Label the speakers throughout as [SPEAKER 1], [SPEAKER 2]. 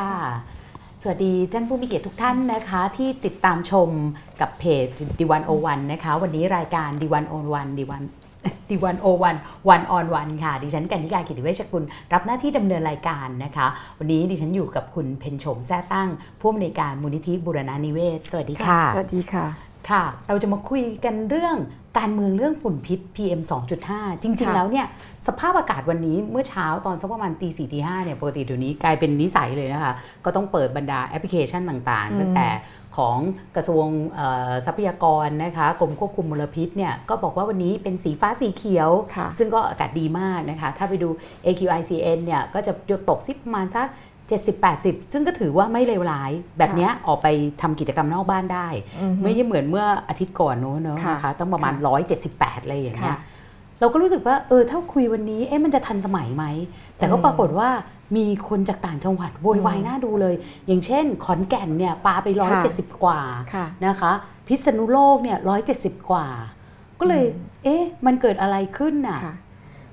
[SPEAKER 1] ดีค่ะ สวัสดีท่านผู้มีเกียรติทุกท่านนะคะ ที่ติดตามชมกับเพจดีวันโอวันนะคะ วันนี้รายการดีวันโอวันดีวันดีวันโอวันวันออนวันค่ะ ดิฉันกันนิการกิติเวชกุลรับหน้าที่ดำเนินรายการนะคะ วันนี้ดิฉันอยู่กับคุณเพนชมแท้ตั้ง ผู้อำนวยการมูลนิธิบุรณานิเวศ สวัสดีค่ะ
[SPEAKER 2] สวัสดีค่ะ
[SPEAKER 1] ค่ะ เราจะมาคุยกันเรื่อง การเมืองเรื่องฝุ่นพิษ PM 2.5 จริงๆ
[SPEAKER 2] ค่ะ
[SPEAKER 1] แล้วเนี่ยสภาพอากาศวันนี้เมื่อเช้าตอนสักประมาณตีสี่ตีห้าเนี่ยปกติเดี๋ยวนี้กลายเป็นนิสัยเลยนะคะ ก็ต้องเปิดบรรดาแอปพลิเคชันต่าง
[SPEAKER 2] อืม
[SPEAKER 1] ๆตั้งแต่ของกระทรวงเอ่อทรัพยากรนะคะกรมควบคุมมลพิษเนี่ยก็บอกว่าวันนี้เป็นสีฟ้าสีเขียว
[SPEAKER 2] ค่ะ
[SPEAKER 1] ซึ่งก็อากาศดีมากนะคะ ถ้าไปดู AQICN เนี่ยก็จะยตกสิประมาณสัก 70-80 ซึ่งก็ถือว่าไม่เลวร้าย แบบเนี้ยออกไปทำกิจกรรมนอกบ้านได้
[SPEAKER 2] อือฮึ
[SPEAKER 1] ไม่ใช่เหมือนเมื่ออาทิตย์ก่อนโน้นเนอะ
[SPEAKER 2] ค่ะ
[SPEAKER 1] นะคะต้องประมาณ
[SPEAKER 2] ค่ะ
[SPEAKER 1] 178 อะไรอย่างเงี้ย
[SPEAKER 2] ค่ะ
[SPEAKER 1] เราก็รู้สึกว่าเออถ้าคุยวันนี้เอ๊ะมันจะทันสมัยไหม แต่ก็
[SPEAKER 2] อืม
[SPEAKER 1] ปรากฏว่ามีคนจากต่างจังหวัดโวยวาย
[SPEAKER 2] อืม
[SPEAKER 1] น่าดูเลย อย่างเช่น ขอนแก่นเนี่ยปาไป 170 กว่า
[SPEAKER 2] ค่ะ
[SPEAKER 1] นะคะ พิษณุโลกเนี่ย170 กว่า ก็เลย
[SPEAKER 2] อืม
[SPEAKER 1] เอ๊ะมันเกิดอะไรขึ้นน่ะ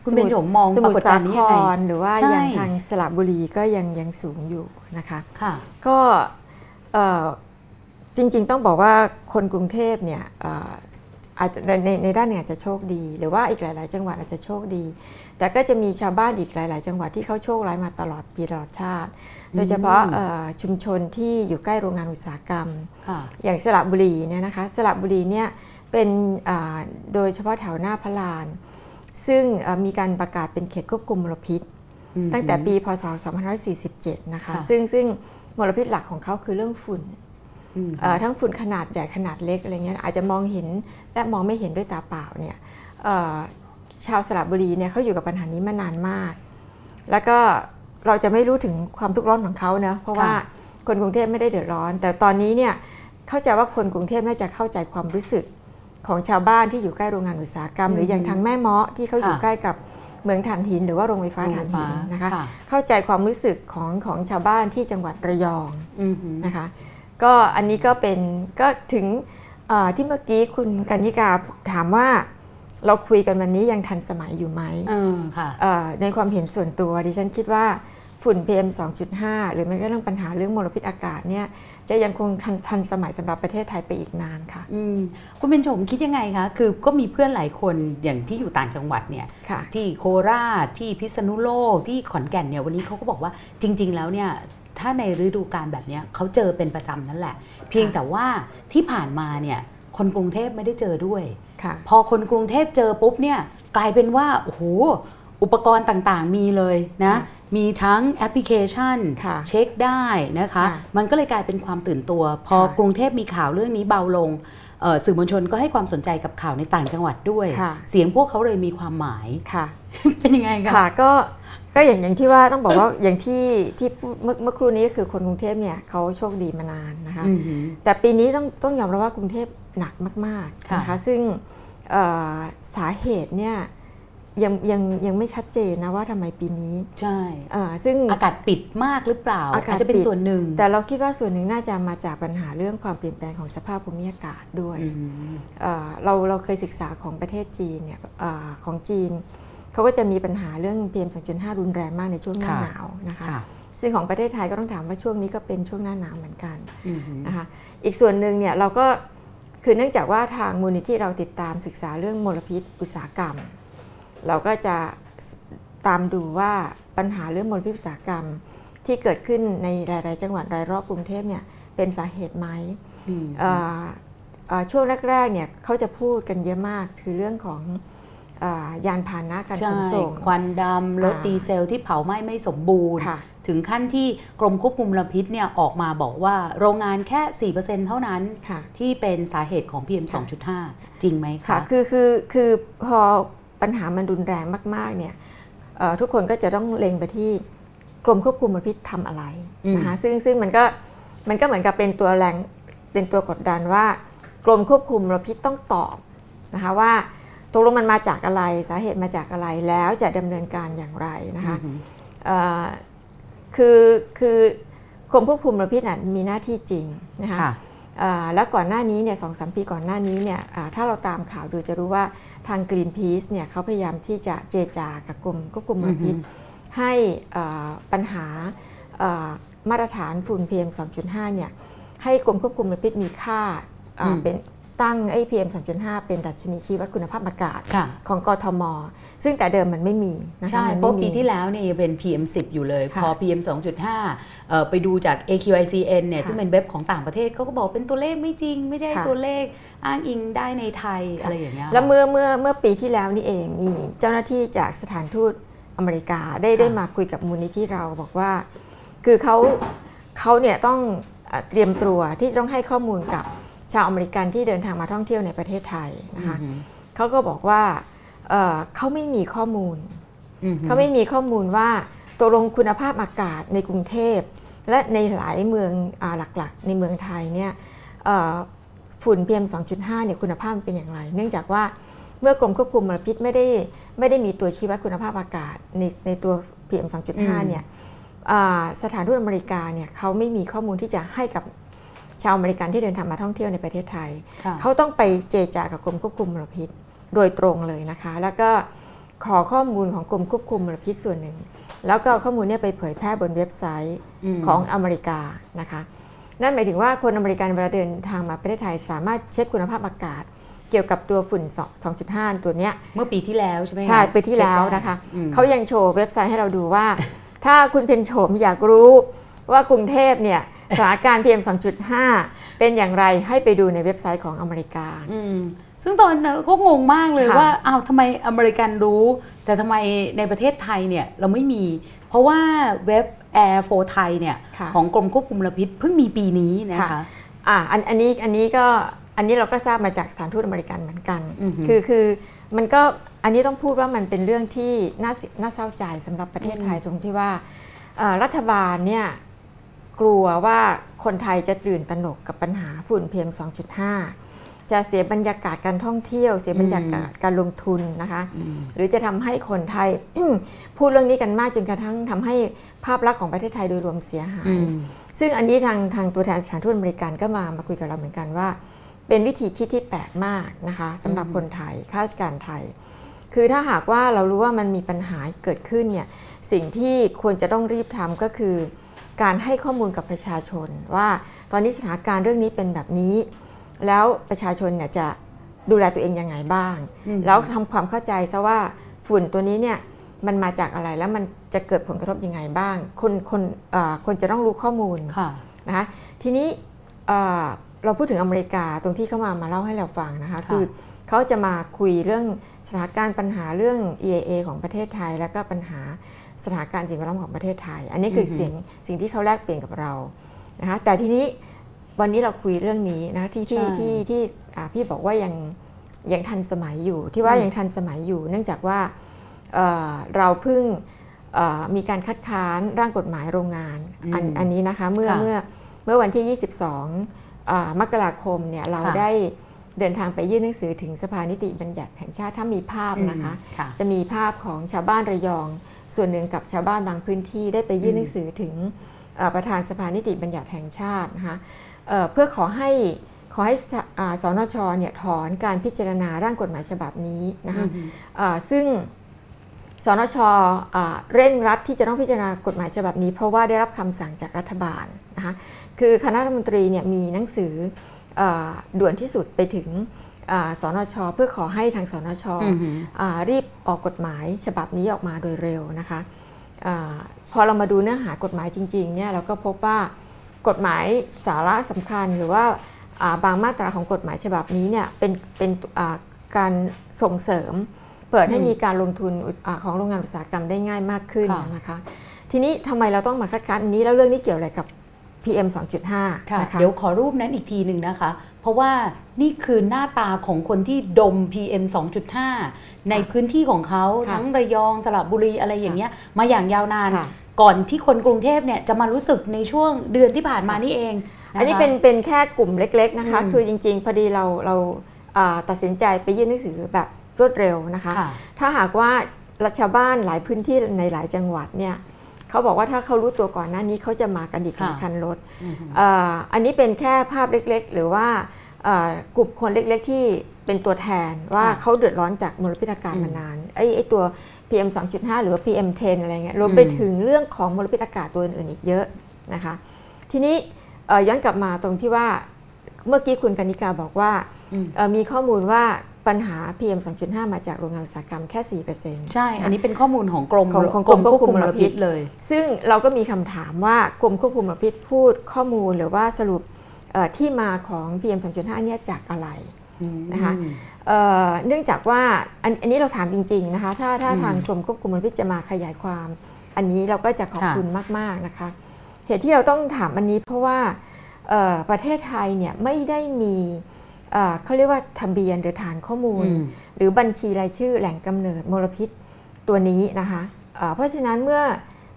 [SPEAKER 2] ค่ะ
[SPEAKER 1] คุณเบนโฉมมอง
[SPEAKER 2] สมุท
[SPEAKER 1] ปรากฏ
[SPEAKER 2] รสา
[SPEAKER 1] การณ์นี้
[SPEAKER 2] ค
[SPEAKER 1] ยังไง
[SPEAKER 2] รหรือว่า
[SPEAKER 1] ใช่
[SPEAKER 2] อย่างทางสระบุรีก็ยังยังสูงอยู่นะคะ
[SPEAKER 1] ค่ะ
[SPEAKER 2] ก็เอ่อจริงๆต้องบอกว่าคนกรุงเทพเนี่ยเอ่ออาจจะในในในด้านหนึ่งอาจจะโชคดี หรือว่าอีกหลาย ๆ จังหวัดอาจจะโชคดี แต่ก็จะมีชาวบ้านอีกหลาย ๆ จังหวัดที่เขาโชคร้ายมาตลอดปีตลอดชาติ โดยเฉพาะเอ่อชุมชนที่อยู่ใกล้โรงงานอุตสาหกรรม
[SPEAKER 1] ค่ะ
[SPEAKER 2] อย่างสระบุรีเนี่ยนะคะสระบุรีเนี่ยเป็นอ่าโดยเฉพาะแถวหน้าพระลาน ซึ่งเอ่อมีการประกาศเป็นเขตควบคุมมลพิษ
[SPEAKER 1] อืม
[SPEAKER 2] ตั้งแต่ปีพศ 2547 นะคะ
[SPEAKER 1] ค่ะ
[SPEAKER 2] ซึ่งซึ่งมลพิษหลักของเขาคือเรื่องฝุ่น
[SPEAKER 1] อืม
[SPEAKER 2] เอ่อทั้งฝุ่นขนาดใหญ่ขนาดเล็กอะไรเงี้ยอาจจะมองเห็นและมองไม่เห็นด้วยตาเปล่าเนี่ยเอ่อชาวสระบุรีเนี่ยเขาอยู่กับปัญหานี้มานานมาก แล้วก็เราจะไม่รู้ถึงความทุกข์ร้อนของเขาเนะเพราะว่าคนกรุงเทพไม่ได้เดือดร้อน แต่ตอนนี้เนี่ยเข้าใจว่าคนกรุงเทพน่าจะเข้าใจความรู้สึก ของชาวบ้านที่อยู่ใกล้โรงงานอุตสาหกรรม หรืออย่างทางแม่เมาะที่เขาอยู่ใกล้กับเมืองถ่านหิน หรือว่าโรงไฟฟ้าถ่านหินนะคะ
[SPEAKER 1] ค่ะ
[SPEAKER 2] เข้าใจความรู้สึกของของชาวบ้านที่จังหวัดระยอง
[SPEAKER 1] อืมหืม
[SPEAKER 2] นะคะ ก็อันนี้ก็เป็นก็ถึงเอ่อที่เมื่อกี้คุณกัญญิกาถามว่าเราคุยกันวันนี้ยังทันสมัยอยู่ไหม
[SPEAKER 1] เออค่ะ
[SPEAKER 2] เอ่อในความเห็นส่วนตัวดิฉันคิดว่า ฝุ่น PM 2.5 หรือแม้กระทั่งปัญหาเรื่องมลพิษอากาศเนี่ยจะยังคงทันทันสมัยสำหรับประเทศไทยไปอีกนานค่ะ
[SPEAKER 1] อืมคุณเพ็ญโฉมคิดยังไงคะ คือก็มีเพื่อนหลายคนอย่างที่อยู่ต่างจังหวัดเนี่ย
[SPEAKER 2] ค่ะ
[SPEAKER 1] ที่โคราชที่พิษณุโลกที่ขอนแก่นเนี่ยวันนี้เขาก็บอกว่าจริง ๆ แล้วเนี่ยถ้าในฤดูกาลแบบเนี้ยเขาเจอเป็นประจำนั่นแหละ เพียงแต่ว่าที่ผ่านมาเนี่ยคนกรุงเทพไม่ได้เจอด้วย
[SPEAKER 2] ค่ะ
[SPEAKER 1] พอคนกรุงเทพเจอปุ๊บเนี่ยกลายเป็นว่าโอ้โห อุปกรณ์ต่างๆ มีเลยนะ
[SPEAKER 2] ค่ะ
[SPEAKER 1] มีทั้งแอปพลิเคชัน
[SPEAKER 2] ค่ะ
[SPEAKER 1] เช็คได้นะคะ
[SPEAKER 2] ค่ะ
[SPEAKER 1] มันก็เลยกลายเป็นความตื่นตัว พอ
[SPEAKER 2] ค่ะ
[SPEAKER 1] กรุงเทพมีข่าวเรื่องนี้เบาลงเอ่อสื่อมวลชนก็ให้ความสนใจกับข่าวในต่างจังหวัดด้วย
[SPEAKER 2] ค่ะ
[SPEAKER 1] เสียงพวกเขาเลยมีความหมาย
[SPEAKER 2] ค่ะ
[SPEAKER 1] เป็นยังไงคะ
[SPEAKER 2] ค่ะก็ก็อย่างอย่างที่ว่าต้องบอกว่าอย่างที่ที่พูดเมื่อเมื่อครู่นี้ก็คือคนกรุงเทพเนี่ยเขาโชคดีมานานนะคะ
[SPEAKER 1] อือหือ
[SPEAKER 2] แต่ปีนี้ต้องต้องยอมรับว่ากรุงเทพหนักมากๆ
[SPEAKER 1] ค่ะ
[SPEAKER 2] นะคะซึ่งเอ่อสาเหตุเนี่ย ยังยังยังไม่ชัดเจนนะว่าทำไมปีนี้
[SPEAKER 1] ใช่
[SPEAKER 2] เอ่อซึ่ง
[SPEAKER 1] อากาศปิดมากหรือเปล่า
[SPEAKER 2] อากาศ
[SPEAKER 1] จจะเป็น
[SPEAKER 2] ปิด
[SPEAKER 1] ส่วนหนึ่ง
[SPEAKER 2] แต่เราคิดว่าส่วนหนึ่งน่าจะมาจากปัญหาเรื่องความเปลี่ยนแปลงของสภาพภูมิอากาศด้วย
[SPEAKER 1] อืม
[SPEAKER 2] เอ่อเราเราเคยศึกษาของประเทศจีนเนี่ยเออของจีนเขาก็จะมีปัญหาเรื่อง PM 2.5 รุนแรงมากในช่วงหน้า
[SPEAKER 1] ค่ะ
[SPEAKER 2] หนาวนะคะ
[SPEAKER 1] ค่ะ
[SPEAKER 2] ซึ่งของประเทศไทยก็ต้องถามว่าช่วงนี้ก็เป็นช่วงหน้าหนาวเหมือนกัน
[SPEAKER 1] อือหือ
[SPEAKER 2] นะคะอีกส่วนหนึ่งเนี่ยเราก็คือเนื่องจากว่าทางมูลนิธิเราติดตามศึกษาเรื่องมลพิษอุตสาหกรรม เราก็จะตามดูว่าปัญหาเรื่องมลพิษอุตสาหกรรม ที่เกิดขึ้นในหลาย ๆ จังหวัดรายรอบกรุงเทพเนี่ยเป็นสาเหตุไหม
[SPEAKER 1] อืม
[SPEAKER 2] เอ่อเอ่อช่วงแรก ๆ เนี่ยเขาจะพูดกันเยอะมากคือเรื่องของเอ่อยานพาหนะการ
[SPEAKER 1] ใช่
[SPEAKER 2] ขนส่ง
[SPEAKER 1] ควันดำรถ
[SPEAKER 2] อ่า
[SPEAKER 1] ดีเซลที่เผาไหม้ไม่สมบูรณ์
[SPEAKER 2] ค่ะ
[SPEAKER 1] ถึงขั้นที่กรมควบคุมมลพิษเนี่ยออกมาบอกว่าโรงงานแค่ 4%เท่านั้น
[SPEAKER 2] ค่ะ
[SPEAKER 1] ที่เป็นสาเหตุของ PM
[SPEAKER 2] ค่ะ
[SPEAKER 1] 2.5 จริงไหม
[SPEAKER 2] ค่ะ
[SPEAKER 1] คะ
[SPEAKER 2] คือคือคือพอ ปัญหามันรุนแรงมากๆเนี่ยเอ่อทุกคนก็จะต้องเล็งไปที่กรมควบคุมมลพิษทำอะไร
[SPEAKER 1] อืม
[SPEAKER 2] นะคะซึ่งซึ่งมันก็มันก็เหมือนกับเป็นตัวแรงเป็นตัวกดดันว่ากรมควบคุมมลพิษต้องตอบนะคะว่าตกลงมันมาจากอะไรสาเหตุมาจากอะไรแล้วจะดำเนินการอย่างไรนะคะ
[SPEAKER 1] อือหือ
[SPEAKER 2] เอ่อคือคือกรมควบคุมมลพิษน่ะมีหน้าที่จริงนะคะ
[SPEAKER 1] ค่ะ
[SPEAKER 2] อ่าแล้วก่อนหน้านี้เนี่ยสองสามปีก่อนหน้านี้เนี่ยอ่าถ้าเราตามข่าวดูจะรู้ว่า ทาง Greenpeace เนี่ยเขาพยายามที่จะเจรจากับกรมควบคุมมลพิษ
[SPEAKER 1] อือฮึ
[SPEAKER 2] ให้อ่าปัญหาอ่ามาตรฐานฝุ่น PM 2.5เนี่ยให้กรมควบคุมมลพิษมีค่าอ่า
[SPEAKER 1] อืม
[SPEAKER 2] เป็น ตั้งไอ้ PM 2.5 เป็นดัชนีชี้วัดคุณภาพอากาศ
[SPEAKER 1] ค่ะ
[SPEAKER 2] ของกทม ซึ่งแต่เดิมมันไม่มีนะคะ
[SPEAKER 1] ใช่
[SPEAKER 2] มัน
[SPEAKER 1] เพ
[SPEAKER 2] ไม่
[SPEAKER 1] ราะ
[SPEAKER 2] มี
[SPEAKER 1] ปีที่แล้วเนี่ยยังเป็น PM 10 อยู่เลย
[SPEAKER 2] ค่ะ
[SPEAKER 1] พอ PM 2.5เอ่อไปดูจาก AQICN เนี่ย
[SPEAKER 2] ค่ะ
[SPEAKER 1] ซึ่งเป็นเว็บของต่างประเทศเขาก็บอกเป็นตัวเลขไม่จริง ไม่ใช่
[SPEAKER 2] ค่ะ
[SPEAKER 1] ตัวเลขอ้างอิงได้ในไทยอะไรอย่างเงี้ย
[SPEAKER 2] แล้วเมื่อเมื่อเมื่อปีที่แล้วนี่เองมีเจ้าหน้าที่จากสถานทูตอเมริกาได้ได้มาคุยกับมูลนิธิเราบอกว่า คือเขาเขาเนี่ยต้องเอ่อเตรียมตัวที่ต้องให้ข้อมูลกับ ชาวอเมริกันที่เดินทางมาท่องเที่ยวในประเทศไทยนะคะ
[SPEAKER 1] อืม
[SPEAKER 2] เขาก็บอกว่าเอ่อเขาไม่มีข้อมูล
[SPEAKER 1] อืม
[SPEAKER 2] เขาไม่มีข้อมูลว่าตกลงคุณภาพอากาศในกรุงเทพ และในหลายเมืองอาหลักๆ ในเมืองไทยเนี่ยเอ่อฝุ่น PM 2.5เนี่ยคุณภาพมันเป็นอย่างไร เนื่องจากว่าเมื่อกรมควบคุมมลพิษไม่ได้ไม่ได้มีตัวชี้วัดคุณภาพอากาศในในตัว PM 2.5เนี่ยอ่าสถานทูตอเมริกาเนี่ยเขาไม่มีข้อมูลที่จะให้กับ ชาวอเมริกันที่เดินทางมาท่องเที่ยวในประเทศไทย
[SPEAKER 1] ค่ะ
[SPEAKER 2] เขาต้องไปเจรจากับกรมควบคุมมลพิษโดยตรงเลยนะคะ แล้วก็ขอข้อมูลของกรมควบคุมมลพิษส่วนหนึ่ง แล้วก็เอาข้อมูลเนี้ไปเผยแพร่บนเว็บไซต์
[SPEAKER 1] ม
[SPEAKER 2] ของอเมริกานะคะ นั่นหมายถึงว่าคนอเมริกันเวลาเดินทางมาประเทศไทย สามารถเช็คคุณภาพอากาศ เกี่ยวกับตัวฝุ่น 2.5 ตัวเนี้ย
[SPEAKER 1] เมื่อปีที่แล้วใช่ไหมะ
[SPEAKER 2] ใช่ปีที่แล้ว
[SPEAKER 1] เช็คได้
[SPEAKER 2] นะคะ
[SPEAKER 1] อืม
[SPEAKER 2] เขายังโชว์เว็บไซต์ให้เราดูว่า ถ้าคุณเพ็ญโฉมอยากรู้ว่ากรุงเทพเนี่ย สถานการณ์ PM 2.5 เป็นอย่างไรให้ไปดูในเว็บไซต์ของอเมริกา
[SPEAKER 1] อืมซึ่งตอนนั้นก็งงมากเลย
[SPEAKER 2] ค่ะ
[SPEAKER 1] ว่าอ้าวทำไมอเมริกันรู้ แต่ทำไมในประเทศไทยเนี่ยเราไม่มี เพราะว่าเว็บ Air for Thai เนี่ย
[SPEAKER 2] ค่ะ
[SPEAKER 1] ของกรมควบคุมมลพิษเพิ่งมีปีนี้นะคะ
[SPEAKER 2] ค่ะอะอันอันนี้อันนี้ก็อันนี้เราก็ทราบมาจากสถานทูตอเมริกันเหมือนกัน
[SPEAKER 1] อือหือ
[SPEAKER 2] คือคือมันก็อันนี้ต้องพูดว่ามันเป็นเรื่องที่น่าเสียน่าเศร้าใจสำหรับประเทศไทยตรงที่ว่าเอ่อรัฐบาลเนี่ย กลัวว่าคนไทยจะตื่นตระหนกกับปัญหาฝุ่น PM 2.5 จะเสียบรรยากาศการท่องเที่ยว เสียบรรยากาศการลงทุนนะคะ
[SPEAKER 1] อืม
[SPEAKER 2] หรือจะทำให้คนไทยพูดเรื่องนี้กันมากจนกระทั่งทำให้ภาพลักษณ์ของประเทศไทยโดยรวมเสียหาย
[SPEAKER 1] อืม
[SPEAKER 2] ซึ่งอันนี้ทางทางตัวแทนสถานทูตอเมริกันก็มามาคุยกับเราเหมือนกันว่า เป็นวิธีคิดที่แปลกมากนะคะสำหรับ
[SPEAKER 1] อืม
[SPEAKER 2] คนไทยข้าราชการไทย คือถ้าหากว่าเรารู้ว่ามันมีปัญหาเกิดขึ้นเนี่ยสิ่งที่ควรจะต้องรีบทำก็คือ การให้ข้อมูลกับประชาชน ว่าตอนนี้สถานการณ์เรื่องนี้เป็นแบบนี้ แล้วประชาชนเนี่ยจะดูแลตัวเองยังไงบ้าง
[SPEAKER 1] อืม
[SPEAKER 2] แล้วทำความเข้าใจซะว่าฝุ่นตัวนี้เนี่ยมันมาจากอะไรแล้วมันจะเกิดผลกระทบยังไงบ้าง คนคนเอ่อคนจะต้องรู้ข้อมูล
[SPEAKER 1] ค่ะ
[SPEAKER 2] นะคะทีนี้เอ่อเราพูดถึงอเมริกาตรงที่เขามามาเล่าให้เราฟังนะคะ
[SPEAKER 1] ค่ะ
[SPEAKER 2] คือเขาจะมาคุยเรื่อง สถานการณ์ปัญหาเรื่อง EAA ของประเทศไทย แล้วก็ปัญหาสถานการณ์สิ่งแวดล้อมของประเทศไทย อันนี้คืออ
[SPEAKER 1] อฮึ
[SPEAKER 2] สิ่งสิ่งที่เขาแลกเปลี่ยนกับเรานะคะแต่ทีนี้วันนี้เราคุยเรื่องนี้นะที่ที่ที่ที่อ่าพี่บอกว่ายังยังทันสมัยอยู่ ที่ว่ายังทันสมัยอยู่ เนื่องจากว่าเอ่อเราเพิ่งเอ่อมีการคัดค้านร่างกฎหมายโรงงานอัน
[SPEAKER 1] อืม
[SPEAKER 2] อันนี้นะคะเมื่อ
[SPEAKER 1] ค่ะ
[SPEAKER 2] เมื่อเมื่อวันที่ 22อ่ามกราคมเนี่ยเรา
[SPEAKER 1] ค่ะ
[SPEAKER 2] ได้ เดินทางไปยื่นหนังสือถึงสภานิติบัญญัติแห่งชาติถ้ามีภาพนะคะ
[SPEAKER 1] ค่ะ
[SPEAKER 2] จะมีภาพของชาวบ้านระยอง ส่วนหนึ่งกับชาวบ้านบางพื้นที่ได้ไปยื่น
[SPEAKER 1] อืม
[SPEAKER 2] หนังสือถึงเอ่อประธานสภานิติบัญญัติแห่งชาตินะคะเอ่อเพื่อขอให้ขอให้สถาอ่าสนชเนี่ยถอนการพิจารณาร่างกฎหมายฉบับนี้นะคะ
[SPEAKER 1] อืม
[SPEAKER 2] เอ่อซึ่งสนชอ่าเร่งรัดที่จะต้องพิจารณากฎหมายฉบับนี้ เพราะว่าได้รับคำสั่งจากรัฐบาลนะคะคือคณะรัฐมนตรีเนี่ยมีหนังสือเอ่อ ด่วนที่สุดไปถึงอ่าสนช เพื่อขอให้ทางสนช
[SPEAKER 1] อืม
[SPEAKER 2] อ่ารีบออกกฎหมายฉบับนี้ออกมาโดยเร็วนะคะอาพอเรามาดูเนื้อหากฎหมายจริงๆเนี่ยเราก็พบว่ากฎหมายสาระสำคัญหรือว่าอ่าบางมาตราของกฎหมายฉบับนี้เนี่ยเป็นเป็นอ่าการส่งเสริม เปิดให้
[SPEAKER 1] อืม
[SPEAKER 2] มีการลงทุนอาของโรงงานอุตสาหกรรมได้ง่ายมากขึ้น
[SPEAKER 1] ค่ะ
[SPEAKER 2] นะคะ ทีนี้ทำไมเราต้องมาคัดค้านอันนี้แล้วเรื่องนี้เกี่ยวอะไรกับ PM 2.5
[SPEAKER 1] ค่ะ
[SPEAKER 2] นะคะ
[SPEAKER 1] เดี๋ยวขอรูปนั้นอีกทีหนึ่งนะคะ เพราะว่านี่คือหน้าตาของคนที่ดม PM 2.5 ในพื้นที่ของเขา
[SPEAKER 2] ค่ะ
[SPEAKER 1] ทั้งระยองสระบุรีอะไรอย่างเงี้ยมาอย่างยาวนาน
[SPEAKER 2] ค่ะ
[SPEAKER 1] ก่อนที่คนกรุงเทพเนี่ยจะมารู้สึกในช่วงเดือนที่ผ่านมานี่เองะคะ
[SPEAKER 2] อันนี้เป็นเป็นแค่กลุ่มเล็ก ๆนะคะ
[SPEAKER 1] อืม
[SPEAKER 2] คือจริง ๆ พอดีเราเราอ่าตัดสินใจไปยื่นหนังสือแบบรวดเร็วนะคะ
[SPEAKER 1] ค่ะ
[SPEAKER 2] ถ้าหากว่าชาวบ้านหลายพื้นที่ในหลายจังหวัดเนี่ย เขาบอกว่าถ้าเขารู้ตัวก่อนหน้านี้เขาจะมากันอีกหลาย
[SPEAKER 1] ค่ะ
[SPEAKER 2] คันรถ
[SPEAKER 1] อืม
[SPEAKER 2] เอ่ออันนี้เป็นแค่ภาพเล็กๆ หรือว่าเอ่อกลุ่มคนเล็กๆที่เป็นตัวแทนว่า
[SPEAKER 1] ค่ะ
[SPEAKER 2] เขาเดือดร้อนจากมลพิษอากาศ
[SPEAKER 1] อืม
[SPEAKER 2] มานานไอ้ไอ้ตัว PM 2.5 หรือว่า PM 10 อะไรเงี้ยรวมไป
[SPEAKER 1] อืม
[SPEAKER 2] ถึงเรื่องของมลพิษอากาศตัวอื่นๆอีกเยอะนะคะ ทีนี้เอ่อย้อนกลับมาตรงที่ว่าเมื่อกี้คุณกนิกาบอกว่า
[SPEAKER 1] อืม
[SPEAKER 2] เอ่อมีข้อมูลว่า ปัญหา PM 2.5 มาจากโรงงานอุตสาหกรรมแค่ 4%
[SPEAKER 1] ใช่ อันนี้เป็นข้อมูลของกรม
[SPEAKER 2] ของของกรมควบคุมมลพิษ
[SPEAKER 1] เลย
[SPEAKER 2] ซึ่งเราก็มีคำถามว่ากรมควบคุมมลพิษพูดข้อมูลหรือว่าสรุปเอ่อที่มาของ PM 2.5 เนี่ยจากอะไรนะคะเอ่อเนื่องจากว่าอันอันนี้เราถามจริงๆนะคะถ้าถ้า
[SPEAKER 1] อืม
[SPEAKER 2] ทางกรมควบคุมมลพิษจะมาขยายความ อันนี้เราก็จะขอบ
[SPEAKER 1] ค่ะ
[SPEAKER 2] คุณมากๆนะคะเหตุที่เราต้องถามอันนี้เพราะว่าเอ่อประเทศไทยเนี่ยไม่ได้มี เอ่อเขาเรียกว่าทะเบียนหรือฐานข้อมูล
[SPEAKER 1] อืม
[SPEAKER 2] หรือบัญชีรายชื่อแหล่งกำเนิดมลพิษตัวนี้นะคะเอ่อเพราะฉะนั้นเมื่อ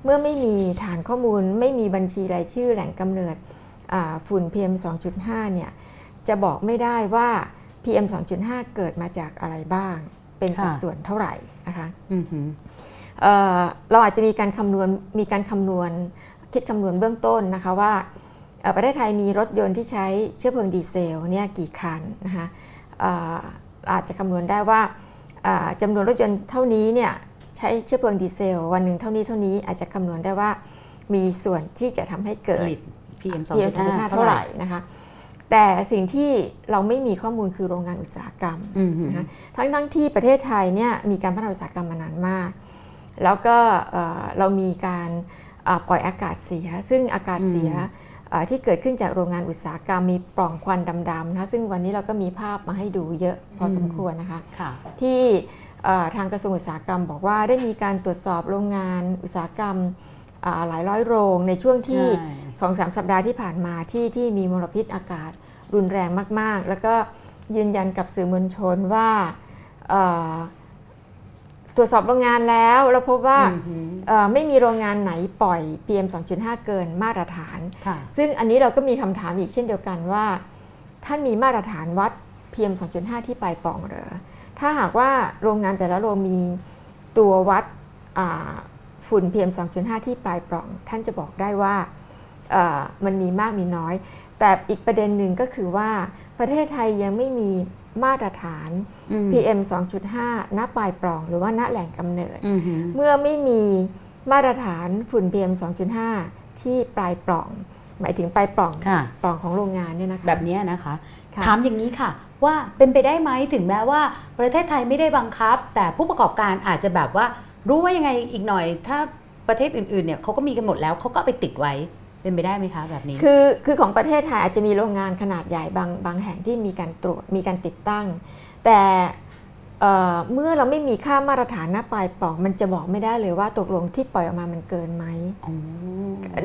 [SPEAKER 2] เมื่อไม่มีฐานข้อมูล ไม่มีบัญชีรายชื่อแหล่งกำเนิดอ่าฝุ่น PM 2.5 เนี่ยจะบอกไม่ได้ว่า PM 2.5 เกิดมาจากอะไรบ้าง เป็นสัด
[SPEAKER 1] ค่ะ
[SPEAKER 2] ส่วนเท่าไหร่นะคะ
[SPEAKER 1] อือหือ
[SPEAKER 2] เอ่อเราอาจจะมีการคำนวณมีการคำนวณคิดคำนวณเบื้องต้นนะคะว่าเอ่อ ประเทศไทยมีรถยนต์ที่ใช้เชื้อเพลิงดีเซลเนี่ยกี่คันนะคะเอ่ออาจจะคำนวณได้ว่าอ่าจำนวนรถยนต์เท่านี้เนี่ยใช้เชื้อเพลิงดีเซล วันหนึ่งเท่านี้เท่านี้อาจจะคำนวณได้ว่ามีส่วนที่จะทำให้
[SPEAKER 1] ผ
[SPEAKER 2] เกิด
[SPEAKER 1] ลิต PM
[SPEAKER 2] PM
[SPEAKER 1] 2.5
[SPEAKER 2] 2.5เท่าไหร่นะคะแต่สิ่งที่เราไม่มีข้อมูลคือโรงงานอุตสาหกรรม
[SPEAKER 1] อือหือ
[SPEAKER 2] นะคะทั้งทั้งที่ประเทศไทยเนี่ยมีการพัฒนาอุตสาหกรรมมานานมาก แล้วก็เอ่อเรามีการอ่าปล่อยอากาศเสีย ซึ่งอากาศเสียอ่า ที่เกิดขึ้นจากโรงงานอุตสาหกรรมมีปล่องควันดำๆนะซึ่งวันนี้เราก็มีภาพมาให้ดูเยอะพอสมควรนะคะ
[SPEAKER 1] ค่ะ
[SPEAKER 2] ที่เอ่อทางกระทรวงอุตสาหกรรม บอกว่าได้มีการตรวจสอบโรงงานอุตสาหกรรมอ่าหลายร้อยโรงในช่วงที่
[SPEAKER 1] ใช่
[SPEAKER 2] สองสามสัปดาห์ที่ผ่านมาที่ที่มีมลพิษอากาศรุนแรงมาก ๆ แล้วก็ยืนยันกับสื่อมวลชนว่าเอ่อ ตรวจสอบโรงงานแล้วเราพบว่า
[SPEAKER 1] อือหือ
[SPEAKER 2] เอ่อไม่มีโรงงานไหนปล่อย PM 2.5 เกินมาตรฐาน
[SPEAKER 1] ค่ะ
[SPEAKER 2] ซึ่งอันนี้เราก็มีคำถามอีกเช่นเดียวกันว่า ท่านมีมาตรฐานวัด PM 2.5 ที่ปลายปล่องเหรอถ้าหากว่าโรงงานแต่ละโรงมีตัววัดอ่าฝุ่น PM 2.5 ที่ปลายปล่อง ท่านจะบอกได้ว่าเอ่อมันมีมากมีน้อย แต่อีกประเด็นหนึ่งก็คือว่าประเทศไทยยังไม่มี มาตรฐาน
[SPEAKER 1] อืม
[SPEAKER 2] PM 2.5 ณปลายปล่องหรือว่าณแหล่งกำเนิด
[SPEAKER 1] อือหือ
[SPEAKER 2] เมื่อไม่มีมาตรฐานฝุ่น PM 2.5 ที่ปลายปล่อง หมายถึงปลายปล่อง
[SPEAKER 1] ค่ะ
[SPEAKER 2] ปล่องของโรงงานเนี่ยนะคะ
[SPEAKER 1] แบบเนี้ยนะคะ
[SPEAKER 2] ค่ะ
[SPEAKER 1] ถามอย่างนี้ค่ะว่าเป็นไปได้ไหมถึงแม้ว่า ประเทศไทยไม่ได้บังคับ แต่ผู้ประกอบการอาจจะแบบว่ารู้ว่ายังไงอีกหน่อย ถ้าประเทศอื่นๆเนี่ยเขาก็มีกันหมดแล้วเขาก็เอาไปติดไว้ เป็นไปได้ไหมคะแบบนี้
[SPEAKER 2] คือคือของประเทศไทยอาจจะมีโรงงานขนาดใหญ่บางบางแห่งที่มีการตรวจมีการติดตั้ง แต่เอ่อเมื่อเราไม่มีค่ามาตรฐานหน้าปลายปล่องมันจะบอกไม่ได้เลยว่าตกลงที่ปล่อยออกมามันเกินไหม
[SPEAKER 1] อ๋อ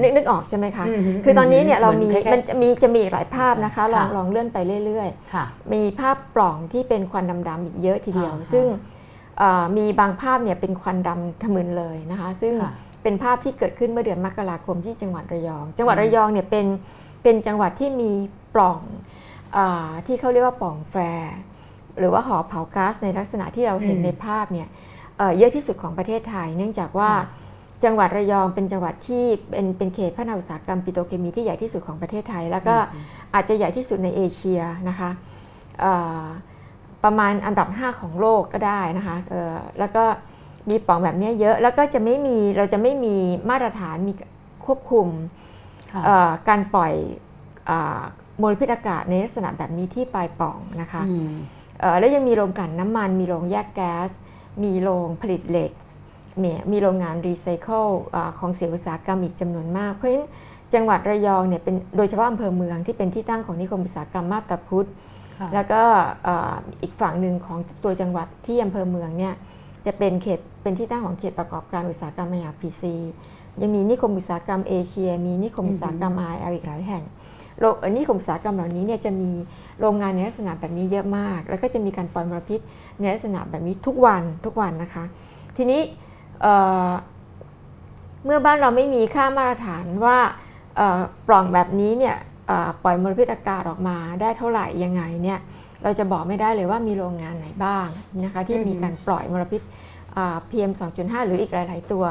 [SPEAKER 2] นึกนึกออกใช่ไหมคะ
[SPEAKER 1] อืมฮึ
[SPEAKER 2] คือตอนนี้เนี่ยเรามี
[SPEAKER 1] เหมือนคล้ายๆ
[SPEAKER 2] มันจะมีจะมีอีกหลายภาพนะคะลอง
[SPEAKER 1] ค่ะ
[SPEAKER 2] ลองเลื่อนไปเรื่อยๆ
[SPEAKER 1] ค่ะ
[SPEAKER 2] มีภาพปล่องที่เป็นควันดำๆอีกเยอะทีเดียว
[SPEAKER 1] อ่าฮะ
[SPEAKER 2] ซึ่งเอ่อมีบางภาพเนี่ยเป็นควันดำทะมึนเลยนะคะ ซึ่ง
[SPEAKER 1] ค่ะ
[SPEAKER 2] เป็นภาพที่เกิดขึ้นเมื่อเดือนมกราคมที่จังหวัดระยอง จังหวัด
[SPEAKER 1] อืม
[SPEAKER 2] ระยองเนี่ยเป็นเป็นจังหวัดที่มีปล่องอาที่เขาเรียกว่าปล่องแฟร์หรือว่าหอเผาก๊าซในลักษณะที่เราเห็นในภาพเนี่ยเอ่อเยอะที่สุดของประเทศไทย เนื่องจากว่าจังหวัดระยองเป็นจังหวัดที่เป็นเป็นเขตพัฒนาอุตสาหกรรมปิโตรเคมีที่ใหญ่ที่สุดของประเทศไทย แล้วก็อาจจะใหญ่ที่สุดในเอเชียนะคะเอ่อประมาณอันดับ 5 ของโลกก็ได้นะคะเอ่อแล้วก็ มีปล่องแบบนี้เยอะแล้วก็จะไม่มีเราจะไม่มีมาตรฐานมีควบคุม
[SPEAKER 1] ค่ะ
[SPEAKER 2] เอ่อการปล่อยอามลพิษอากาศในลักษณะแบบนี้ที่ปลายปล่องนะคะ
[SPEAKER 1] อืม
[SPEAKER 2] เอ่อแล้วยังมีโรงกลั่นน้ำมัน มีโรงแยกแก๊ส มีโรงผลิตเหล็กมีมีโรงงานรีไซเคิลอ่าของเสียอุตสาหกรรมอีกจำนวนมาก เพราะฉะนั้นจังหวัดระยองเนี่ยเป็นโดยเฉพาะอำเภอเมืองที่เป็นที่ตั้งของนิคมอุตสาหกรรมมาบตาพุธ
[SPEAKER 1] ค่ะ
[SPEAKER 2] แล้วก็เอ่ออีกฝั่งหนึ่งของตัวจังหวัดที่อำเภอเมืองเนี่ย จะเป็นเขตเป็นที่ตั้งของเขตประกอบการอุตสาหกรรมมหาพีซียังมีนิคมอุตสาหกรรมเอเชีย มีนิคมอุตสาหกรรมไอเอลอีกหลายแห่งโรงเอ่อนิคมอุตสาหกรรมเหล่านี้เนี่ยจะมีโรงงานในลักษณะแบบนี้เยอะมาก แล้วก็จะมีการปล่อยมลพิษในลักษณะแบบนี้ทุกวันทุกวันนะคะ ทีนี้เอ่อเมื่อบ้านเราไม่มีค่ามาตรฐานว่าเอ่อปล่องแบบนี้เนี่ยเอ่อปล่อยมลพิษอากาศออกมาได้เท่าไหร่ยังไงเนี่ย เราจะบอกไม่ได้เลยว่ามีโรงงานไหนบ้างนะคะที่มีการปล่อยมลพิษอ่า PM 2.5 หรืออีกหลาย ๆ ตัว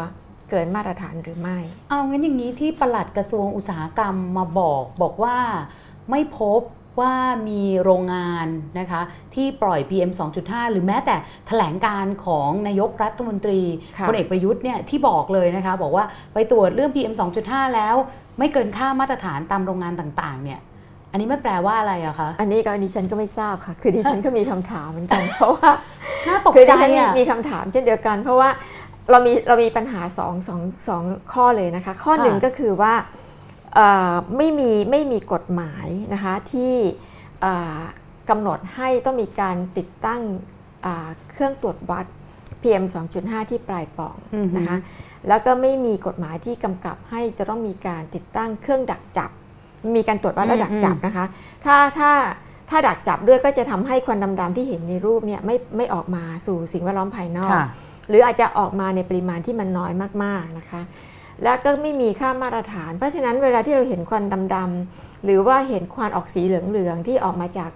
[SPEAKER 2] เกินมาตรฐานหรือไม่
[SPEAKER 1] เอางั้นอย่างนี้ที่ปลัดกระทรวงอุตสาหกรรมมาบอกบอกว่าไม่พบว่ามีโรงงานนะคะที่ปล่อย PM 2.5 หรือแม้แต่แถลงการของนายกรัฐมนตรี
[SPEAKER 2] ค่ะ
[SPEAKER 1] พลเอกประยุทธ์เนี่ยที่บอกเลยนะคะบอกว่าไปตรวจเรื่อง PM 2.5 แล้วไม่เกินค่ามาตรฐานตามโรงงานต่างๆเนี่ย อันนี้ไม่แปลว่าอะไรอะคะ
[SPEAKER 2] อันนี้ก็ดิฉันก็ไม่ทราบค่ะ คือดิฉันก็มีคำถามเหมือนกัน เพราะว่า
[SPEAKER 1] น่าตก
[SPEAKER 2] คือ
[SPEAKER 1] ใจ
[SPEAKER 2] ดิฉันมี
[SPEAKER 1] อะ
[SPEAKER 2] มีคำถามเช่นเดียวกัน เพราะว่าเรามีเรามีปัญหาสองสองสองข้อเลยนะคะ ข้อหนึ่งก็คือว่าเอ่อไม่มีไม่มีกฎหมายนะคะที่เอ่อกำหนดให้ต้องมีการติดตั้งอ่าเครื่องตรวจวัด PM 2.5 ที่ปลายปล่อง
[SPEAKER 1] อือหือ
[SPEAKER 2] นะคะ แล้วก็ไม่มีกฎหมายที่กำกับให้จะต้องมีการติดตั้งเครื่องดักจับ มีการตรวจวัดและดักจับนะคะ ถ้าถ้าถ้าดักจับด้วยก็จะทำให้ควันดำๆที่เห็นในรูปเนี่ยไม่ไม่ออกมาสู่สิ่งแวดล้อมภายนอก
[SPEAKER 1] ค่ะ
[SPEAKER 2] หรืออาจจะออกมาในปริมาณที่มันน้อยมากๆนะคะ แล้วก็ไม่มีค่ามาตรฐาน เพราะฉะนั้นเวลาที่เราเห็นควันดำๆหรือว่าเห็นควันออกสีเหลืองๆที่ออกมาจาก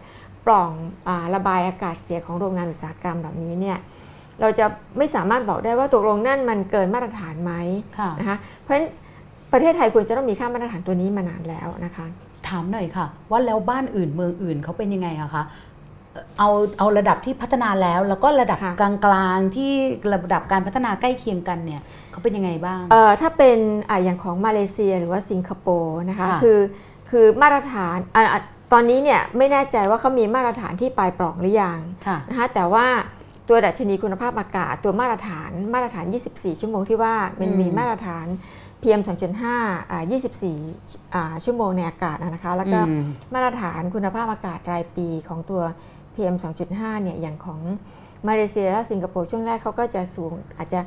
[SPEAKER 2] ปล่องอาระบายอากาศเสียของโรงงานอุตสาหกรรมเหล่านี้เนี่ยเราจะไม่สามารถบอกได้ว่าตกลงนั่นมันเกินมาตรฐานไหม
[SPEAKER 1] ค่ะ
[SPEAKER 2] นะคะเพราะฉะนั้น ประเทศไทยควรจะต้องมีค่ามาตรฐานตัวนี้มานานแล้วนะคะ
[SPEAKER 1] ถามหน่อยค่ะ ว่าแล้วบ้านอื่นเมืองอื่นเขาเป็นยังไงอะคะเอ่อเอาเอาระดับที่พัฒนาแล้ว แล้วก็ระดับ
[SPEAKER 2] ค่ะ
[SPEAKER 1] กลางๆที่ระดับการพัฒนาใกล้เคียงกันเนี่ยเขาเป็นยังไงบ้าง
[SPEAKER 2] เอ่อถ้าเป็นอะอย่างของมาเลเซียหรือว่าสิงคโปร์นะคะ
[SPEAKER 1] ค่ะ
[SPEAKER 2] คือคือมาตรฐานอะอะตอนนี้เนี่ยไม่แน่ใจว่าเขามีมาตรฐานที่ปลายปล่องหรือยัง
[SPEAKER 1] ค่ะ
[SPEAKER 2] นะคะแต่ว่าตัวดัชนีคุณภาพอากาศตัวมาตรฐานมาตรฐาน 24 ชั่วโมงที่ว่ามัน
[SPEAKER 1] อืม
[SPEAKER 2] มีมาตรฐาน PM 2.5อ่า24อ่าชั่วโมงในอากาศนะคะ แล้วก็
[SPEAKER 1] อืม
[SPEAKER 2] มาตรฐานคุณภาพอากาศรายปีของตัว PM 2.5เนี่ยอย่างของมาเลเซียและสิงคโปร์ช่วงแรกเขาก็จะสูงอาจจะ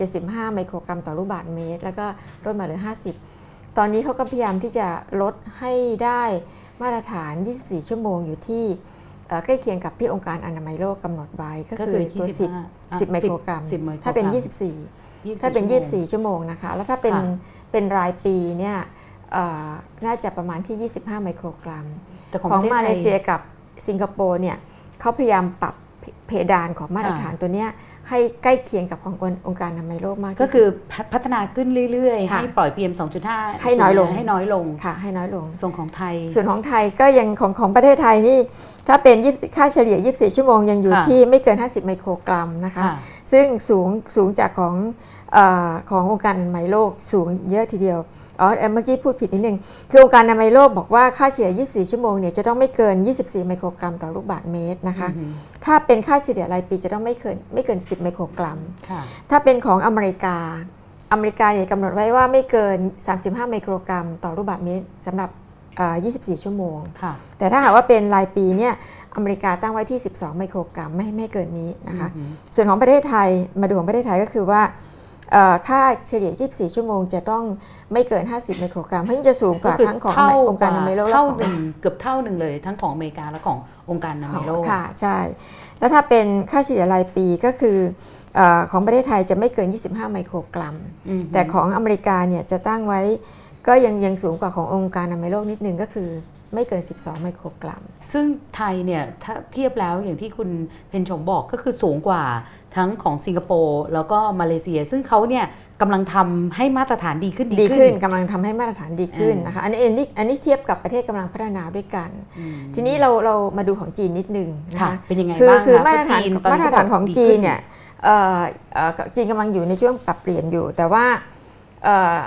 [SPEAKER 2] 75 ไมโครกรัมต่อลูกบาศก์เมตร แล้วก็ลดมาเหลือ 50 ตอนนี้เขาก็พยายามที่จะลดให้ได้มาตรฐาน 24 ชั่วโมงอยู่ที่เอ่อใกล้เคียงกับที่องค์การอนามัยโลกกำหนดไว้ก็
[SPEAKER 1] ก็
[SPEAKER 2] คื
[SPEAKER 1] คืออ
[SPEAKER 2] ตัว
[SPEAKER 1] 25
[SPEAKER 2] 10 10ไมโครกรัม
[SPEAKER 1] 10 ไมโครกรัม
[SPEAKER 2] ถ้าเป็น 24
[SPEAKER 1] 24
[SPEAKER 2] ถ้าเป็น
[SPEAKER 1] ชั่วโมง
[SPEAKER 2] 24 ชั่วโมงนะคะ แล้วถ้าเป็น
[SPEAKER 1] ค่ะ
[SPEAKER 2] เป็นรายปีเนี่ยเอ่อน่าจะประมาณที่ 25 ไมโครกรัม
[SPEAKER 1] แต่ของ
[SPEAKER 2] ของ
[SPEAKER 1] ประทศ
[SPEAKER 2] มาเล
[SPEAKER 1] ไท
[SPEAKER 2] เซียกับสิงคโปร์เนี่ยเขาพยายามปรับเพดานของมาตรฐานตัวเนี้ยให้ใกล้เคียงกับขององค์การอนามัยโลกมากที่สุด
[SPEAKER 1] ก็คือพัฒพัฒนาขึ้นเรื่อยๆ
[SPEAKER 2] ค่ะ
[SPEAKER 1] ให้ปล่อย PM 2.5
[SPEAKER 2] ให้น้อยลง
[SPEAKER 1] ให้น้อยลง
[SPEAKER 2] ค่ะ ให้น้อยลง
[SPEAKER 1] ส่วนของไทย
[SPEAKER 2] ส่วนของไทยก็ยังของของประเทศไทยนี่ ถ้าเป็น20ค่าเฉลี่ย 24 ชั่วโมงยังอยู่
[SPEAKER 1] ค่ะ
[SPEAKER 2] ที่ไม่เกิน 50 ไมโครกรัมนะคะ
[SPEAKER 1] ค่ะ
[SPEAKER 2] ซึ่งสูงสูงจากของเออ ขององค์การอนามัยโลกสูงเยอะทีเดียว อ๋อเอ่อเมื่อกี้พูดผิดนิดนึง คือองค์การอนามัยโลกบอกว่าค่าเฉลี่ย 24 ชั่วโมงเนี่ยจะต้องไม่เกิน 24 ไมโครกรัมต่อลูกบาศก์เมตรนะคะ
[SPEAKER 1] อือหือ
[SPEAKER 2] ถ้าเป็นค่าเฉลี่ยรายปีจะต้องไม่เกินไม่เกิน 10 ไมโครกรัม
[SPEAKER 1] ค่ะ
[SPEAKER 2] ถ้าเป็นของอเมริกา อเมริกาเนี่ยกำหนดไว้ว่าไม่เกิน 35 ไมโครกรัม ต่อลูกบาศก์เมตรสำหรับเอ่อ24 ชั่วโมง
[SPEAKER 1] ค่ะ
[SPEAKER 2] แต่ถ้าหากว่าเป็นรายปีเนี่ยอเมริกาตั้งไว้ที่ 12 ไมโครกรัมไม่ไม่เกินนี้นะคะ
[SPEAKER 1] อือหือ
[SPEAKER 2] ส่วนของประเทศไทยมาดูของประเทศไทยก็คือว่าเอ่อ ค่าเฉลี่ย 24 ชั่วโมงจะต้องไม่เกิน 50 ไมโครกรัมเพราะฉะนั้นจะสูงกว่า
[SPEAKER 1] ก็คือ
[SPEAKER 2] ทั้งของ
[SPEAKER 1] เท่า
[SPEAKER 2] องค์การอนามัยโลกและ
[SPEAKER 1] เท่า
[SPEAKER 2] ของ
[SPEAKER 1] หนึ่งเกือบเท่าหนึ่งเลย ทั้งของอเมริกาและขององค์การอนามัยโลก
[SPEAKER 2] ค่ะใช่ แล้วถ้าเป็นค่าเฉลี่ยรายปีก็คือเออของประเทศไทยจะไม่เกิน 25 ไมโครกรัม
[SPEAKER 1] อือหือ
[SPEAKER 2] แต่ของอเมริกาเนี่ยจะตั้งไว้ก็ยังยังสูงกว่าขององค์การอนามัยโลกนิดนึงก็คือ ไม่เกิน 12 ไมโครกรัม
[SPEAKER 1] ซึ่งไทยเนี่ยถ้าเทียบแล้วอย่างที่คุณเพนชมบอกก็คือสูงกว่าทั้งของสิงคโปร์แล้วก็มาเลเซีย ซึ่งเขาเนี่ยกำลังทำให้มาตรฐานดีขึ้น
[SPEAKER 2] ดีขึ้นกำลังทำให้มาตรฐานดีขึ้น
[SPEAKER 1] อืม
[SPEAKER 2] นะคะอันนี้อันนี้อันนี้เทียบกับประเทศกำลังพัฒนาด้วยกัน
[SPEAKER 1] อืม
[SPEAKER 2] ทีนี้เราเรามาดูของจีนนิดนึงนะ
[SPEAKER 1] ค่ะ
[SPEAKER 2] คะ
[SPEAKER 1] เป็นยังไง
[SPEAKER 2] คือ
[SPEAKER 1] บ้าง
[SPEAKER 2] คือ
[SPEAKER 1] คะ
[SPEAKER 2] มาตรฐาน
[SPEAKER 1] เพะจี
[SPEAKER 2] มาตรฐานของ
[SPEAKER 1] ดี
[SPEAKER 2] จี
[SPEAKER 1] ขึ้
[SPEAKER 2] นเนี่ยเอ่อเอ่อจีนกำลังอยู่ในช่วงปรับเปลี่ยนอยู่ แต่ว่าเอ่อ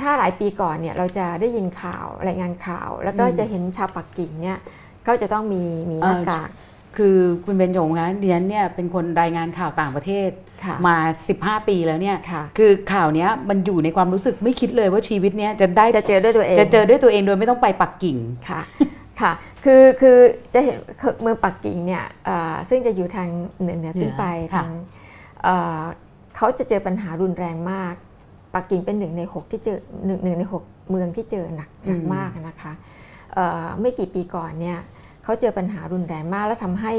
[SPEAKER 2] ถ้าหลายปีก่อนเนี่ยเราจะได้ยินข่าวรายงานข่าว แล้วก็จะเห็นชาวปักกิ่งเนี่ยก็จะต้องมีมีหน้ากาก
[SPEAKER 1] คือคุณเบนจงคะดิฉันเนี่ยเป็นคนรายงานข่าวต่างประเทศ
[SPEAKER 2] ค่ะ
[SPEAKER 1] มา 15 ปีแล้วเนี่ย
[SPEAKER 2] ค่ะ
[SPEAKER 1] คือข่าวเนี้ยมันอยู่ในความรู้สึกไม่คิดเลยว่าชีวิตเนี้ยจะได้
[SPEAKER 2] จะเจอด้วยตัวเอง
[SPEAKER 1] จะเจอด้วยตัวเองโดยไม่ต้องไปปักกิ่ง
[SPEAKER 2] ค่ะค่ะคือคือจะเห็นคือเมืองปักกิ่งเนี่ยเอ่อซึ่งจะอยู่ทางเหนือเหนือขึ้นไป
[SPEAKER 1] เหนือค่ะ
[SPEAKER 2] ทางเอ่อเขาจะเจอปัญหารุนแรงมาก ปักกิ่งเป็นหนึ่งในหกที่เจอหนึ่งหนึ่งในหกเมืองที่เจอหนักหนักมากนะคะเอ่อไม่กี่ปีก่อนเนี่ยเขาเจอปัญหารุนแรงมาก แล้วทำให้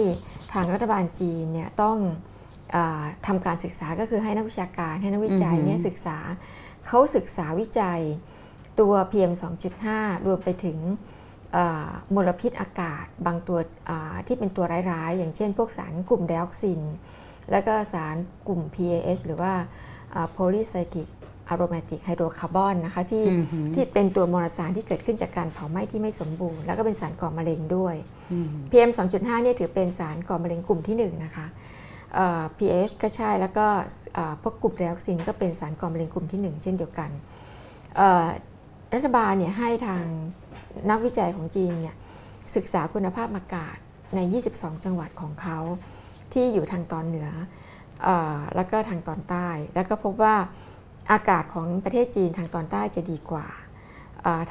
[SPEAKER 2] ทางรัฐบาลจีนเนี่ยต้องเออทำการศึกษาก็คือให้นักวิชาการให้นักวิจัยเนี่ยศึกษาเขาศึกษาวิจัยตัว PM 2.5 รวมไปถึงเอ่อมลพิษอากาศบางตัวอ่าที่เป็นตัวร้ายๆ อย่างเช่น พวกสารกลุ่มไดออกซิน แล้วก็สารกลุ่ม PAH หรือว่า polycyclic aromatic hydrocarbon นะคะที่
[SPEAKER 1] อือหือ
[SPEAKER 2] ที่เป็นตัวมลสารที่เกิดขึ้นจากการเผาไหม้ที่ไม่สมบูรณ์ แล้วก็เป็นสารก่อมะเร็งด้วย
[SPEAKER 1] อืม
[SPEAKER 2] PM 2.5เนี่ยถือเป็นสารก่อมะเร็งกลุ่มที่ 1 นะคะเอ่อ PAH ก็ใช่แล้วก็อ่าพวกกลุ่มไดออกซินก็เป็นสารก่อมะเร็งกลุ่มที่ 1 เช่นเดียวกันเอ่อรัฐบาลเนี่ยให้ทางนักวิจัยของจีนเนี่ยศึกษาคุณภาพอากาศใน 22 จังหวัดของเขาที่อยู่ทางตอนเหนือเออแล้วก็ทางตอนใต้ แล้วก็พบว่า อากาศของประเทศจีนทางตอนใต้จะดีกว่า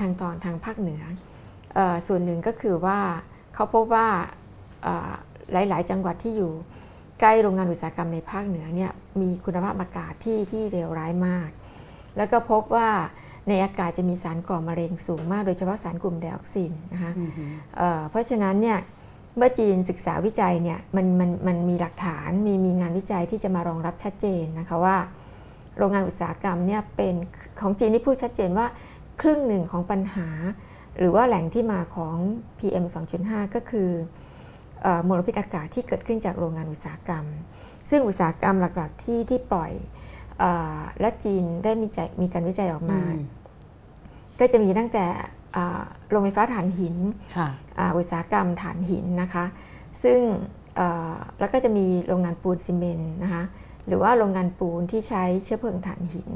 [SPEAKER 2] ทางตอนทางภาคเหนืออส่วนหนึ่งก็คือว่าเขาพบว่าหลาย ๆ จังหวัดที่อยู่ใกล้โรงงานอุตสาหกรรมในภาคเหนือเนี่ยมีคุณภาพอากาศที่ที่เลวร้ายมาก แล้วก็พบว่าในอากาศจะมีสารก่อมะเร็งสูงมาก โดยเฉพาะสารกลุ่มไดออกซินนะคะ
[SPEAKER 1] อือฮึ
[SPEAKER 2] เเพราะฉะนั้นเนี่ยเมื่อจีนศึกษาวิจัยเนี่ยมันมันมันมีหลักฐานมีมีงานวิจัยที่จะมารองรับชัดเจนนะคะว่า โรงงานอุตสาหกรรมเนี่ยเป็นของจีนนี่พูดชัดเจนว่าครึ่งหนึ่งของปัญหา หรือว่าแหล่งที่มาของ PM 2.5 ก็คือเอ่อมลพิษอากาศที่เกิดขึ้นจากโรงงานอุตสาหกรรม ซึ่งอุตสาหกรรมหลักๆที่ที่ปล่อยเออและจีนได้มีใจมีการวิจัยออกมา ก็จะมีตั้งแต่อ่าโรงไฟฟ้าถ่านหิน
[SPEAKER 1] ค่ะ
[SPEAKER 2] อ่าอุตสาหกรรมถ่านหินนะคะ ซึ่งเอ่อแล้วก็จะมีโรงงานปูนซีเมนต์นะคะ หรือว่าโรงงานปูนที่ใช้เชื้อเพลิงถ่านหิน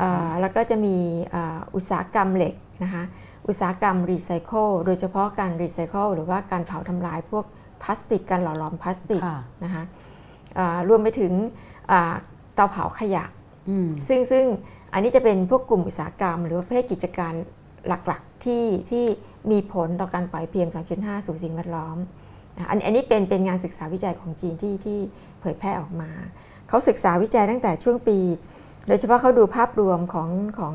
[SPEAKER 2] อ่าแล้วก็จะมีอ่าอุตสาหกรรมเหล็กนะคะ อุตสาหกรรมรีไซเคิลโดยเฉพาะการรีไซเคิลหรือว่าการเผาทำลายพวกพลาสติก การหล่อหลอมพลาสติก
[SPEAKER 1] ค่ะ
[SPEAKER 2] นะคะอ่ารวมไปถึงอ่าเตาเผาขยะ
[SPEAKER 1] อืม
[SPEAKER 2] ซึ่งซึ่งอันนี้จะเป็นพวกกลุ่มอุตสาหกรรม หรือว่าประเภทกิจการหลักๆที่ที่มีผลต่อการปล่อย PM 2.5 สู่สิ่งแวดล้อมนะอันอันนี้เป็นเป็นงานศึกษาวิจัยของจีนที่ที่เผยแพร่ออกมา เขาศึกษาวิจัยตั้งแต่ช่วงปี โดยเฉพาะเขาดูภาพรวมของของ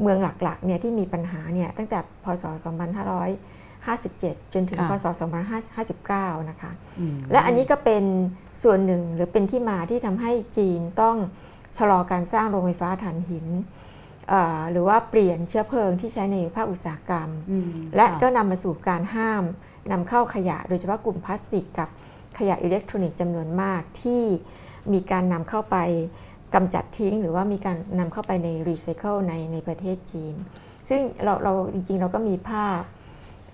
[SPEAKER 2] เมืองหลักๆเนี่ยที่มีปัญหาเนี่ยตั้งแต่พศ 2557 จนถึง
[SPEAKER 1] ค่ะ
[SPEAKER 2] พศ 2559 นะคะ
[SPEAKER 1] อืม
[SPEAKER 2] และอันนี้ก็เป็นส่วนหนึ่งหรือเป็นที่มาที่ทำให้จีนต้องชะลอการสร้างโรงไฟฟ้าถ่านหินเอ่อหรือว่าเปลี่ยนเชื้อเพลิงที่ใช้ในภาคอุตสาหกรรม
[SPEAKER 1] อืม
[SPEAKER 2] และ
[SPEAKER 1] ค่
[SPEAKER 2] ก็นำมาสู่การห้ามนำเข้าขยะ โดยเฉพาะกลุ่มพลาสติกกับขยะอิเล็กทรอนิกส์จำนวนมากที่ มีการนำเข้าไปกำจัดทิ้ง หรือว่ามีการนำเข้าไปในรีไซเคิลในในประเทศจีน ซึ่งเราเราจริงๆ เราก็มีภาพ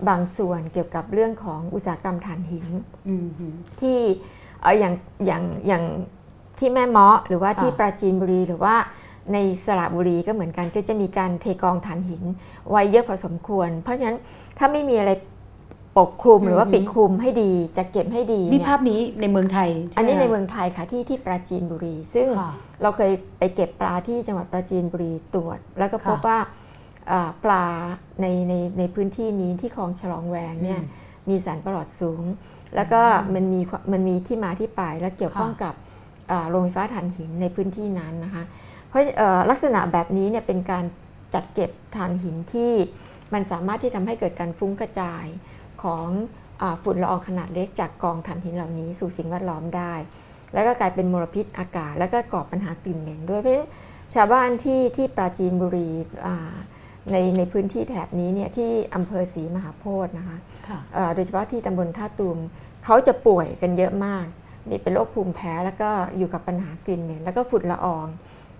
[SPEAKER 2] บางส่วนเกี่ยวกับเรื่องของอุตสาหกรรมถ่านหิน
[SPEAKER 1] อืมฮึ
[SPEAKER 2] ที่เอ่ออย่างอย่างอย่างที่แม่เมาะหรือว่า
[SPEAKER 1] ค่ะ
[SPEAKER 2] ที่ปราจีนบุรีหรือว่าในสระบุรีก็เหมือนกันก็จะมีการเทกองถ่านหินไว้เยอะพอสมควร เพราะฉะนั้นถ้าไม่มีอะไร ปกคลุมหรือว่าปิดคลุมให้ดีจะเก็บให้ดี
[SPEAKER 1] นี่
[SPEAKER 2] เย
[SPEAKER 1] ภาพนี้ในเมืองไทยช่
[SPEAKER 2] อัน
[SPEAKER 1] ไห
[SPEAKER 2] นี้ใน
[SPEAKER 1] คะ
[SPEAKER 2] เมืองไทยค่ะที่ที่ปราจีนบุรี ซึ่ง
[SPEAKER 1] ค่ะ
[SPEAKER 2] เราเคยไปเก็บปลาที่จังหวัดปราจีนบุรีตรวจ แล้วก็พบ
[SPEAKER 1] ค่ะ
[SPEAKER 2] ว่าอ่าปลาในในในพื้นที่นี้ที่คลองฉลองแวงเนี่ย
[SPEAKER 1] อืม
[SPEAKER 2] มีสารประหลอดสูง แล้วก็มันมีความมันมีที่มาที่ไปและเกี่ยวข้อง
[SPEAKER 1] ค่ะ
[SPEAKER 2] กับอ่าโรงไฟฟ้าถ่านหินในพื้นที่นั้นนะคะ เพราะเอ่อลักษณะแบบนี้เนี่ยเป็นการจัดเก็บถ่านหินที่มันสามารถที่ทำให้เกิดการฟุ้งกระจาย ของอาฝุ่นละอองขนาดเล็กจากกองถ่านหินเหล่านี้สู่สิ่งแวดล้อมได้ แล้วก็กลายเป็นมลพิษอากาศ แล้วก็ก่อปัญหากลิ่นเหม็นด้วยเพราะฉะนั้นชาวบ้านที่ที่ปราจีนบุรีอ่าในในพื้นที่แถบนี้เนี่ยที่อำเภอศรีมหาโพธิ์นะคะ
[SPEAKER 1] ค่ะ
[SPEAKER 2] เอ่อโดยเฉพาะที่ตำบลท่าตูมเขาจะป่วยกันเยอะมาก มีเป็นโรคภูมิแพ้แล้วก็อยู่กับปัญหากลิ่นเหม็นแล้วก็ฝุ่นละออง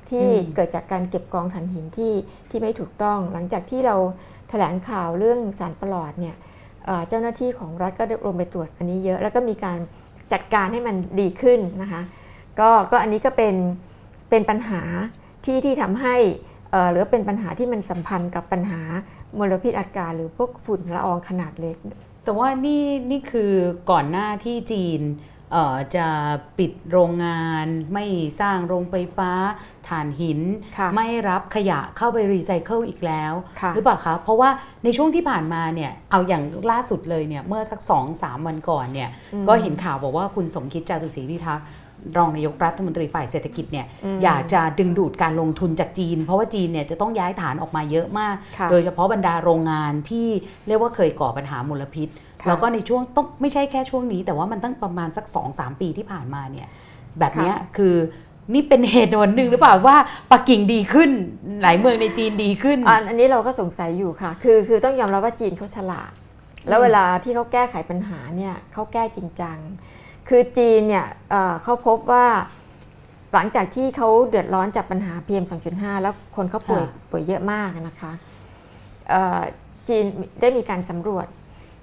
[SPEAKER 2] ที่
[SPEAKER 1] อืม
[SPEAKER 2] เกิดจากการเก็บกองถ่านหินที่ที่ไม่ถูกต้อง หลังจากที่เราแถลงข่าวเรื่องสารประหลอดเนี่ย เจ้าหน้าที่ของรัฐก็ลงไปตรวจอันนี้เยอะแล้วก็มีการจัดการให้มันดีขึ้นนะคะก็ก็อันนี้ก็เป็นเป็นปัญหาที่ที่ทำให้หรือเป็นปัญหาที่มันสัมพันธ์กับปัญหามลพิษอากาศหรือพวกฝุ่นละอองขนาดเล็ก
[SPEAKER 1] แต่ว่านี่นี่คือก่อนหน้าที่จีน จะปิดโรงงาน ไม่สร้างโรงไฟฟ้าถ่านหิน
[SPEAKER 2] ค่ะ
[SPEAKER 1] ไม่รับขยะเข้าไปรีไซเคิลอีกแล้ว
[SPEAKER 2] ค่ะ
[SPEAKER 1] หรือเปล่าคะ เพราะว่าในช่วงที่ผ่านมาเนี่ยเอาอย่างล่าสุดเลยเนี่ยเมื่อสักสองสามวันก่อนเนี่ย
[SPEAKER 2] อืม
[SPEAKER 1] ก็เห็นข่าวบอกว่าคุณสมคิดจาตุศรีพิทักษ์รองนายกรัฐมนตรีฝ่ายเศรษฐกิจเนี่ย
[SPEAKER 2] อืม
[SPEAKER 1] อยากจะดึงดูดการลงทุนจากจีน เพราะว่าจีนเนี่ยจะต้องย้ายฐานออกมาเยอะมาก
[SPEAKER 2] ค่ะ
[SPEAKER 1] โดยเฉพาะบรรดาโรงงานที่เรียกว่าเคยก่อปัญหามลพิษ
[SPEAKER 2] ค่ะ
[SPEAKER 1] แล้วก็ในช่วงต้องไม่ใช่แค่ช่วงนี้ แต่ว่ามันตั้งประมาณสัก2-3ปีที่ผ่านมาเนี่ยแบบเนี้ยคือนี่เป็นเหตุผลหนึ่งหรือเปล่าว่าปักกิ่งดีขึ้น หลายเมืองในจีนดีขึ้น
[SPEAKER 2] อันอันนี้เราก็สงสัยอยู่ค่ะ คือคือต้องยอมรับว่าจีนเขาฉลาด แล้วเวลาที่เขาแก้ไขปัญหาเนี่ยเขาแก้จริงจัง คือจีนเนี่ยเอ่อเขาพบว่าหลังจากที่เขาเดือดร้อนจากปัญหา PM 2.5 แล้วคนเขาป่วย
[SPEAKER 1] ค่ะ
[SPEAKER 2] ป่วยเยอะมากนะคะเอ่อจีนได้มีการสำรวจ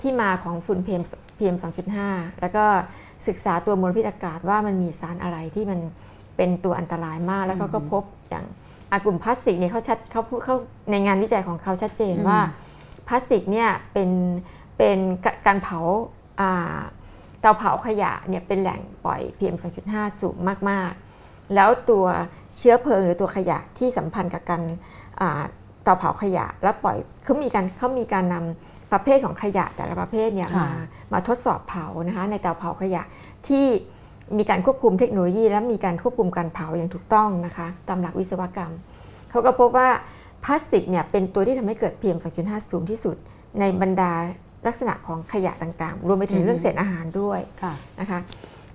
[SPEAKER 2] ที่มาของฝุ่น PM PM 2.5 แล้วก็ศึกษาตัวมลพิษอากาศว่ามันมีสารอะไรที่มันเป็นตัวอันตรายมาก แล้วเขาก็พบอย่างอะกลุ่มพลาสติกเนี่ยเขาชัดเขาพูดเขาในงานวิจัยของเขาชัดเจน
[SPEAKER 1] อืม
[SPEAKER 2] ว่าพลาสติกเนี่ยเป็นเป็นกะการเผาอ่าเตาเผาขยะเนี่ยเป็นแหล่งปล่อย PM 2.5 สูงมาก ๆ แล้วตัวเชื้อเพลิงหรือตัวขยะที่สัมพันธ์กับการอ่าเตาเผาขยะ แล้วปล่อยเขามีการเขามีการนำ ประเภทของขยะแต่ละประเภทเนี่ย
[SPEAKER 1] ค่ะ
[SPEAKER 2] มามาทดสอบเผานะคะในเตาเผาขยะที่มีการควบคุมเทคโนโลยี และมีการควบคุมการเผาอย่างถูกต้องนะคะตามหลักวิศวกรรมเขาก็พบว่าพลาสติกเนี่ยเป็นตัวที่ทำให้เกิด PM 2.5 สูงที่สุด ในบรรดาลักษณะของขยะต่างๆ รวมไปถึง
[SPEAKER 1] อือฮึ
[SPEAKER 2] เรื่องเศษอาหารด้วย
[SPEAKER 1] ค่ะ
[SPEAKER 2] นะคะ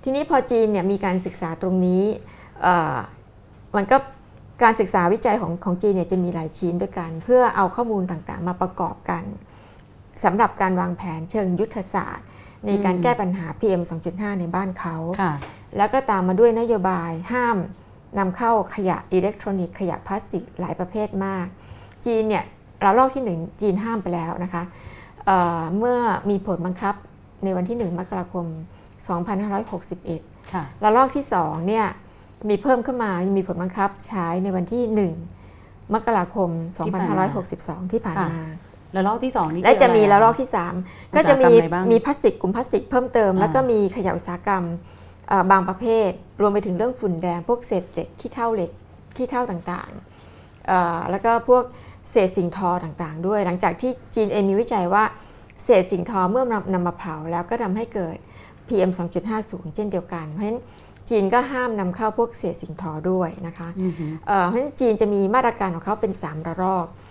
[SPEAKER 2] ทีนี้พอจีนเนี่ยมีการศึกษาตรงนี้เอ่อมันก็การศึกษาวิจัยของของจีนเนี่ยจะมีหลายชิ้นด้วยกัน เพื่อเอาข้อมูลต่างๆ มาประกอบกัน สำหรับการวางแผนเชิงยุทธศาสตร์ ในการ
[SPEAKER 1] อืม
[SPEAKER 2] แก้ปัญหา PM 2.5 ในบ้านเขา
[SPEAKER 1] ค่ะ
[SPEAKER 2] แล้วก็ตามมาด้วยนโยบายห้ามนำเข้าขยะอิเล็กทรอนิกส์ขยะพลาสติกหลายประเภทมาก จีนเนี่ยระลอกที่ 1 จีนห้ามไปแล้วนะคะเอ่อเมื่อมีผลบังคับในวันที่ 1 มกราคม 2561
[SPEAKER 1] ค่ะ
[SPEAKER 2] ระลอกที่2เนี่ยมีเพิ่มขึ้นมา มีผลบังคับใช้ในวันที่ 1 มกราคม
[SPEAKER 1] ที่ผ่านมา
[SPEAKER 2] 2562ที่ผ่าน
[SPEAKER 1] ค่ะ
[SPEAKER 2] มา
[SPEAKER 1] แล้วรอบที่สองนี่
[SPEAKER 2] และจะมี
[SPEAKER 1] คืออ
[SPEAKER 2] ระ
[SPEAKER 1] ไร
[SPEAKER 2] ล
[SPEAKER 1] อ
[SPEAKER 2] อกที่ 3 ก็จะมี
[SPEAKER 1] อุตสาหกรรมอะไรบ้าง
[SPEAKER 2] มีพลาสติกกลุ่มพลาสติกเพิ่มเติม
[SPEAKER 1] อ่า
[SPEAKER 2] แล้วก็มีขยะอุตสาหกรรมเอ่อบางประเภท รวมไปถึงเรื่องฝุ่นแดง พวกเศษเหล็กขี้เท่าเหล็กขี้เท่าต่างๆเอ่อแล้วก็พวกเศษสิ่งทอต่างๆ ด้วย หลังจากที่จีนเองมีวิจัยว่าเศษสิ่งทอเมื่อนำนำมาเผาแล้วก็ทำให้เกิด PM 2.5สูงเช่นเดียวกัน เพราะฉะนั้นจีนก็ห้ามนำเข้าพวกเศษสิ่งทอด้วยนะคะ
[SPEAKER 1] อือหือ
[SPEAKER 2] เอ่อเพราะฉะนั้นจีนจะมีมาตรการของเขาเป็น 3 ระลอกเอ่อ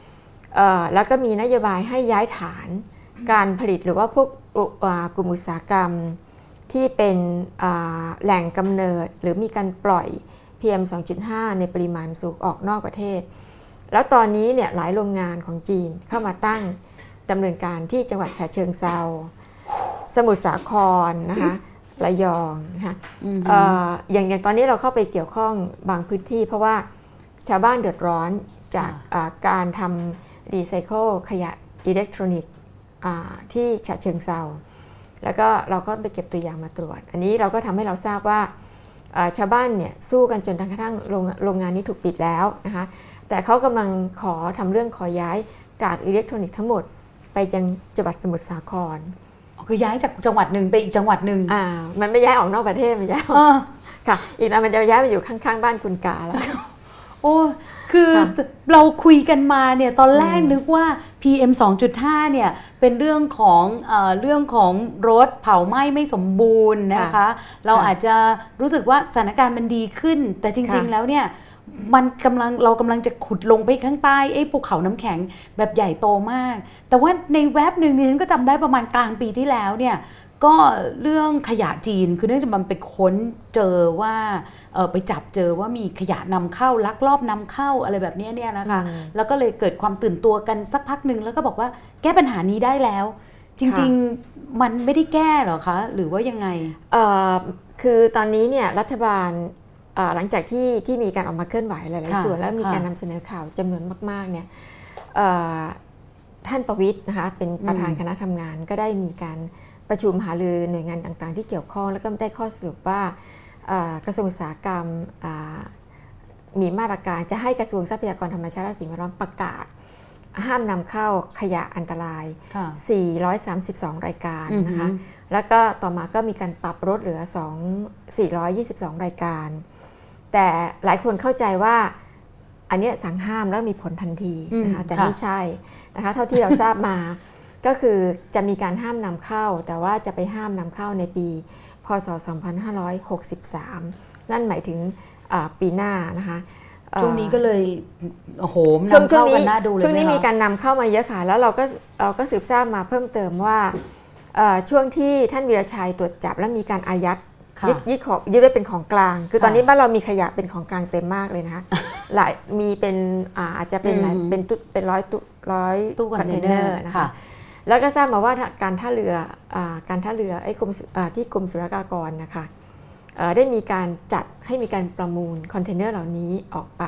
[SPEAKER 2] แล้วก็มีนโยบายให้ย้ายฐานการผลิตหรือว่าพวกอุอ่ากลุ่มอุตสาหกรรมที่เป็นอ่าแหล่งกำเนิดหรือมีการปล่อย PM 2.5 ในปริมาณสูงออกนอกประเทศ แล้วตอนนี้เนี่ยหลายโรงงานของจีนเข้ามาตั้งดำเนินการที่จังหวัดฉะเชิงเซา สมุทรสาครนะคะระยองนะคะ
[SPEAKER 1] อือหื
[SPEAKER 2] เอ่
[SPEAKER 1] อ
[SPEAKER 2] ออย่างอย่างตอนนี้เราเข้าไปเกี่ยวข้องบางพื้นที่ เพราะว่าชาวบ้านเดือดร้อนจาก
[SPEAKER 1] ค่ะ
[SPEAKER 2] อ่าการทำ รีไซเคิลขยะอิเล็กทรอนิกส์อ่าที่ฉะเชิงเทราแล้วก็เราก็ไปเก็บตัวอย่างมาตรวจ อันนี้เราก็ทำให้เราทราบว่าอ่าชาวบ้านเนี่ยสู้กันจนกระทั่งโรงโรงงานนี้ถูกปิดแล้วนะคะแต่เขากำลังขอทำเรื่องขอย้ายกากอิเล็กทรอนิกส์ทั้งหมด ไปจังจังหวัดสมุทรสาคร
[SPEAKER 1] คือย้ายจากจังหวัดหนึ่งไปอีกจังหวัดหนึ่ง
[SPEAKER 2] อ่ามันไม่ย้ายออกนอกประเทศมันย้ายออก
[SPEAKER 1] เออ
[SPEAKER 2] ค่ะอีกอันมันจะย้ายไปอยู่ข้างๆ บ้านคุณกาแล้ว
[SPEAKER 1] โอ้ คือ
[SPEAKER 2] ค่ะ
[SPEAKER 1] เราคุยกันมาเนี่ยตอนแรก
[SPEAKER 2] อืม
[SPEAKER 1] นึกว่า PM 2.5เนี่ยเป็นเรื่องของเออเรื่องของรถเผาไหม้ไม่สมบูรณ์นะคะ เรา
[SPEAKER 2] ค่ะ
[SPEAKER 1] อาจจะรู้สึกว่าสถานการณ์มันดีขึ้น แต่จริง
[SPEAKER 2] ค่ะ
[SPEAKER 1] ๆแล้วเนี่ยมันกำลังเรากำลังจะขุดลงไปข้างใต้ไอ้ภูเขาน้ำแข็งแบบใหญ่โตมาก แต่ว่าในแว็บหนึ่งนี่ฉันก็จำได้ประมาณกลางปีที่แล้วเนี่ย ก็เรื่องขยะจีนคือเนื่องจากมันไปค้นเจอว่าเออไปจับเจอว่ามีขยะนำเข้าลักลอบนำเข้าอะไรแบบเนี้ยเนี่ยนะคะ
[SPEAKER 2] อืม
[SPEAKER 1] แล้วก็เลยเกิดความตื่นตัวกันสักพักหนึ่งแล้วก็บอกว่าแก้ปัญหานี้ได้แล้ว จริงๆมันไม่ได้แก้เหรอคะ หรือว่ายังไง
[SPEAKER 2] เอ่อคือตอนนี้เนี่ยรัฐบาลเอ่อหลังจากที่ที่มีการออกมาเคลื่อนไหวหลาย
[SPEAKER 1] ค่ะ
[SPEAKER 2] ๆส่วนแล้วมีการ
[SPEAKER 1] ค่ะ
[SPEAKER 2] นำเสนอข่าวจำนวนมากๆเนี่ยเอ่อท่านประวิทย์นะคะเป็นประธาน
[SPEAKER 1] อืม
[SPEAKER 2] คณะทำงานก็ได้มีการ ประชุมหารือหน่วยงานต่างๆ ที่เกี่ยวข้อง แล้วก็ได้ข้อสรุปว่าเอ่อกระทรวงอุตสาหกรรมอ่ามีมาตรการจะให้กระทรวงทรัพยากรธรรมชาติและสิ่งแวดล้อมประกาศ ห้ามนำเข้าขยะอันตราย
[SPEAKER 1] ค่ะ
[SPEAKER 2] 432 รายการ
[SPEAKER 1] อือหือ
[SPEAKER 2] นะคะ แล้วก็ต่อมาก็มีการปรับลดเหลือ 2 422 รายการ แต่หลายคนเข้าใจว่าอันเนี้ยสั่งห้ามแล้วมีผลทันทีนะคะ
[SPEAKER 1] อืม
[SPEAKER 2] แต่
[SPEAKER 1] ค่ะ
[SPEAKER 2] ไม่ใช่นะคะเท่าที่เราทราบมา ก็คือจะมีการห้ามนำเข้า แต่ว่าจะไปห้ามนำเข้าในปี พศ 2563 นั่นหมายถึงอ่าปีหน้านะคะเอ่อ
[SPEAKER 1] ช่วงนี้ก็เลยโอ้โห
[SPEAKER 2] ช่วง
[SPEAKER 1] นำ
[SPEAKER 2] ช่ว
[SPEAKER 1] เข้างกั
[SPEAKER 2] นี้
[SPEAKER 1] นน่าดูเลย
[SPEAKER 2] ช่วงนี้
[SPEAKER 1] ไห
[SPEAKER 2] มี
[SPEAKER 1] คะ
[SPEAKER 2] การนำเข้ามาเยอะค่ะ แล้วเราก็เราก็สืบทราบมาเพิ่มเติมว่าเอ่อช่วงที่ท่านวีรชัยตรวจจับและมีการอายัด
[SPEAKER 1] ค่ะ
[SPEAKER 2] ยึดยึดของยึดไว้เป็นของกลาง คือ
[SPEAKER 1] ค่ะ
[SPEAKER 2] ตอนนี้บ้านเรามีขยะเป็นของกลางเต็มมากเลยนะคะหลายมีเป็นอ่าอาจจะเป็นหลาย
[SPEAKER 1] อืม
[SPEAKER 2] เป็นตู้เป็นร้อยตู้ร้อย
[SPEAKER 1] ตู้คอนเทนเนอร์
[SPEAKER 2] นะ
[SPEAKER 1] ค่ะ
[SPEAKER 2] คะ แล้วก็ทราบมาว่าการท่าเรืออาการท่าเรือไอ้กรมสุอ่าที่กรมศุลกากรนะคะเอ่อได้มีการจัดให้มีการประมูลคอนเทนเนอร์เหล่านี้ออกไป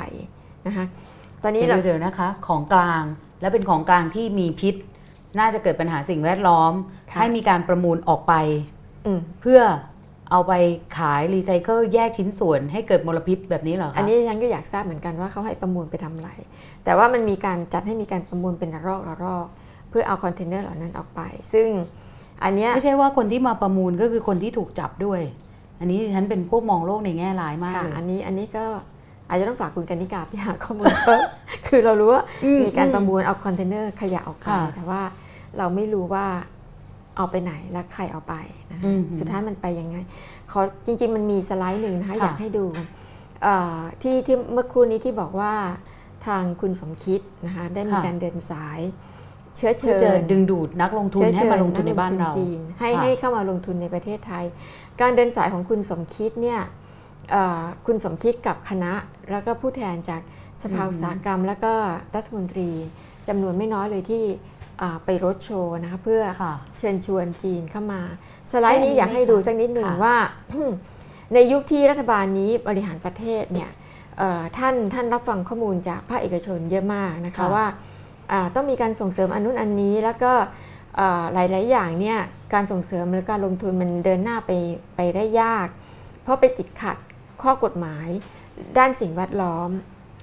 [SPEAKER 2] นะคะตอนนี้เรา
[SPEAKER 1] เดี๋ยวๆนะคะของกลางและเป็นของกลางที่มีพิษ น่าจะเกิดปัญหาสิ่งแวดล้อม
[SPEAKER 2] ค่ะ
[SPEAKER 1] ให้มีการประมูลออกไป
[SPEAKER 2] อืม
[SPEAKER 1] เพื่อเอาไปขายรีไซเคิลแยกชิ้นส่วนให้เกิดมลพิษแบบนี้เหรอค่ะ
[SPEAKER 2] อันนี้ดิฉันก็อยากทราบเหมือนกันว่าเขาให้ประมูลไปทำอะไร แต่ว่ามันมีการจัดให้มีการประมูลเป็นระลอกระลอก เพื่อเอาคอนเทนเนอร์เหล่านั้นออกไป ซึ่งอันเนี้ย
[SPEAKER 1] ไม่ใช่ว่าคนที่มาประมูลก็คือคนที่ถูกจับด้วย อันนี้ฉันเป็นพวกมองโลกในแง่ร้ายมาก
[SPEAKER 2] ค่ะ
[SPEAKER 1] เลย
[SPEAKER 2] อันนี้อันนี้ก็อาจจะต้องฝากคุณกรรณิการ์พี่หาข้อมูลเพิ่มคือเรารู้ว่า
[SPEAKER 1] อืม
[SPEAKER 2] มีการประมูลเอาคอนเทนเนอร์ขยะออกไป
[SPEAKER 1] ค่ะ
[SPEAKER 2] แต่ว่าเราไม่รู้ว่าเอาไปไหนและใครเอาไปนะคะ
[SPEAKER 1] อืม
[SPEAKER 2] สุดท้ายมันไปยังไงขอจริง ๆ มันมีสไลด์หนึ่งนะคะ
[SPEAKER 1] ค่ะ
[SPEAKER 2] อยากให้ดูเอ่อที่ที่เมื่อครู่นี้ที่บอกว่าทางคุณสมคิดนะคะได้มีการเดินสาย เชื้อ
[SPEAKER 1] เพื่
[SPEAKER 2] เชิ
[SPEAKER 1] อจะ
[SPEAKER 2] ญ
[SPEAKER 1] ดึงดูดนักลงทุน
[SPEAKER 2] เชื้อ
[SPEAKER 1] ให้
[SPEAKER 2] เชิญ
[SPEAKER 1] มาลงทุนในบ้าน
[SPEAKER 2] ก
[SPEAKER 1] เรา
[SPEAKER 2] จีนให้
[SPEAKER 1] ค่ะ
[SPEAKER 2] ให้เข้ามาลงทุนในประเทศไทย การเดินสายของคุณสมคิดเนี่ยเอ่อคุณสมคิดกับคณะ แล้วก็ผู้แทนจากสภาอุตสาหกรรม แล้วก็รัฐมนตรีจำนวนไม่น้อยเลยที่อ่าไปรถโชว์นะคะเพื่อ
[SPEAKER 1] ค่ะ
[SPEAKER 2] เชิญชวนจีนเข้ามา สไลด์นี้
[SPEAKER 1] ใช่
[SPEAKER 2] อยากให้ดูสักนิดหนึ่ง
[SPEAKER 1] ค่ะ
[SPEAKER 2] ว่า ในยุคที่รัฐบาลนี้บริหารประเทศเนี่ยเอ่อท่านท่านรับฟังข้อมูลจากภาคเอกชนเยอะมากนะคะว่าอ่า ต้องมีการส่งเสริมอันนู้นอันนี้ แล้วก็เอ่อหลาย ๆ อย่างเนี่ยการส่งเสริมหรือการลงทุนมันเดินหน้าไปไปได้ยาก เพราะไปติดขัดข้อกฎหมาย ด้านสิ่งแวดล้อม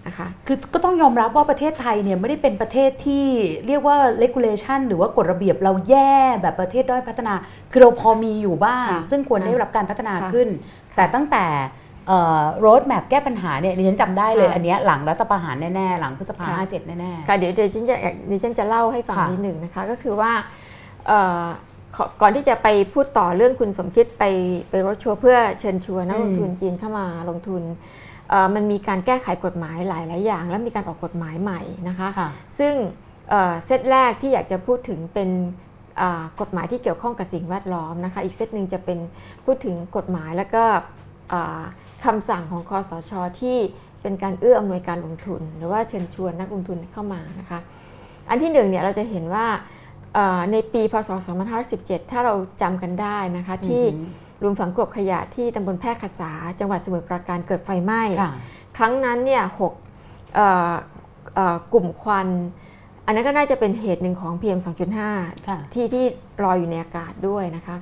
[SPEAKER 2] นะคะ
[SPEAKER 1] คือก็ต้องยอมรับว่าประเทศไทยเนี่ยไม่ได้เป็นประเทศที่เรียกว่า regulation หรือว่ากฎระเบียบเราแย่แบบประเทศด้อยพัฒนา คือเราพอมีอยู่บ้าง
[SPEAKER 2] ค่ะ
[SPEAKER 1] ซึ่งควร
[SPEAKER 2] ค่ะ
[SPEAKER 1] ได้รับการพัฒนา
[SPEAKER 2] ค่ะ
[SPEAKER 1] ขึ้น แต่ตั้งแต่ โรดแมพแก้ปัญหาเนี่ยดิฉันจำได้เลย
[SPEAKER 2] ค่ะ
[SPEAKER 1] อันเนี้ยหลังรัฐประหารแน่ๆ หลังพฤษภา
[SPEAKER 2] ค่ะ
[SPEAKER 1] 57แน่
[SPEAKER 2] ค่ะเดี๋ยวเดี๋ยวฉันจะเดี๋ยวฉันจะเล่าให้ฟัง
[SPEAKER 1] ค่ะ
[SPEAKER 2] นิดหนึ่งนะคะก็คือว่าเอ่อขอก่อนที่จะไปพูดต่อเรื่องคุณสมคิดไปไปรถชัวร์เพื่อเชิญชวนนักลงทุนจีนเข้ามาลงทุนเอ่อมันมีการแก้ไขกฎหมายหลายหลายๆอย่าง แล้วมีการออกกฎหมายใหม่นะคะ
[SPEAKER 1] ๆค่ะ
[SPEAKER 2] ซึ่งเอ่อเซตแรกที่อยากจะพูดถึงเป็นอ่ากฎหมายที่เกี่ยวข้องกับสิ่งแวดล้อมนะคะ อีกเซตหนึ่งจะเป็นพูดถึงกฎหมายแล้วก็อ่า คำสั่งของคอสชที่เป็นการเอื้ออำนวยการลงทุน หรือว่าเชิญชวนนักลงทุนเข้ามานะคะอันที่หนึ่งเนี่ยเราจะเห็นว่าเอ่อในปีพศ 2517 ถ้าเราจำกันได้นะคะที่
[SPEAKER 1] อือหือ
[SPEAKER 2] หลุมฝังกลบขยะที่ตำบลแพร่กษาจังหวัดสมุทรปราการเกิดไฟไหม้
[SPEAKER 1] ค่ะ
[SPEAKER 2] ครั้งนั้นเนี่ยหกเอ่อเอ่อกลุ่มควัน อันนั้นก็น่าจะเป็นเหตุหนึ่งของ PM 2.5
[SPEAKER 1] ค่ะ
[SPEAKER 2] ที่ที่ลอยอยู่ในอากาศด้วยนะคะ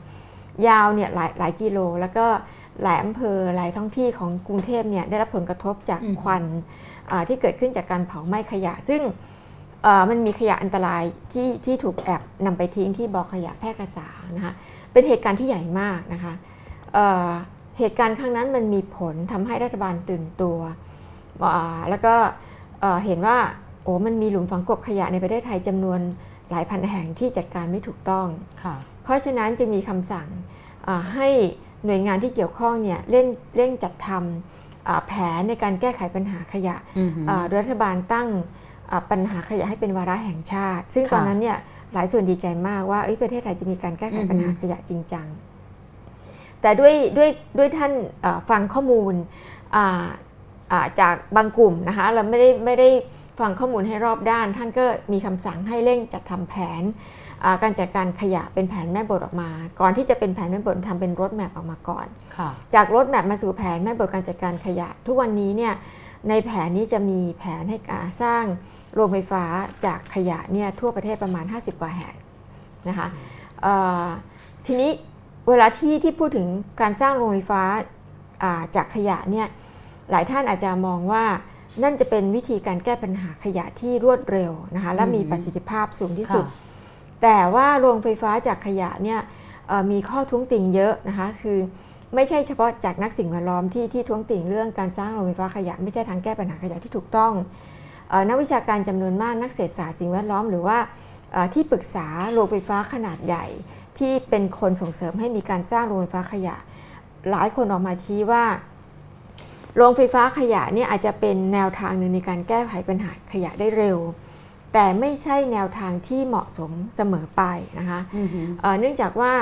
[SPEAKER 2] ยาวเนี่ยหลายหลายกิโล แล้วก็ หลายอำเภอหลายท้องที่ของกรุงเทพเนี่ยได้รับผลกระทบจาก
[SPEAKER 1] อืม
[SPEAKER 2] ควันอ่าที่เกิดขึ้นจากการเผาไหม้ขยะ ซึ่งเอ่อมันมีขยะอันตรายที่ที่ถูกแอบนำไปทิ้งที่บ่อขยะแพร่กษานะคะเป็นเหตุการณ์ที่ใหญ่มากนะคะเอ่อเหตุการณ์ครั้งนั้นมันมีผลทำให้รัฐบาลตื่นตัวอ่าแล้วก็เอ่อเห็นว่าโอ้มันมีหลุมฝังกลบขยะในประเทศไทยจำนวนหลายพันแห่งที่จัดการไม่ถูกต้อง
[SPEAKER 1] ค่ะ
[SPEAKER 2] เพราะฉะนั้นจึงมีคำสั่งอ่าให้ หน่วยงานที่เกี่ยวข้องเนี่ยเร่งเร่งจัดทำอ่าแผนในการแก้ไขปัญหาขยะ
[SPEAKER 1] อือหือ
[SPEAKER 2] อ่าโดยรัฐบาลตั้งอ่าปัญหาขยะให้เป็นวาระแห่งชาติ ซึ่ง
[SPEAKER 1] ค่ะ
[SPEAKER 2] ตอนนั้นเนี่ยหลายส่วนดีใจมากว่าเอ้ยประเทศไทยจะมีการแก้ไขปัญหา
[SPEAKER 1] อือฮึ
[SPEAKER 2] ขยะจริงจังแต่ด้วยด้วยด้วยท่านอ่าฟังข้อมูลอ่าอ่าจากบางกลุ่มนะคะเราไม่ได้ไม่ได้ฟังข้อมูลให้รอบด้าน ท่านก็มีคำสั่งให้เร่งจัดทำแผนอ่า การจัดการขยะเป็นแผนแม่บทออกมา ก่อนที่จะเป็นแผนแม่บททำเป็นรถแมพออกมาก่อน
[SPEAKER 1] ค่ะ
[SPEAKER 2] จากรถแมพมาสู่แผนแม่บทการจัดการขยะ ทุกวันนี้เนี่ยในแผนนี้จะมีแผนให้การสร้างโรงไฟฟ้าจากขยะเนี่ยทั่วประเทศประมาณ 50 กว่าแห่งนะคะเอ่อทีนี้เวลาที่ที่พูดถึงการสร้างโรงไฟฟ้าอ่าจากขยะเนี่ยหลายท่านอาจจะมองว่านั่นจะเป็นวิธีการแก้ปัญหาขยะที่รวดเร็วนะคะและมี
[SPEAKER 1] อืม
[SPEAKER 2] ประสิทธิภาพสูงที่สุด
[SPEAKER 1] ค่ะ
[SPEAKER 2] แต่ว่าโรงไฟฟ้าจากขยะเนี่ยมีข้อท้วงติงเยอะนะคะคือไม่ใช่เฉพาะจากนักสิ่งแวดล้อมที่ที่ท้วงติงเรื่องการสร้างโรงไฟฟ้าขยะ ไม่ใช่ทางแก้ปัญหาขยะที่ถูกต้องออนักวิชาการจำนวนมากนักเศรษฐศาสตร์สิ่งแวดล้อมหรือว่าที่ปรึกษาโรงไฟฟ้าขนาดใหญ่ ที่เป็นคนส่งเสริมให้มีการสร้างโรงไฟฟ้าขยะ หลายคนออกมาชี้ว่าโรงไฟฟ้าขยะเนี่ยอาจจะเป็นแนวทางหนึ่งในการแก้ไขปัญหาขยะได้เร็ว แต่ไม่ใช่แนวทางที่เหมาะสมเสมอไปนะคะ
[SPEAKER 1] อือหือ
[SPEAKER 2] เอ่อเนื่องจากว่า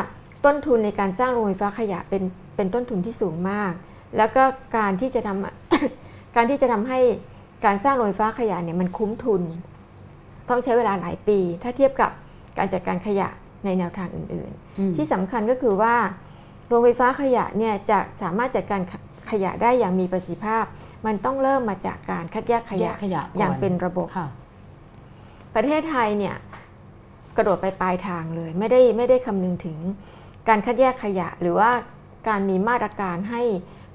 [SPEAKER 2] ต้นทุนในการสร้างโรงไฟฟ้าขยะเป็นเป็นต้นทุนที่สูงมาก แล้วก็การที่จะทำการที่จะทำให้การสร้างโรงไฟฟ้าขยะเนี่ยมันคุ้มทุน ต้องใช้เวลาหลายปี ถ้าเทียบกับการจัดการขยะในแนวทางอื่น
[SPEAKER 1] อืม
[SPEAKER 2] ๆที่สำคัญก็คือว่าโรงไฟฟ้าขยะเนี่ยจะสามารถจัดการขขยะได้อย่างมีประสิทธิภาพ มันต้องเริ่มมาจากการคัดแยกขยะ
[SPEAKER 1] แยกขยะก่อน
[SPEAKER 2] อย่างเป็นระบบ
[SPEAKER 1] ค่ะ
[SPEAKER 2] ประเทศไทยเนี่ยกระโดดไปปลายทางเลย ไม่ได้ไม่ได้คำนึงถึงการคัดแยกขยะ หรือว่าการมีมาตรการให้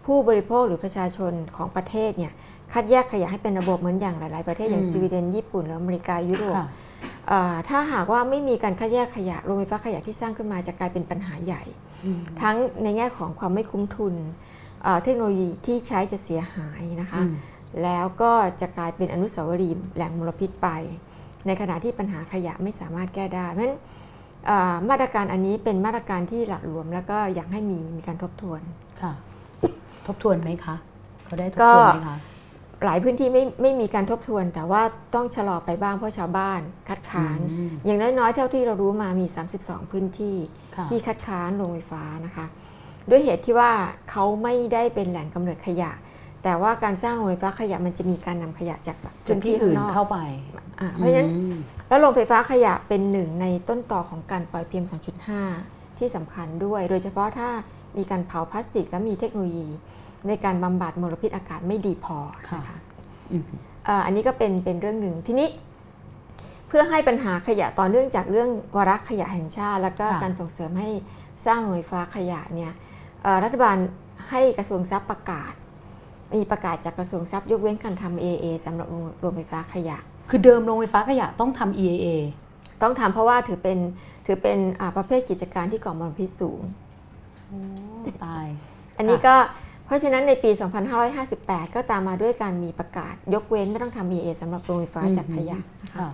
[SPEAKER 2] ผู้บริโภคหรือประชาชนของประเทศเนี่ยคัดแยกขยะให้เป็นระบบเหมือนอย่างหลาย ๆ ประเทศอย่าง
[SPEAKER 1] อืม
[SPEAKER 2] สวีเดนญี่ปุ่นหรืออเมริกายุโรป
[SPEAKER 1] ค่ะ
[SPEAKER 2] เอ่อถ้าหากว่าไม่มีการคัดแยกขยะโรงไฟฟ้าขยะที่สร้างขึ้นมาจะกลายเป็นปัญหาใหญ่
[SPEAKER 1] อืม
[SPEAKER 2] ทั้งในแง่ของความไม่คุ้มทุนเอ่อเทคโนโลยีที่ใช้จะเสียหายนะคะ
[SPEAKER 1] อืม
[SPEAKER 2] แล้วก็จะกลายเป็นอนุสาวรีย์แหล่งมลพิษไป ในขณะที่ปัญหาขยะไม่สามารถแก้ได้ เพราะฉะนั้นเอ่อมาตรการอันนี้เป็นมาตรการที่หละหลวม แล้วก็อยากให้มีมีการทบทวน
[SPEAKER 1] ค่ะ ทบทวนไหมคะเขาได้ทบ
[SPEAKER 2] ก็
[SPEAKER 1] ทวนไหมคะ
[SPEAKER 2] หลายพื้นที่ไม่ไม่มีการทบทวน แต่ว่าต้องชะลอไปบ้างเพราะชาวบ้านคัดค้าน
[SPEAKER 1] อืม
[SPEAKER 2] อย่างน้อยๆ เท่าที่เรารู้มามี 32 พื้นที่
[SPEAKER 1] ค่ะ
[SPEAKER 2] ที่คัดค้านโรงไฟฟ้านะคะ ด้วยเหตุที่ว่าเขาไม่ได้เป็นแหล่งกำเนิดขยะ แต่ว่าการสร้างโรงไฟฟ้าขยะมันจะมีการนำขยะจาก
[SPEAKER 1] จ
[SPEAKER 2] พื้
[SPEAKER 1] น
[SPEAKER 2] น
[SPEAKER 1] ที่
[SPEAKER 2] ที่ข้า
[SPEAKER 1] อื่
[SPEAKER 2] ง
[SPEAKER 1] น
[SPEAKER 2] นอก
[SPEAKER 1] เข้าไป
[SPEAKER 2] อ่าเพราะฉะนั้น
[SPEAKER 1] อืม
[SPEAKER 2] แล้วโรงไฟฟ้าขยะเป็นหนึ่งในต้นต่อของการปล่อย PM 2.5 ที่สำคัญด้วย โดยเฉพาะถ้ามีการเผาพลาสติก และมีเทคโนโลยี ในการบำบัดมลพิษอากาศไม่ดีพอนะคะ
[SPEAKER 1] อืม
[SPEAKER 2] อ่าอันนี้ก็เป็นเป็นเรื่องหนึ่งทีนี้ เพื่อให้ปัญหาขยะต่อเนื่องจากเรื่องวาระขยะแห่งชาติ แล้วก็
[SPEAKER 1] ค่ะ
[SPEAKER 2] การส่งเสริมให้สร้างโรงไฟฟ้าขยะเนี่ยเอ่อรัฐบาลให้กระทรวงทรัพย์ประกาศ มีประกาศจากกระทรวงทรัพย์ยกเว้นการทำ AA สำหรับโรงโรงไฟฟ้าขยะ
[SPEAKER 1] คือเดิมโรงไฟฟ้าขยะต้องทำ EAA
[SPEAKER 2] ต้องทำเพราะว่าถือเป็นถือเป็นอ่าประเภทกิจการที่ก่อมลพิษสูง
[SPEAKER 1] โอ้ตาย
[SPEAKER 2] อันนี้ก็เพราะฉะนั้นในปี 2558 ก็ตามมาด้วยการมีประกาศยกเว้นไม่ต้องทำ EA สำหรับโรงไฟฟ้าจากขยะนะคะ
[SPEAKER 1] ค่ะ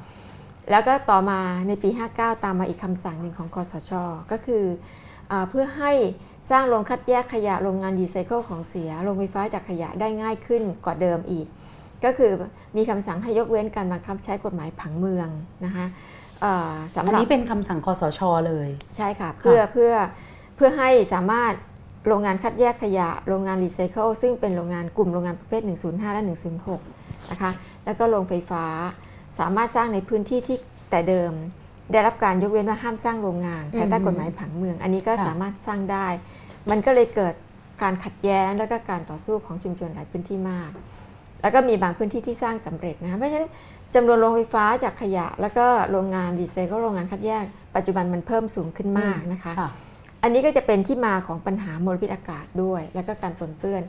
[SPEAKER 2] แล้วก็ต่อมาในปี 59 ตามมาอีกคำสั่งหนึ่งของคสช ก็คืออ่าเพื่อให้ สร้างโรงคัดแยกขยะโรงงานรีไซเคิลของเสียโรงไฟฟ้าจากขยะได้ง่ายขึ้นกว่าเดิมอีก ก็คือมีคำสั่งให้ยกเว้นการบังคับใช้กฎหมายผังเมืองนะคะเอ่อสำหรับอั
[SPEAKER 1] นนี้เป็นคำสั่งคสชเลย
[SPEAKER 2] ใช่ค่ะ เพื่อเพื่อเพื่อให้สามารถโรงงานคัดแยกขยะ โรงงานรีไซเคิลซึ่งเป็นโรงงานกลุ่มโรงงานประเภท 105 และ 106 นะคะ แล้วก็โรงไฟฟ้าสามารถสร้างในพื้นที่ที่แต่เดิม ได้รับการยกเว้นว่าห้ามสร้างโรงงานภายใต้กฎหมายผังเมือง อันนี้ก็
[SPEAKER 1] ค่ะ
[SPEAKER 2] สามารถสร้างได้ มันก็เลยเกิดการขัดแย้งแล้วก็การต่อสู้ของชุมชนหลายพื้นที่มาก แล้วก็มีบางพื้นที่ที่สร้างสำเร็จนะคะเพราะฉะนั้นจำนวนโรงไฟฟ้าจากขยะ แล้วก็โรงงานรีไซเคิลโรงงานคัดแยก ปัจจุบันมันเพิ่มสูงขึ้นมากนะคะ
[SPEAKER 1] ค่ะ
[SPEAKER 2] อันนี้ก็จะเป็นที่มาของปัญหามลพิษอากาศด้วย แล้วก็การปนเปื้อน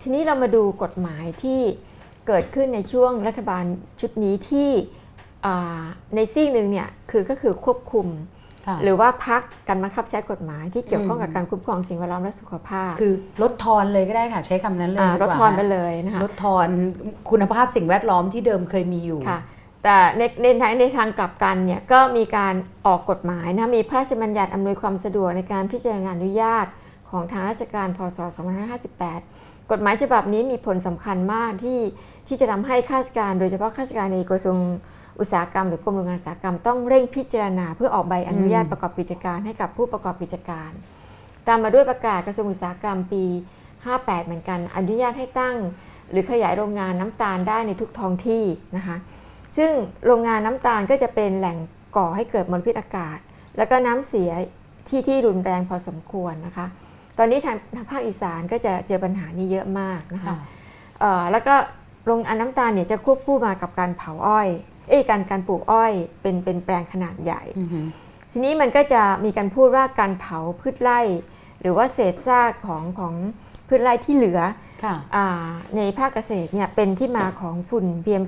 [SPEAKER 2] ทีนี้เรามาดูกฎหมายที่เกิดขึ้นในช่วงรัฐบาลชุดนี้ที่อ่า ในซีกหนึ่งเนี่ยคือก็คือควบคุม
[SPEAKER 1] ค่ะ
[SPEAKER 2] หรือว่าพักการบังคับใช้กฎหมายที่เกี่ยวข้องกับ
[SPEAKER 1] อืม
[SPEAKER 2] การคุ้มครองสิ่งแวดล้อมและสุขภาพ
[SPEAKER 1] คือลดทอนเลยก็ได้ค่ะใช้คำนั้นเลย
[SPEAKER 2] อ่า
[SPEAKER 1] ดี
[SPEAKER 2] ล
[SPEAKER 1] ก
[SPEAKER 2] ด
[SPEAKER 1] ว่า
[SPEAKER 2] ทอนไปเลยนะคะ
[SPEAKER 1] ลดทอนคุณภาพสิ่งแวดล้อมที่เดิมเคยมีอยู่
[SPEAKER 2] ค่ะแต่ในในทางในทางกลับกันเนี่ยก็มีการออกกฎหมายนะมีพระราชบัญญัติอำนวยความสะดวกในการพิจารณาอนุญาตของทางราชการพศ 2558 กฎหมายฉบับนี้มีผลสำคัญมากที่ที่จะทำให้ข้าราชการ โดยเฉพาะข้าราชการในกระทรวง อุตสาหกรรมหรือกรมโรงงานอุตสาหกรรมต้องเร่งพิจารณา เพื่อออกใบอนุญาต
[SPEAKER 1] อืม
[SPEAKER 2] ประกอบกิจการให้กับผู้ประกอบกิจการ ตามมาด้วยประกาศกระทรวงอุตสาหกรรมปี 58 เหมือนกัน อนุญาตให้ตั้ง หรือขยายโรงงานน้ำตาลได้ในทุกท้องที่นะคะ ซึ่งโรงงานน้ำตาลก็จะเป็นแหล่งก่อให้เกิดมลพิษอากาศ แล้วก็น้ำเสียที่ที่รุนแรงพอสมควรนะคะ ตอนนี้ทางทางภาคอีสานก็จะเจอปัญหานี้เยอะมากนะคะ
[SPEAKER 1] ค่ะ
[SPEAKER 2] เอ่อแล้วก็โรงงานน้ำตาลเนี่ยจะควบคู่มากับการเผาอ้อย เอ้ยการการปลูกอ้อยเป็นเป็นแปลงขนาดใหญ่
[SPEAKER 1] อือหือ
[SPEAKER 2] ทีนี้มันก็จะมีการพูดว่าการเผาพืชไร่ หรือว่าเศษซากของของพืชไร่ที่เหลือ
[SPEAKER 1] ค่ะ
[SPEAKER 2] อาในภาคเกษตรเนี่ยเป็นที่มาของฝุ่น PM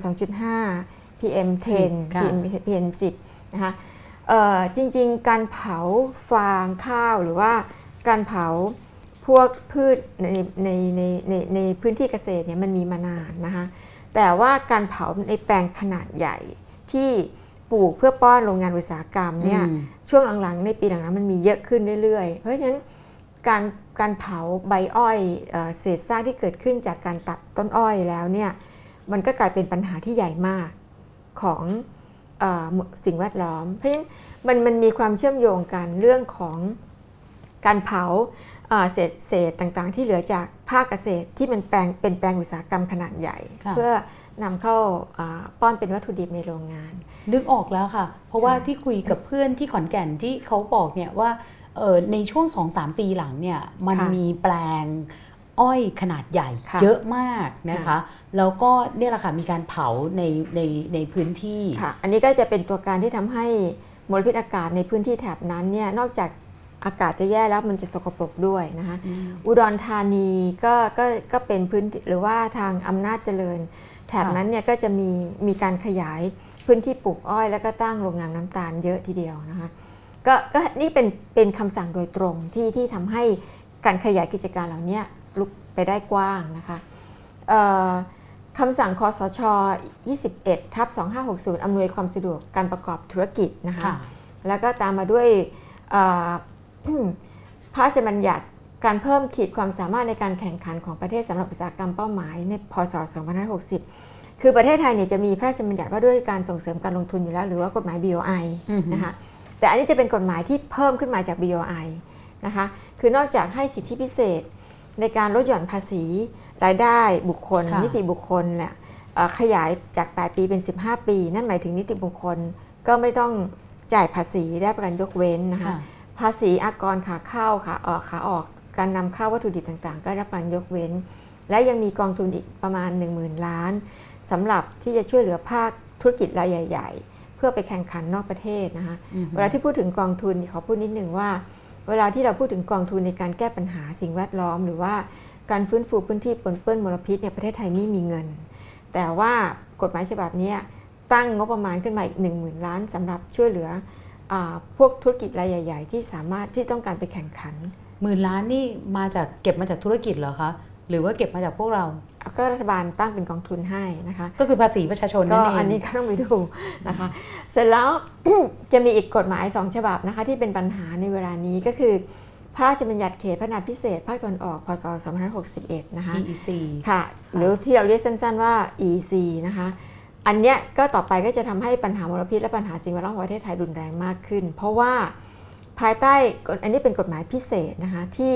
[SPEAKER 2] 2.5 PM 10
[SPEAKER 1] ค่ะ
[SPEAKER 2] PM PM 10นะคะเอ่อจริงๆ การเผาฟางข้าวหรือว่าการเผาพวกพืชในในในในในพื้นที่เกษตรเนี่ยมันมีมานานนะคะ แต่ว่าการเผาในแปลงขนาดใหญ่ที่ปลูกเพื่อป้อนโรงงานอุตสาหกรรมเนี่ย
[SPEAKER 1] อืม
[SPEAKER 2] ช่วงหลังๆ ในปีหลังๆมันมีเยอะขึ้นเรื่อยๆ เพราะฉะนั้นการการเผาใบอ้อยเอ่อเศษซากที่เกิดขึ้นจากการตัดต้นอ้อยแล้วเนี่ยมันก็กลายเป็นปัญหาที่ใหญ่มากของเออสิ่งแวดล้อม เพราะฉะนั้นมันมันมีความเชื่อมโยงกันเรื่องของการเผา เอ่อเศษเศษต่างๆ ที่เหลือจากภาคเกษตรที่มันแปลงเป็นแปลงอุตสาหกรรมขนาดใหญ่
[SPEAKER 1] ค่ะ
[SPEAKER 2] เพื่อนำเข้าอ่าป้อนเป็นวัตถุดิบในโรงงาน
[SPEAKER 1] นึกออกแล้วค่ะ เพราะว่า
[SPEAKER 2] ค่ะ
[SPEAKER 1] ที่คุยกับเพื่อนที่ขอนแก่นที่เขาบอกเนี่ยว่าเอ่อในช่วง 2-3 ปีหลังเนี่ยมัน
[SPEAKER 2] ค่ะ
[SPEAKER 1] มีแปลงอ้อยขนาดใหญ่
[SPEAKER 2] ค่ะ
[SPEAKER 1] เยอะมากนะคะ
[SPEAKER 2] ค่ะ
[SPEAKER 1] แล้วก็เนี่ยแหละค่ะมีการเผาในในในพื้นที่
[SPEAKER 2] ค่ะอันนี้ก็จะเป็นตัวการที่ทำให้มลพิษอากาศในพื้นที่แถบนั้นเนี่ยนอกจาก อากาศจะแย่แล้วมันจะสกปรกด้วยนะคะ
[SPEAKER 1] อืม
[SPEAKER 2] อุดรธานีก็ก็ก็เป็นพื้นที่หรือว่าทางอำนาจเจริญ แถบ
[SPEAKER 1] ค่ะ
[SPEAKER 2] นั้นเนี่ยก็จะมีมีการขยายพื้นที่ปลูกอ้อยแล้วก็ตั้งโรงงานน้ำตาลเยอะทีเดียวนะคะก็ก็นี่เป็นเป็นคำสั่งโดยตรงที่ที่ทำให้การขยายกิจการเหล่านี้ลุกไปได้กว้างนะคะเอ่อคำสั่งคอสช 21 ทับ 2560 อำนวยความสะดวกการประกอบธุรกิจนะคะ
[SPEAKER 1] ค่ะ
[SPEAKER 2] แล้วก็ตามมาด้วยเอ่อ พระราชบัญญัติการเพิ่มขีดความสามารถในการแข่งขันของประเทศสำหรับอุตสาหกรรมเป้าหมายในพศ 2560 คือประเทศไทยเนี่ยจะมีพระราชบัญญัติว่าด้วยการส่งเสริมการลงทุนอยู่แล้วหรือว่ากฎหมาย BOI
[SPEAKER 1] อือฮึ
[SPEAKER 2] นะคะแต่อันนี้จะเป็นกฎหมายที่เพิ่มขึ้นมาจาก BOI นะคะคือนอกจากให้สิทธิพิเศษในการลดหย่อนภาษีรายได้บุคคล
[SPEAKER 1] ค่ะ
[SPEAKER 2] นิติบุคคลเนี่ยเอ่อขยายจาก 8 ปีเป็น 15 ปี นั่นหมายถึงนิติบุคคลก็ไม่ต้องจ่ายภาษีได้ประกันยกเว้นนะคะ
[SPEAKER 1] ค่ะ
[SPEAKER 2] ภาษีอากรขาเข้าขาออกขาออกการนำเข้าวัตถุดิบต่างๆ ก็ได้รับการยกเว้น และยังมีกองทุนอีกประมาณ 10,000 ล้านสำหรับที่จะช่วยเหลือภาคธุรกิจรายใหญ่ ๆ เพื่อไปแข่งขันนอกประเทศนะคะ
[SPEAKER 1] อืม
[SPEAKER 2] เวลาที่พูดถึงกองทุนขอพูดนิดหนึ่งว่า เวลาที่เราพูดถึงกองทุนในการแก้ปัญหาสิ่งแวดล้อม หรือว่าการฟื้นฟูพื้นที่ปนเปื้อนมลพิษเนี่ยประเทศไทยไม่มีเงิน แต่ว่ากฎหมายฉบับเนี้ยตั้งงบประมาณขึ้นมาอีก 1 0,000 ล้านสำหรับช่วยเหลืออา พวกธุรกิจรายใหญ่ ๆ ที่สามารถที่ต้องการไปแข่งขัน
[SPEAKER 1] หมื่นล้านนี่มาจากเก็บมาจากธุรกิจเหรอคะหรือว่าเก็บมาจากพวกเรา
[SPEAKER 2] ก็รัฐบาลตั้งเป็นกองทุนให้นะคะ
[SPEAKER 1] ก็คือภาษีประชาชน
[SPEAKER 2] ก็
[SPEAKER 1] นั่นเอง
[SPEAKER 2] อันนี้ก็ต้องไปดูนะคะ เสร็จแล้วจะมีอีกกฎหมายสองฉบับนะคะที่เป็นปัญหาในเวลานี้ก็คือพระราชบัญญัติเขตพัฒนาพิเศษภาคตะวันออก พศ 2561 นะคะ
[SPEAKER 1] EEC
[SPEAKER 2] ค่ะ หรือที่เราเรียกสั้นๆว่า EC นะคะ อันเนี้ยก็ต่อไปก็จะทำให้ปัญหามลพิษและปัญหาสิ่งแวดล้อมของประเทศไทยรุนแรงมากขึ้น เพราะว่าภายใต้อันนี้เป็นกฎหมายพิเศษนะคะที่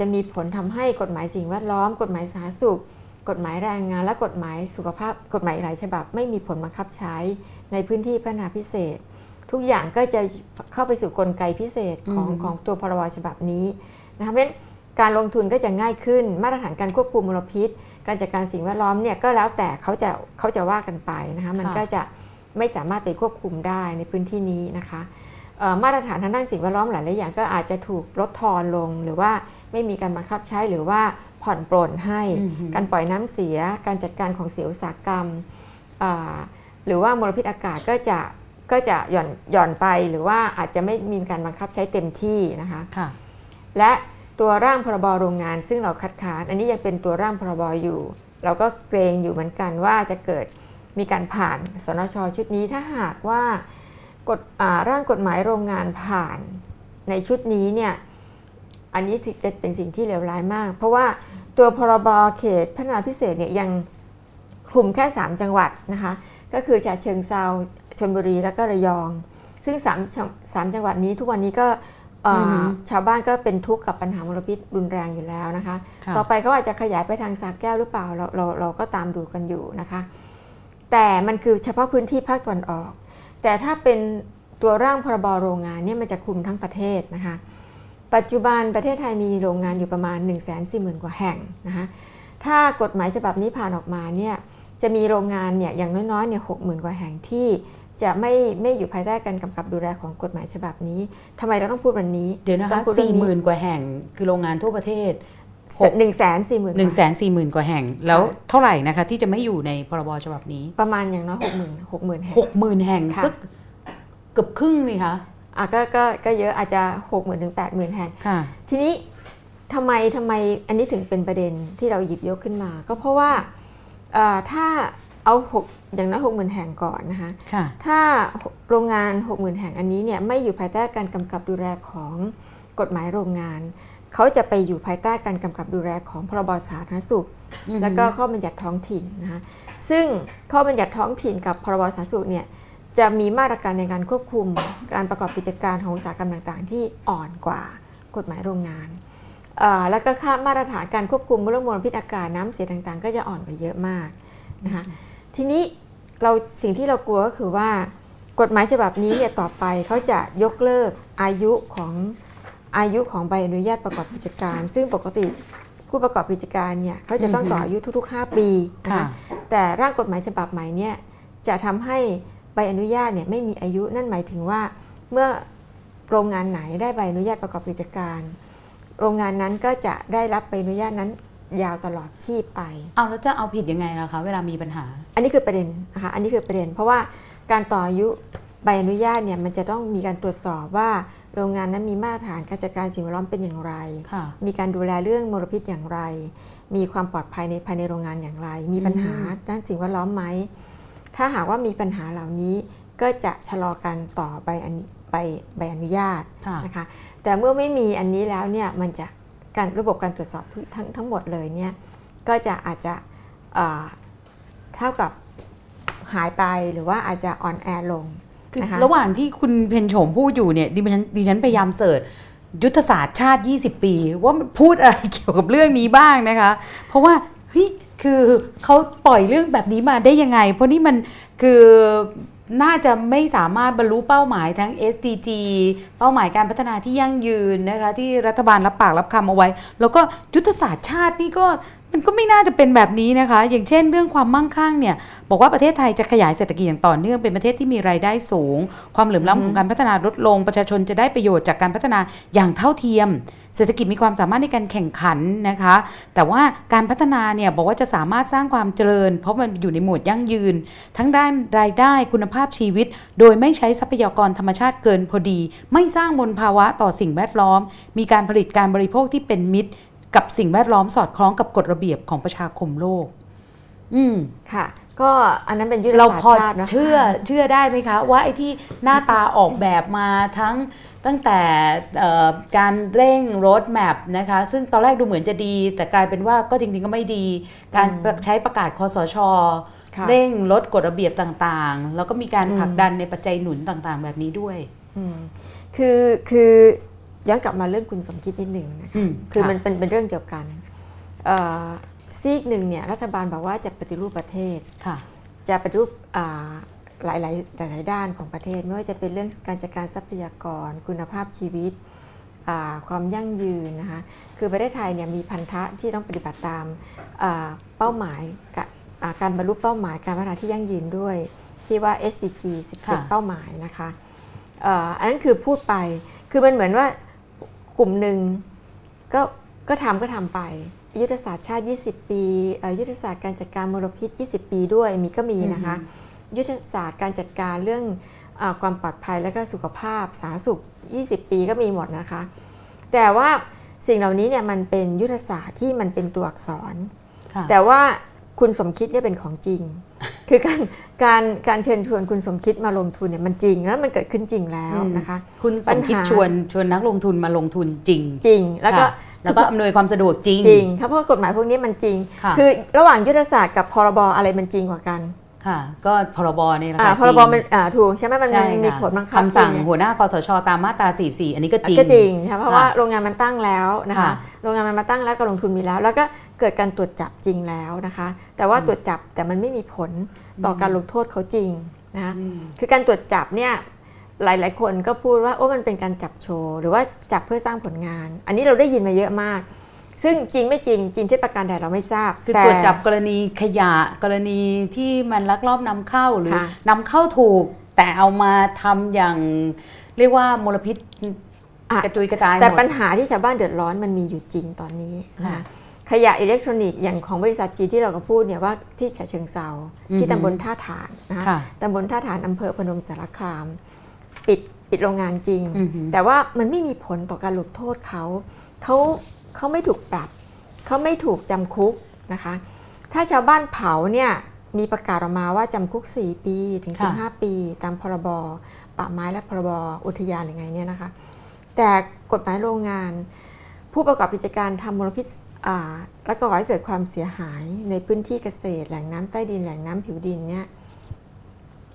[SPEAKER 2] จะมีผลทำให้กฎหมายสิ่งแวดล้อม กฎหมายสาธารณสุข กฎหมายแรงงาน และกฎหมายสุขภาพ กฎหมายหลายฉบับ ไม่มีผลบังคับใช้ในพื้นที่พัฒนาพิเศษ ทุกอย่างก็จะเข้าไปสู่กลไกพิเศษของ
[SPEAKER 1] อ
[SPEAKER 2] ของตัวพรบฉบับนี้นะคะเพราะฉะนั้น การลงทุนก็จะง่ายขึ้น มาตรฐานการควบคุมมลพิษ การจัดการสิ่งแวดล้อมเนี่ยก็แล้วแต่เขาจะเขาจะว่ากันไปนะคะมัน
[SPEAKER 1] ค่ะ
[SPEAKER 2] ก็จะไม่สามารถไปควบคุมได้ในพื้นที่นี้นะคะเอ่อมาตรฐานทางด้านสิ่งแวดล้อมหลายๆอย่างก็อาจจะถูกลดทอนลง หรือว่าไม่มีการบังคับใช้หรือว่าผ่อนปลนให้
[SPEAKER 1] อือหือ
[SPEAKER 2] การปล่อยน้ำเสีย การจัดการของเสียอุตสาหกรรมอ่าหรือว่ามลพิษอากาศก็จะก็จะหย่อนหย่อนไปหรือว่าอาจจะไม่มีการบังคับใช้เต็มที่นะคะ
[SPEAKER 1] ค่ะ
[SPEAKER 2] และ ตัวร่างพรบโรงงาน ซึ่งเราคัดค้านอันนี้ยังเป็นตัวร่างพรบอยู่ เราก็เกรงอยู่เหมือนกันว่าจะเกิดมีการผ่านสนชชุดนี้ถ้าหากว่ากฎร่างกฎหมายโรงงานผ่านในชุดนี้เนี่ยอันนี้จะเป็นสิ่งที่เลวร้ายมาก เพราะว่าตัวพรบเขตพัฒนาพิเศษเนี่ยยังคลุมแค่ 3 จังหวัดนะคะก็คือฉะเชิงเซาชลบุรีและก็ระยอง ซึ่งสามจังสามจังหวัดนี้ทุกวันนี้ก็ ชาวบ้านก็เป็นทุกข์กับปัญหามลพิษรุนแรงอยู่แล้วนะคะ
[SPEAKER 1] ค่ะ
[SPEAKER 2] ต่อไปเขาอาจจะขยายไปทางสาแก้วหรือเปล่าเราเราเราก็ตามดูกันอยู่นะคะ แต่มันคือเฉพาะพื้นที่ภาคตะวันออก แต่ถ้าเป็นตัวร่างพรบโรงงานเนี่ยมันจะคลุมทั้งประเทศนะคะ ปัจจุบันประเทศไทยมีโรงงานอยู่ประมาณ 1 4 0 0 0 0 กว่าแห่งนะคะถ้ากฎหมายฉบับนี้ผ่านออกมาเนี่ยจะมีโรงงานเนี่ยอย่างน้อยๆเนี่ยหกหมื่นกว่าแห่งที่ จะไม่ไม่อยู่ภายใต้การกำกับดูแลของกฎหมายฉบับนี้ทำไมเราต้องพูดวันนี้
[SPEAKER 1] เดี๋ยวนะ
[SPEAKER 2] ต้
[SPEAKER 1] คะ
[SPEAKER 2] องพูด
[SPEAKER 1] สี่หมื่นกว่าแห่งคือโรงงานทั่วประเทศหก
[SPEAKER 2] หนึ่งแสนสี่หมื่น
[SPEAKER 1] หนึ่งแสนสี่หมื่นกว่าแห่ง แล้วเท่าไหร่นะคะ ที่จะไม่อยู่ในพรบฉบับนี้
[SPEAKER 2] ประมาณอย่างน้อยหกหมื่นหกหมื่นแห่ง
[SPEAKER 1] หกหมื่นแห่ง
[SPEAKER 2] ค่ะ
[SPEAKER 1] ก็เกือบครึ่งนี่คะ
[SPEAKER 2] อะก็ก็ก็เยอะอาจจะหกหมื่นถึงแปดหมื่นแห่ง
[SPEAKER 1] ค่ะ
[SPEAKER 2] ทีนี้ทำไมทำไมอันนี้ถึงเป็นประเด็นที่เราหยิบยกขึ้นมา ก็เพราะว่าเอ่อถ้า เอาหกอย่างน้อยหกหมื่นแห่งก่อนนะคะ
[SPEAKER 1] ค่ะ
[SPEAKER 2] ถ้าโรงงาน60,000แห่งอันนี้เนี่ยไม่อยู่ภายใต้การกำกับดูแลของกฎหมายโรงงาน เขาจะไปอยู่ภายใต้การกำกับดูแลของพรบสาธารณสุข
[SPEAKER 1] อือฮึ
[SPEAKER 2] แล้วก็ข้อบัญญัติท้องถิ่นนะคะซึ่งข้อบัญญัติท้องถิ่นกับพรบสาธารณสุขเนี่ยจะมีมาตรการในการควบคุมการประกอบกิจการของอุตสาหกรรมต่างๆ ที่อ่อนกว่ากฎหมายโรงงานเอ่อแล้วก็ค่ามาตรฐานการควบคุมเรื่องมลพิษอากาศน้ำเสียต่างๆ ก็จะอ่อนไปเยอะมากนะคะ ทีนี้เราสิ่งที่เรากลัวก็คือว่ากฎหมายฉบับนี้เนี่ยต่อไปเขาจะยกเลิกอายุของอายุของใบอนุญาตประกอบกิจการ ซึ่งปกติผู้ประกอบกิจการเนี่ยเขาจะต้องต่ออายุทุก ๆ 5 ปีนะ
[SPEAKER 1] ค่ะ
[SPEAKER 2] คะแต่ร่างกฎหมายฉบับใหม่เนี่ยจะทำให้ใบอนุญาตเนี่ยไม่มีอายุนั่นหมายถึงว่า เมื่อโรงงานไหนได้ใบอนุญาตประกอบกิจการ โรงงานนั้นก็จะได้รับใบอนุญาตนั้น ยาวตลอดชีพไป
[SPEAKER 1] เอาแล้วจะเอาผิดยังไงล่ะคะ เวลามีปัญหา
[SPEAKER 2] อันนี้คือประเด็นนะคะ อันนี้คือประเด็น เพราะว่าการต่ออายุใบอนุญาตเนี่ยมันจะต้องมีการตรวจสอบว่าโรงงานนั้นมีมาตรฐานการจัดการสิ่งแวดล้อมเป็นอย่างไร
[SPEAKER 1] ค่ะ
[SPEAKER 2] มีการดูแลเรื่องมลพิษอย่างไร มีความปลอดภัยในภายในโรงงานอย่างไร มีปัญหาด้านสิ่งแวดล้อมไหม ถ้าหากว่ามีปัญหาเหล่านี้ก็จะชะลอการต่อใบอนุใบใบอนุญาต
[SPEAKER 1] ค่ะ
[SPEAKER 2] นะคะ แต่เมื่อไม่มีอันนี้แล้วเนี่ยมันจะ การระบบการตรวจสอบทั้งทั้งหมดเลยเนี่ยก็จะอาจจะเอ่อเท่ากับหายไปหรือว่าอาจจะอ่อนแอลง
[SPEAKER 1] คือ
[SPEAKER 2] นะคะ
[SPEAKER 1] ระหว่างที่คุณเพนโฉมพูดอยู่เนี่ยดิฉันดิฉันพยายามเสิร์ชยุทธศาสตร์ชาติ 20 ปี ว่ามันพูดอะไรเกี่ยวกับเรื่องนี้บ้างนะคะ เพราะว่าเฮ้ยคือเขาปล่อยเรื่องแบบนี้มาได้ยังไง เพราะนี่มันคือ น่าจะไม่สามารถบรรลุเป้าหมายทั้ง SDG เป้าหมายการพัฒนาที่ยั่งยืนนะคะที่รัฐบาลรับปากรับคำเอาไว้ แล้วก็ยุทธศาสตร์ชาตินี่ก็ มันก็ไม่น่าจะเป็นแบบนี้นะคะ อย่างเช่นเรื่องความมั่งคั่งเนี่ยบอกว่าประเทศไทยจะขยายเศรษฐกิจอย่างต่อเนื่องเป็นประเทศที่มีรายได้สูง ความเหลื่อมล้ำของการพัฒนาลดลง ประชาชนจะได้ประโยชน์จากการพัฒนาอย่างเท่าเทียม เศรษฐกิจมีความสามารถในการแข่งขันนะคะ แต่ว่าการพัฒนาเนี่ยบอกว่าจะสามารถสร้างความเจริญ เพราะมันอยู่ในหมวดยั่งยืน ทั้งด้านรายได้คุณภาพชีวิต โดยไม่ใช้ทรัพยากรธรรมชาติเกินพอดี ไม่สร้างมลภาวะต่อสิ่งแวดล้อม มีการผลิตการบริโภคที่เป็นมิตร กับสิ่งแวดล้อมสอดคล้องกับกฎระเบียบของประชาคมโลก อืม
[SPEAKER 2] ค่ะ ก็อันนั้นเป็นยุทธ
[SPEAKER 1] เรา
[SPEAKER 2] ศาสต
[SPEAKER 1] พอ
[SPEAKER 2] ร์ชาติเนอะ
[SPEAKER 1] เชื่อเชื่อได้ไหมคะ ว่าไอ้ที่หน้าตาออกแบบมาทั้งตั้งแต่เอ่อการเร่งรถแมพนะคะซึ่งตอนแรกดูเหมือนจะดี แต่กลายเป็นว่าก็จริง ๆ ก็ไม่ดี การใช้ประกาศคอสช
[SPEAKER 2] ค่ะ
[SPEAKER 1] เร่งลดกฎระเบียบต่างๆ แล้วก็มีการ
[SPEAKER 2] อืม
[SPEAKER 1] ผลักดันในปัจจัยหนุนต่างๆ แบบนี้ด้วย
[SPEAKER 2] อืมคือคือ ย้อนกลับมาเรื่องคุณสมคิดนิดหนึ่งนะคะ
[SPEAKER 1] อืม
[SPEAKER 2] คือ
[SPEAKER 1] ค่ะ
[SPEAKER 2] มันเป็นเป็นเรื่องเดียวกันเอ่อซีกหนึ่งเนี่ยรัฐบาลบอกว่าจะปฏิรูปประเทศ
[SPEAKER 1] ค่ะ
[SPEAKER 2] จะปฏิรูปอ่าหลายหลายหลายหลายด้านของประเทศ ไม่ว่าจะเป็นเรื่องการจัดการทรัพยากร คุณภาพชีวิตอ่าความยั่งยืนนะคะคือประเทศไทยเนี่ยมีพันธะที่ต้องปฏิบัติตามอ่าเป้าหมายกะอ่าการบรรลุเป้าหมายการพัฒนาที่ยั่งยืนด้วยที่ว่า SDG
[SPEAKER 1] ค่ะ
[SPEAKER 2] 17 เป้าหมายนะคะเอ่ออันนั้นคือพูดไปคือมันเหมือนว่า กลุ่มหนึ่งก็ก็ทำก็ทำไป ยุทธศาสตร์ชาติ 20 ปีเอ่อยุทธศาสตร์การจัดการมลพิษ 20 ปีด้วยมีก็มีนะคะ ยุทธศาสตร์การจัดการเรื่องอาความปลอดภัยและก็สุขภาพสาธารณสุข 20 ปีก็มีหมดนะคะ แต่ว่าสิ่งเหล่านี้เนี่ยมันเป็นยุทธศาสตร์ที่มันเป็นตัวอักษร
[SPEAKER 1] ค่ะ
[SPEAKER 2] แต่ว่า คุณสมคิดเนี่ยเป็นของจริง คือการการการเชิญชวนคุณสมคิดมาลงทุนเนี่ยมันจริงแล้วมันเกิดขึ้นจริงแล้ว
[SPEAKER 1] อืม
[SPEAKER 2] นะคะ
[SPEAKER 1] คุณส
[SPEAKER 2] ปัญ
[SPEAKER 1] ม
[SPEAKER 2] หา
[SPEAKER 1] คิดชวนชวนนักลงทุนมาลงทุนจริง
[SPEAKER 2] จริง แล้วก็
[SPEAKER 1] ค่ะแล้วก็อำนวยความสะดวกจริง
[SPEAKER 2] จริงครับเพราะกฎหมายพวกนี้มันจริง
[SPEAKER 1] ค่ะ
[SPEAKER 2] คือระหว่างยุทธศาสตร์กับพรบอะไรมันจริงกว่ากัน
[SPEAKER 1] ค่ะ ก็พรบนี่แหละ
[SPEAKER 2] อ่า
[SPEAKER 1] ค่ะ
[SPEAKER 2] พรบ
[SPEAKER 1] จง
[SPEAKER 2] มันอ่าถูกใช่ไหมมัน
[SPEAKER 1] ใช่
[SPEAKER 2] มันมี
[SPEAKER 1] ค่ะ
[SPEAKER 2] ผลบังคับ
[SPEAKER 1] คำสั่ง
[SPEAKER 2] จริ
[SPEAKER 1] หัวหน้าคอสชตามมาตรา 44 อันนี้ก็จริง
[SPEAKER 2] ก็จริงค่ะเพราะ
[SPEAKER 1] ค่ะ
[SPEAKER 2] ว่าโรงงานมันตั้งแล้วนะคะ
[SPEAKER 1] ค่ะ
[SPEAKER 2] โรงงานมันมาตั้งแล้วการลงทุนมีแล้ว แล้วก็เกิดการตรวจจับจริงแล้วนะคะ แต่ว่าตรวจจับแต่มันไม่มีผลต่อการลงโทษเขาจริงนะคะ
[SPEAKER 1] อืม
[SPEAKER 2] คือการตรวจจับเนี่ยหลาย ๆ คนก็พูดว่าโอ้มันเป็นการจับโชว์หรือว่าจับเพื่อสร้างผลงาน อันนี้เราได้ยินมาเยอะมาก ซึ่งจริงไม่จริงจริงที่ประการใดเราไม่ทราบ
[SPEAKER 1] คือ
[SPEAKER 2] แต่
[SPEAKER 1] ตรวจจับกรณีขยะกรณีที่มันลักลอบนำเข้าหรือ
[SPEAKER 2] ค่ะ
[SPEAKER 1] นำเข้าถูก แต่เอามาทำอย่างเรียกว่ามลพิษ
[SPEAKER 2] อะ
[SPEAKER 1] กระจุยกระจายห
[SPEAKER 2] แต่
[SPEAKER 1] มด
[SPEAKER 2] ปัญหาที่ชาวบ้านเดือดร้อนมันมีอยู่จริงตอนนี้
[SPEAKER 1] ค่ะ
[SPEAKER 2] นะคะขยะอิเล็กทรอนิกส์อย่างของบริษัทจีนที่เราก็พูดเนี่ยว่าที่ฉะเชิงเซาที่ตำบลท่าฐานนะคะ
[SPEAKER 1] ค่ะ
[SPEAKER 2] ตำบลท่าฐานอำเภอพนมสารคาม ปิดปิดโรงงานจริง
[SPEAKER 1] อือหือ
[SPEAKER 2] แต่ว่ามันไม่มีผลต่อการลงโทษเขาเขา เขาไม่ถูกปรับ เขาไม่ถูกจำคุกนะคะ ถ้าชาวบ้านเผาเนี่ยมีประกาศออกมาว่าจำคุก 4 ปีถึง
[SPEAKER 1] ค่ะ
[SPEAKER 2] 15 ปี ตามพรบป่าไม้และพรบอุทยานอย่างไงเนี่ยนะคะ แต่กฎหมายโรงงาน ผู้ประกอบกิจการทำมลพิษอ่าและก่อให้เกิดความเสียหายในพื้นที่เกษตร แหล่งน้ำใต้ดินแหล่งน้ำผิวดินเนี่ย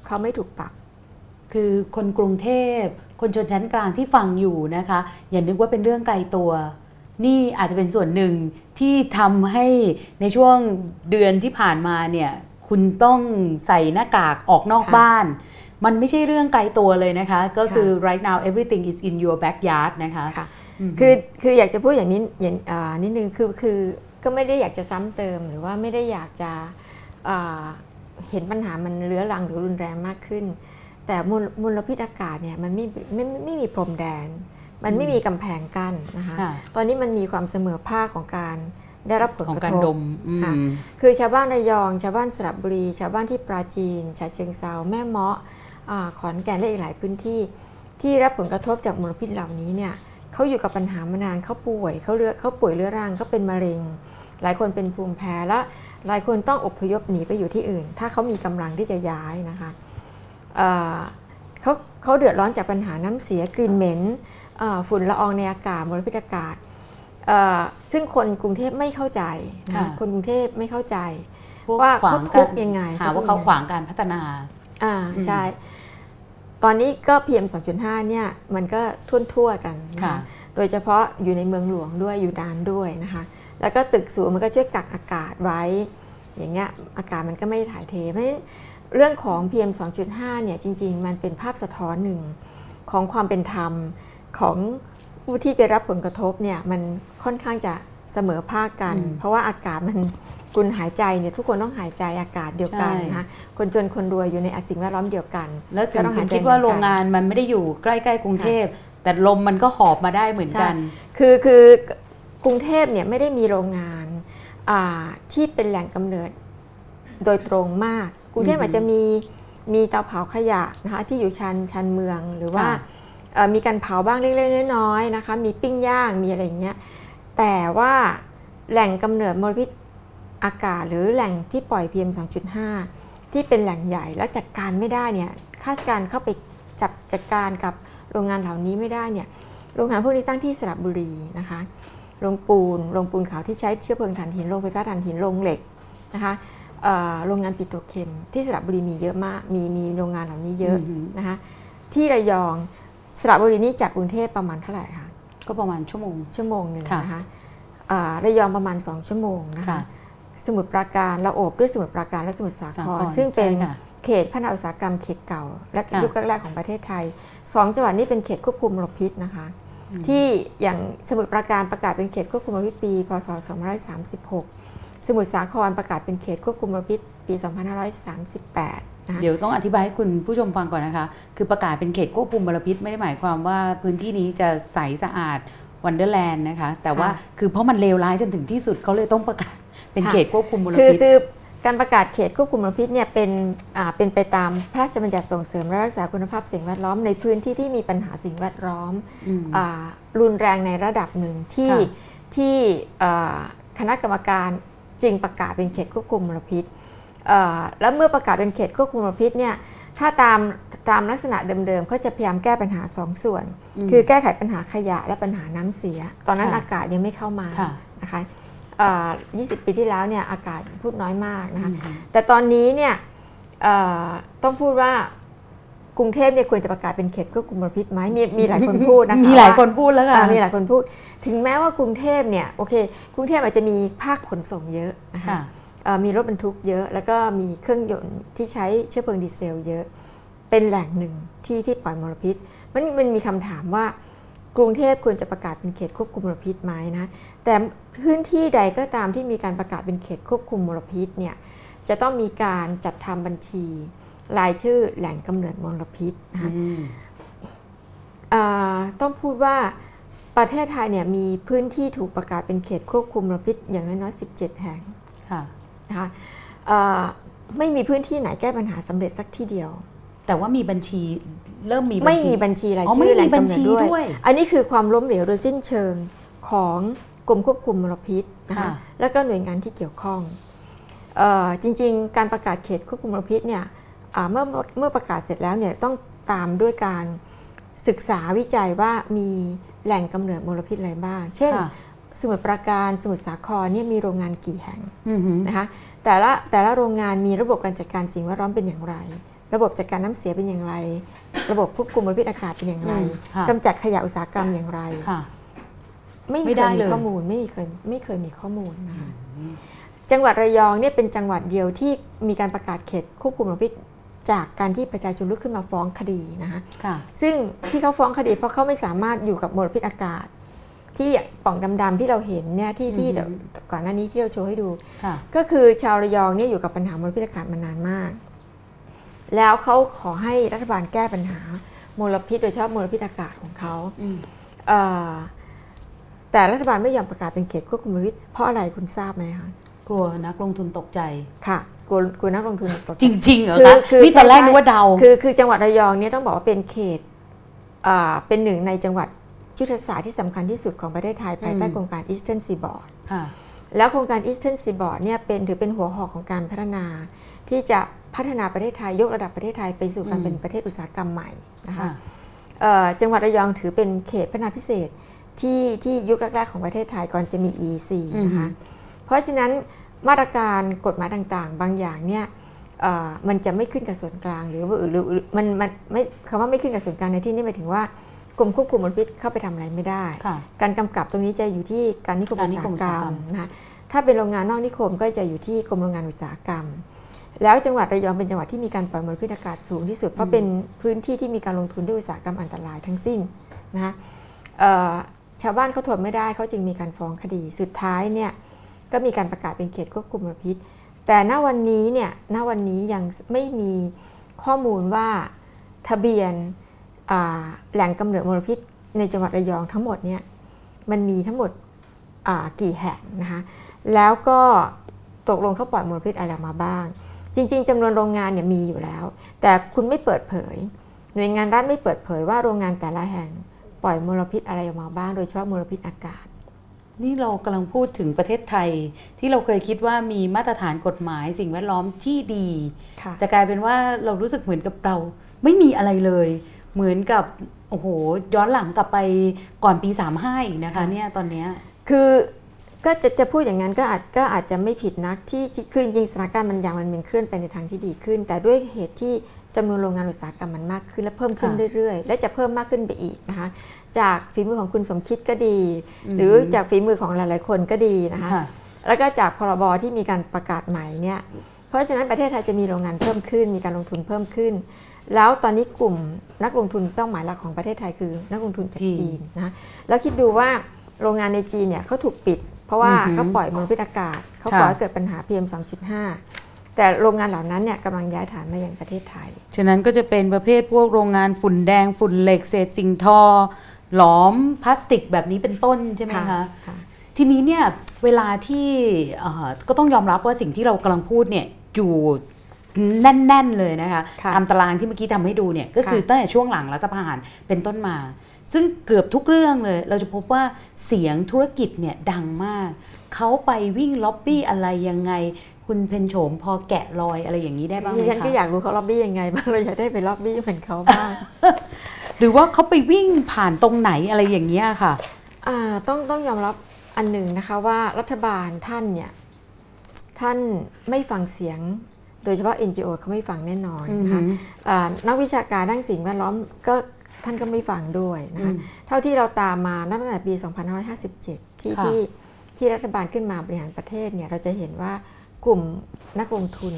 [SPEAKER 2] เขาไม่ถูกปรับ
[SPEAKER 1] คือคนกรุงเทพ คนชนชั้นกลางที่ฟังอยู่นะคะ อย่านึกว่าเป็นเรื่องไกลตัว นี่อาจจะเป็นส่วนหนึ่งที่ทำให้ในช่วงเดือนที่ผ่านมาเนี่ยคุณต้องใส่หน้ากากออกนอก
[SPEAKER 2] ค่ะ
[SPEAKER 1] บ้าน มันไม่ใช่เรื่องไกลตัวเลยนะคะ ก็คือ
[SPEAKER 2] ค่ะ
[SPEAKER 1] right now everything is in your backyard นะคะ
[SPEAKER 2] ค่ะ
[SPEAKER 1] ม
[SPEAKER 2] คือคืออยากจะพูดอย่างนี้อย่างอ่านิดนึงคือคือก็ไม่ได้อยากจะซ้ำเติมหรือว่าไม่ได้อยากจะอ่าเห็นปัญหามันเรื้อรังหรือรุนแรงมากขึ้น แต่มลมลพิษอากาศเนี่ยมันไม่ไม่ไม่ไม่มีพรมแดน มันไม่มีกำแพงกั้นนะคะ
[SPEAKER 1] ค่ะ
[SPEAKER 2] ตอนนี้มันมีความเสมอภาคของการได้รับผล
[SPEAKER 1] ของ
[SPEAKER 2] กระ
[SPEAKER 1] การ
[SPEAKER 2] ทบ
[SPEAKER 1] ดมอืม
[SPEAKER 2] ค่ะคือชาวบ้านระยอง ชาวบ้านสระบุรี ชาวบ้านที่ปราจีนฉะเชิงเซาแม่เมาะอ่าขอนแก่นและอีกหลายพื้นที่ ที่รับผลกระทบจากมลพิษเหล่านี้เนี่ยเขาอยู่กับปัญหามานานเขาป่วยเขาเลือเขาป่วยเรื้อรังเขาเป็นมะเร็ง หลายคนเป็นภูมิแพ้และหลายคนต้องอพยพหนีไปอยู่ที่อื่น ถ้าเขามีกำลังที่จะย้ายนะคะเอ่อเขาเขาเดือดร้อนจากปัญหาน้ำเสียกลิ่นเหม็นเอ่อ ฝุ่นละอองในอากาศมลพิษอากาศเอ่อซึ่งคนกรุงเทพไม่เข้าใจนะ
[SPEAKER 1] ค่ะ
[SPEAKER 2] คนกรุงเทพไม่เข้าใจ
[SPEAKER 1] พก
[SPEAKER 2] ว่า
[SPEAKER 1] ขว
[SPEAKER 2] เขาทุกข์ยังไง
[SPEAKER 1] หาว่าเขาขวางการพัฒนา
[SPEAKER 2] อ่า
[SPEAKER 1] อืม
[SPEAKER 2] ใช่ ตอนนี้ก็ PM 2.5 เนี่ยมันก็ทุ่นทั่วๆกันนะ
[SPEAKER 1] ค่ะ
[SPEAKER 2] คะโดยเฉพาะอยู่ในเมืองหลวงด้วยอยู่นานด้วยนะคะ แล้วก็ตึกสูงมันก็ช่วยกักอากาศไว้ อย่างเงี้ยอากาศมันก็ไม่ถ่ายเท เพราะฉะนั้นเรื่องของ PM 2.5 เนี่ยจริง ๆ มันเป็นภาพสะท้อนหนึ่งของความเป็นธรรม ของผู้ที่จะรับผลกระทบเนี่ยมันค่อนข้างจะเสมอภาคกัน
[SPEAKER 1] อืม
[SPEAKER 2] เพราะว่าอากาศมันคุณหายใจเนี่ยทุกคนต้องหายใจอากาศเดียวกัน
[SPEAKER 1] ใช่
[SPEAKER 2] นะคะคนจนคนรวยอยู่ในสิ่งแวดล้อมเดียวกัน
[SPEAKER 1] แล้วถึ
[SPEAKER 2] ก็
[SPEAKER 1] ง
[SPEAKER 2] ต้อง
[SPEAKER 1] คุ
[SPEAKER 2] หา
[SPEAKER 1] ณ
[SPEAKER 2] ยใจ
[SPEAKER 1] คิดว่า
[SPEAKER 2] เหมือนกัน
[SPEAKER 1] โรงงานมันไม่ได้อยู่ใกล้ๆกรุงเทพ แต่ลมมันก็หอบมาได้เหมือนกัน
[SPEAKER 2] คือคือกรุงเทพเนี่ยไม่ได้มีโรงงานอ่าที่เป็นแหล่งกำเนิดโดยตรงมาก กรุงเทพ
[SPEAKER 1] อือฮึ
[SPEAKER 2] อาจจะมีมีเตาเผาขยะนะคะที่อยู่ชันชันเมืองหรือว่า
[SPEAKER 1] ค่ะ
[SPEAKER 2] เอ่อ มีการเผาบ้างเล็กๆน้อยๆนะคะ มีปิ้งย่างมีอะไรอย่างเงี้ยแต่ว่าแหล่งกำเนิดมลพิษอากาศหรือแหล่งที่ปล่อย PM 2.5 ที่เป็นแหล่งใหญ่แล้วจัดการไม่ได้เนี่ยข้าราชการเข้าไปจับจัดการกับโรงงานเหล่านี้ไม่ได้เนี่ยโรงงานพวกนี้ตั้งที่สระบุรีนะคะโรงปูนโรงปูนขาวที่ใช้เชื้อเพลิงถ่านหินโรงไฟฟ้าถ่านหินโรงเหล็กนะคะโรงงานปิโตรเคมที่สระบุรีมีเยอะมากมีมีโรงงานเหล่านี้เยอะนะคะที่ระยอง สระบุรีนี่จากกรุงเทพประมาณเท่าไหร่คะ
[SPEAKER 1] ก็ประมาณชั่วโมง
[SPEAKER 2] ชั่วโมงหนึ่ง
[SPEAKER 1] ค่ะ
[SPEAKER 2] นะคะอ่าระยองประมาณ 2 ชั่วโมงนะคะ
[SPEAKER 1] ค่ะ
[SPEAKER 2] สมุทรปราการเราโอบด้วยสมุทรปราการและสมุทรสา
[SPEAKER 1] สา
[SPEAKER 2] ค
[SPEAKER 1] ค
[SPEAKER 2] ร
[SPEAKER 1] ร
[SPEAKER 2] ซึ่งเป็น
[SPEAKER 1] ใช่ค่ะ
[SPEAKER 2] เขตพัฒนาอุตสาหกรรมเขตเก่า และ
[SPEAKER 1] ค่ะ
[SPEAKER 2] ยุคแรกๆของประเทศไทยสองจังหวัดนี้เป็นเขตควบคุมมลพิษนะคะ ที่อย่างสมุทรปราการประกาศเป็นเขตควบคุมมลพิษปี พศ 2536 สมุทรสาครประกาศเป็นเขตควบคุมมลพิษปี 2538นะคะ
[SPEAKER 1] เดี๋ยวต้องอธิบายให้คุณผู้ชมฟังก่อนนะคะ คือประกาศเป็นเขตควบคุมมลพิษไม่ได้หมายความว่าพื้นที่นี้จะใสสะอาดวันเดอร์แลนด์นะคะ แต่ว่า
[SPEAKER 2] ค่ะ
[SPEAKER 1] คือเพราะมันเลวร้ายจนถึงที่สุดเขาเลยต้องประกาศเป็น
[SPEAKER 2] ค่ะ
[SPEAKER 1] เขตควบคุมมล
[SPEAKER 2] คือ
[SPEAKER 1] พิษ
[SPEAKER 2] คือการประกาศเขตควบคุมมลพิษเนี่ยเป็นอ่าเป็นไปตามพระราชบัญญัติส่งเสริมและรักษาคุณภาพสิ่งแวดล้อมในพื้นที่ที่มีปัญหาสิ่งแวดล้อม
[SPEAKER 1] ม
[SPEAKER 2] อ่ารุนแรงในระดับหนึ่งที่
[SPEAKER 1] ค่ะ
[SPEAKER 2] ที่อ่าคณะกรรมการจึงประกาศเป็นเขตควบคุมมลพิษอ่า แล้วเมื่อประกาศเป็นเขตควบคุมมลพิษเนี่ยถ้าตามตามลักษณะเดิมๆเขาจะพยายามแก้ปัญหาสองส่วน
[SPEAKER 1] ม
[SPEAKER 2] คือแก้ไขปัญหาขยะและปัญหาน้ำเสีย ตอนนั้น
[SPEAKER 1] ค่ะ
[SPEAKER 2] อากาศยังไม่เข้ามา
[SPEAKER 1] ค่ะ
[SPEAKER 2] นะคะอ่า20 ปีที่แล้วเนี่ยอากาศพูดน้อยมากนะคะ
[SPEAKER 1] อืม
[SPEAKER 2] แต่ตอนนี้เนี่ยเอ่อต้องพูดว่ากรุงเทพเนี่ยควรจะประกาศเป็นเขตควบคุมมลพิษไหมมีมีหลายคนพูดนะคะ
[SPEAKER 1] มีหลาย
[SPEAKER 2] ว่
[SPEAKER 1] คนพูดแล้วค่ะ
[SPEAKER 2] อ่ามีหลายคนพูด ถึงแม้ว่ากรุงเทพเนี่ยโอเค กรุงเทพอาจจะมีภาคขนส่งเยอะนะคะ
[SPEAKER 1] ค่ะ
[SPEAKER 2] เอ่อ มีรถบรรทุกเยอะ แล้วก็มีเครื่องยนต์ที่ใช้เชื้อเพลิงดีเซลเยอะ เป็นแหล่งหนึ่งที่ที่ปล่อยมลพิษ มันมันมีคำถามว่ากรุงเทพควรจะประกาศเป็นเขตควบคุมมลพิษไหมนะ แต่พื้นที่ใดก็ตามที่มีการประกาศเป็นเขตควบคุมมลพิษเนี่ยจะต้องมีการจัดทำบัญชีรายชื่อแหล่งกำเนิดมลพิษนะคะ
[SPEAKER 1] อืม
[SPEAKER 2] อ่าต้องพูดว่าประเทศไทยเนี่ยมีพื้นที่ถูกประกาศเป็นเขตควบคุมมลพิษอย่างน้อยๆ17 แห่ง
[SPEAKER 1] ค่ะ
[SPEAKER 2] นะคะอ่าไม่มีพื้นที่ไหนแก้ปัญหาสำเร็จสักที่เดียว
[SPEAKER 1] แต่ว่ามีบัญชีเริ่มมีบัญชี
[SPEAKER 2] ไม่มีบัญชีราย
[SPEAKER 1] อ๋อ
[SPEAKER 2] ชื่อ
[SPEAKER 1] ไม่มี
[SPEAKER 2] แหล่ง
[SPEAKER 1] บัญ
[SPEAKER 2] กำเนิ
[SPEAKER 1] ชี
[SPEAKER 2] ดด้วย
[SPEAKER 1] ด้วย
[SPEAKER 2] อันนี้คือความล้มเหลวโดยสิ้นเชิงของกรมควบคุมมลพิษนะคะ
[SPEAKER 1] ค่ะ
[SPEAKER 2] แล้วก็หน่วยงานที่เกี่ยวข้องเออจริง ๆ การประกาศเขตควบคุมมลพิษเนี่ยอ่าเมื่อเมื่อประกาศเสร็จแล้วเนี่ยต้องตามด้วยการศึกษาวิจัยว่ามีแหล่งกำเนิดมลพิษอะไรบ้าง เช่น
[SPEAKER 1] ค่ะ
[SPEAKER 2] สมุทรปราการสมุทรสาครเนี่ยมีโรงงานกี่แห่ง
[SPEAKER 1] อือหือ
[SPEAKER 2] นะคะแต่ละแต่ละโรงงานมีระบบการจัดการสิ่งแวดล้อมเป็นอย่างไร ระบบจัดการน้ำเสียเป็นอย่างไร ระบบควบคุมมลพิษอากาศเป็นอย่างไร
[SPEAKER 1] อืมค่ะ
[SPEAKER 2] กำจัดขยะอุตสาหกรรมอย่างไร
[SPEAKER 1] ค่ะ
[SPEAKER 2] ไม่
[SPEAKER 1] ไม่
[SPEAKER 2] เค
[SPEAKER 1] ได้
[SPEAKER 2] ยมี
[SPEAKER 1] เลย
[SPEAKER 2] ข้อมูลไม่มีเคยไม่เคยมีข้อมูลนะคะจังหวัดระยองเนี่ยเป็นจังหวัดเดียวที่มีการประกาศเขตควบคุมมลพิษจากการที่ประชาชนลุกขึ้นมาฟ้องคดีนะคะ
[SPEAKER 1] ค่ะ
[SPEAKER 2] ซึ่งที่เขาฟ้องคดีเพราะเขาไม่สามารถอยู่กับมลพิษอากาศ ที่ป่องดำๆที่เราเห็นเนี่ยที่ที่
[SPEAKER 1] อือฮึ
[SPEAKER 2] เดี๋ยวก่อนหน้านี้ที่เราโชว์ให้ดู
[SPEAKER 1] ค่ะ
[SPEAKER 2] ก็คือชาวระยองเนี่ยอยู่กับปัญหามลพิษอากาศมานานมาก แล้วเขาขอให้รัฐบาลแก้ปัญหามลพิษโดยเฉพาะมลพิษอากาศของเขา
[SPEAKER 1] อืม
[SPEAKER 2] เอ่อแต่รัฐบาลไม่ยอมประกาศเป็นเขตควบคุมมลพิษเพราะอะไรคุณทราบไหมคะ
[SPEAKER 1] กลัวนักลงทุนตกใจ
[SPEAKER 2] ค่ะกลัวกลัวนักลงทุนตกใจ
[SPEAKER 1] จริงๆเหรอ
[SPEAKER 2] คือ
[SPEAKER 1] คะ
[SPEAKER 2] คือ
[SPEAKER 1] นี่ตอนแรก
[SPEAKER 2] ใช่
[SPEAKER 1] นึกว่าเดา
[SPEAKER 2] คือคือจังหวัดระยองเนี่ยต้องบอกว่าเป็นเขตอ่าเป็นหนึ่งในจังหวัด ยุทธศาสตร์ที่สำคัญที่สุดของประเทศไทยภายใต้
[SPEAKER 1] อืม
[SPEAKER 2] โครงการ Eastern Seaboard
[SPEAKER 1] ค่ะ
[SPEAKER 2] แล้วโครงการ Eastern Seaboard เนี่ยเป็นถือเป็นหัวหอกของการพัฒนา ที่จะพัฒนาประเทศไทยยกระดับประเทศไทยไปสู่การ
[SPEAKER 1] อืม
[SPEAKER 2] เป็นประเทศอุตสาหกรรมใหม่นะคะ
[SPEAKER 1] ค่ะ
[SPEAKER 2] เอ่อจังหวัดระยองถือเป็นเขตพัฒนาพิเศษที่ที่ยุคแรก ๆ ของประเทศไทยก่อนจะมี EEC นะคะเพราะฉะนั้นมาตรการกฎหมายต่างๆ บางอย่างเนี่ยเอ่อมันจะไม่ขึ้นกับส่วนกลางหรือว่าหรือหรือมันมันไม่คำว่าไม่ขึ้นกับส่วนกลางในที่นี้หมายถึงว่า กรมควบคุมมลพิษเข้าไปทำอะไรไม่ได้
[SPEAKER 1] ค่ะ
[SPEAKER 2] การกำกับตรงนี้จะอยู่ที่การนิคม
[SPEAKER 1] การ
[SPEAKER 2] อุต
[SPEAKER 1] นิ
[SPEAKER 2] สา
[SPEAKER 1] ค
[SPEAKER 2] ห
[SPEAKER 1] มอุต
[SPEAKER 2] กร
[SPEAKER 1] สาห
[SPEAKER 2] ร
[SPEAKER 1] กรร
[SPEAKER 2] ม
[SPEAKER 1] ม
[SPEAKER 2] นะคะถ้าเป็นโรงงานนอกนิคมก็จะอยู่ที่กรมโรงงานอุตสาหกรรม แล้วจังหวัดระยองเป็นจังหวัดที่มีการปล่อยมลพิษอากาศสูงที่สุด เพราะเป็นพื้นที่ที่มีการลงทุนด้วยอุตสาหกรรมอันตรายทั้งสิ้นนะคะเอ่อชาวบ้านเขาทนไม่ได้เขาจึงมีการฟ้องคดี สุดท้ายเนี่ยก็มีการประกาศเป็นเขตควบคุมมลพิษ แต่ณวันนี้เนี่ยณวันนี้ยังไม่มีข้อมูลว่าทะเบียนอ่า แหล่งกำเนิดมลพิษในจังหวัดระยองทั้งหมดเนี่ยมันมีทั้งหมดอ่ากี่แห่งนะคะแล้วก็ตกลงเขาปล่อยมลพิษอะไรมาบ้าง จริง ๆจำนวนโรงงานเนี่ยมีอยู่แล้ว แต่คุณไม่เปิดเผย หน่วยงานรัฐไม่เปิดเผยว่าโรงงานแต่ละแห่งปล่อยมลพิษอะไรออกมาบ้าง โดยเฉพาะมลพิษอากาศ
[SPEAKER 1] นี่เรากำลังพูดถึงประเทศไทย ที่เราเคยคิดว่ามีมาตรฐานกฎหมายสิ่งแวดล้อมที่ดี
[SPEAKER 2] ค่ะ
[SPEAKER 1] แต่กลายเป็นว่าเรารู้สึกเหมือนกับเรา ไม่มีอะไรเลย เหมือนกับโอ้โหย้อนหลังกลับไปก่อนปี 35 อีกนะคะ
[SPEAKER 2] ค่ะ
[SPEAKER 1] เนี่ยตอนเนี้ย
[SPEAKER 2] คือก็จะจะพูดอย่างนั้นก็อาจก็อาจจะไม่ผิดนักที่ที่คือจริงๆสถานการณ์มันอย่างมันเป็นเคลื่อนไปในทางที่ดีขึ้น แต่ด้วยเหตุที่จำนวนโรงงานอุตสาหกรรมมันมากขึ้นและเพิ่มขึ้น
[SPEAKER 1] ค่ะ
[SPEAKER 2] เรื่อย ๆ และจะเพิ่มมากขึ้นไปอีกนะคะจากฝีมือของคุณสมคิดก็ดี
[SPEAKER 1] อืม
[SPEAKER 2] หรือจากฝีมือของหลายๆคนก็ดีนะคะ
[SPEAKER 1] ค่ะ
[SPEAKER 2] แล้วก็จากพรบที่มีการประกาศใหม่เนี่ยเพราะฉะนั้นประเทศไทยจะมีโรงงานเพิ่มขึ้น มีการลงทุนเพิ่มขึ้น แล้วตอนนี้กลุ่มนักลงทุนเป้าหมายหลักของประเทศไทยคือ นักลงทุนจาก
[SPEAKER 1] จีน
[SPEAKER 2] จีนนะแล้วคิดดูว่าโรงงานในจีนเนี่ยเขาถูกปิด เพราะว่า
[SPEAKER 1] อือหือ
[SPEAKER 2] เขาปล่อยมลพิษอากาศเขา
[SPEAKER 1] ค่ะ
[SPEAKER 2] ก่อให้เกิดปัญหา PM 2.5 แต่โรงงานเหล่านั้นเนี่ยกำลังย้ายฐานมายังประเทศไทย
[SPEAKER 1] ฉะนั้นก็จะเป็นประเภทพวกโรงงานฝุ่นแดงฝุ่นเหล็กเศษสิ่งทอ หลอมพลาสติกแบบนี้เป็นต้นใช่ไหมคะ
[SPEAKER 2] ค่ะ
[SPEAKER 1] ทีนี้เนี่ยเวลาที่เอ่อก็ต้องยอมรับว่าสิ่งที่เรากำลังพูดเนี่ยอยู่ แน่น ๆ เลยนะคะ
[SPEAKER 2] ค่ะ
[SPEAKER 1] ตามตารางที่เมื่อกี้ทำให้ดูเนี่ยก็คือ
[SPEAKER 2] ค่ะ
[SPEAKER 1] ตั้งแต่ช่วงหลังรัฐประหารเป็นต้นมา ซึ่งเกือบทุกเรื่องเลย เราจะพบว่าเสียงธุรกิจเนี่ยดังมาก เขาไปวิ่งล็อบบี้อะไรยังไง คุณเพ็ญโฉมพอแกะรอยอะไรอย่างนี้ได้บ้างไหมคะดิ
[SPEAKER 2] ฉันก็อยากรู้เขาล็อบบี้ยังไงบ้างเราอยากได้ไปล็อบบี้เหมือนเขาบ้าง
[SPEAKER 1] หรือว่าเขาไปวิ่งผ่านตรงไหนอะไรอย่างเงี้ยค่ะ
[SPEAKER 2] อ่าต้องต้องยอมรับอันหนึ่งนะคะว่ารัฐบาลท่านเนี่ยท่านไม่ฟังเสียง โดยเฉพาะ NGO เขาไม่ฟังแน่นอนนะคะ
[SPEAKER 1] อือหือ
[SPEAKER 2] อ่านักวิชาการด้านสิ่งแวดล้อมก็ท่านก็ไม่ฟังด้วยนะคะ
[SPEAKER 1] อืม
[SPEAKER 2] เท่าที่เราตามมานับตั้งแต่ปี 2557 ที่
[SPEAKER 1] ค่ะ
[SPEAKER 2] ที่ที่รัฐบาลขึ้นมาบริหารประเทศเนี่ยเราจะเห็นว่ากลุ่มนักลงทุน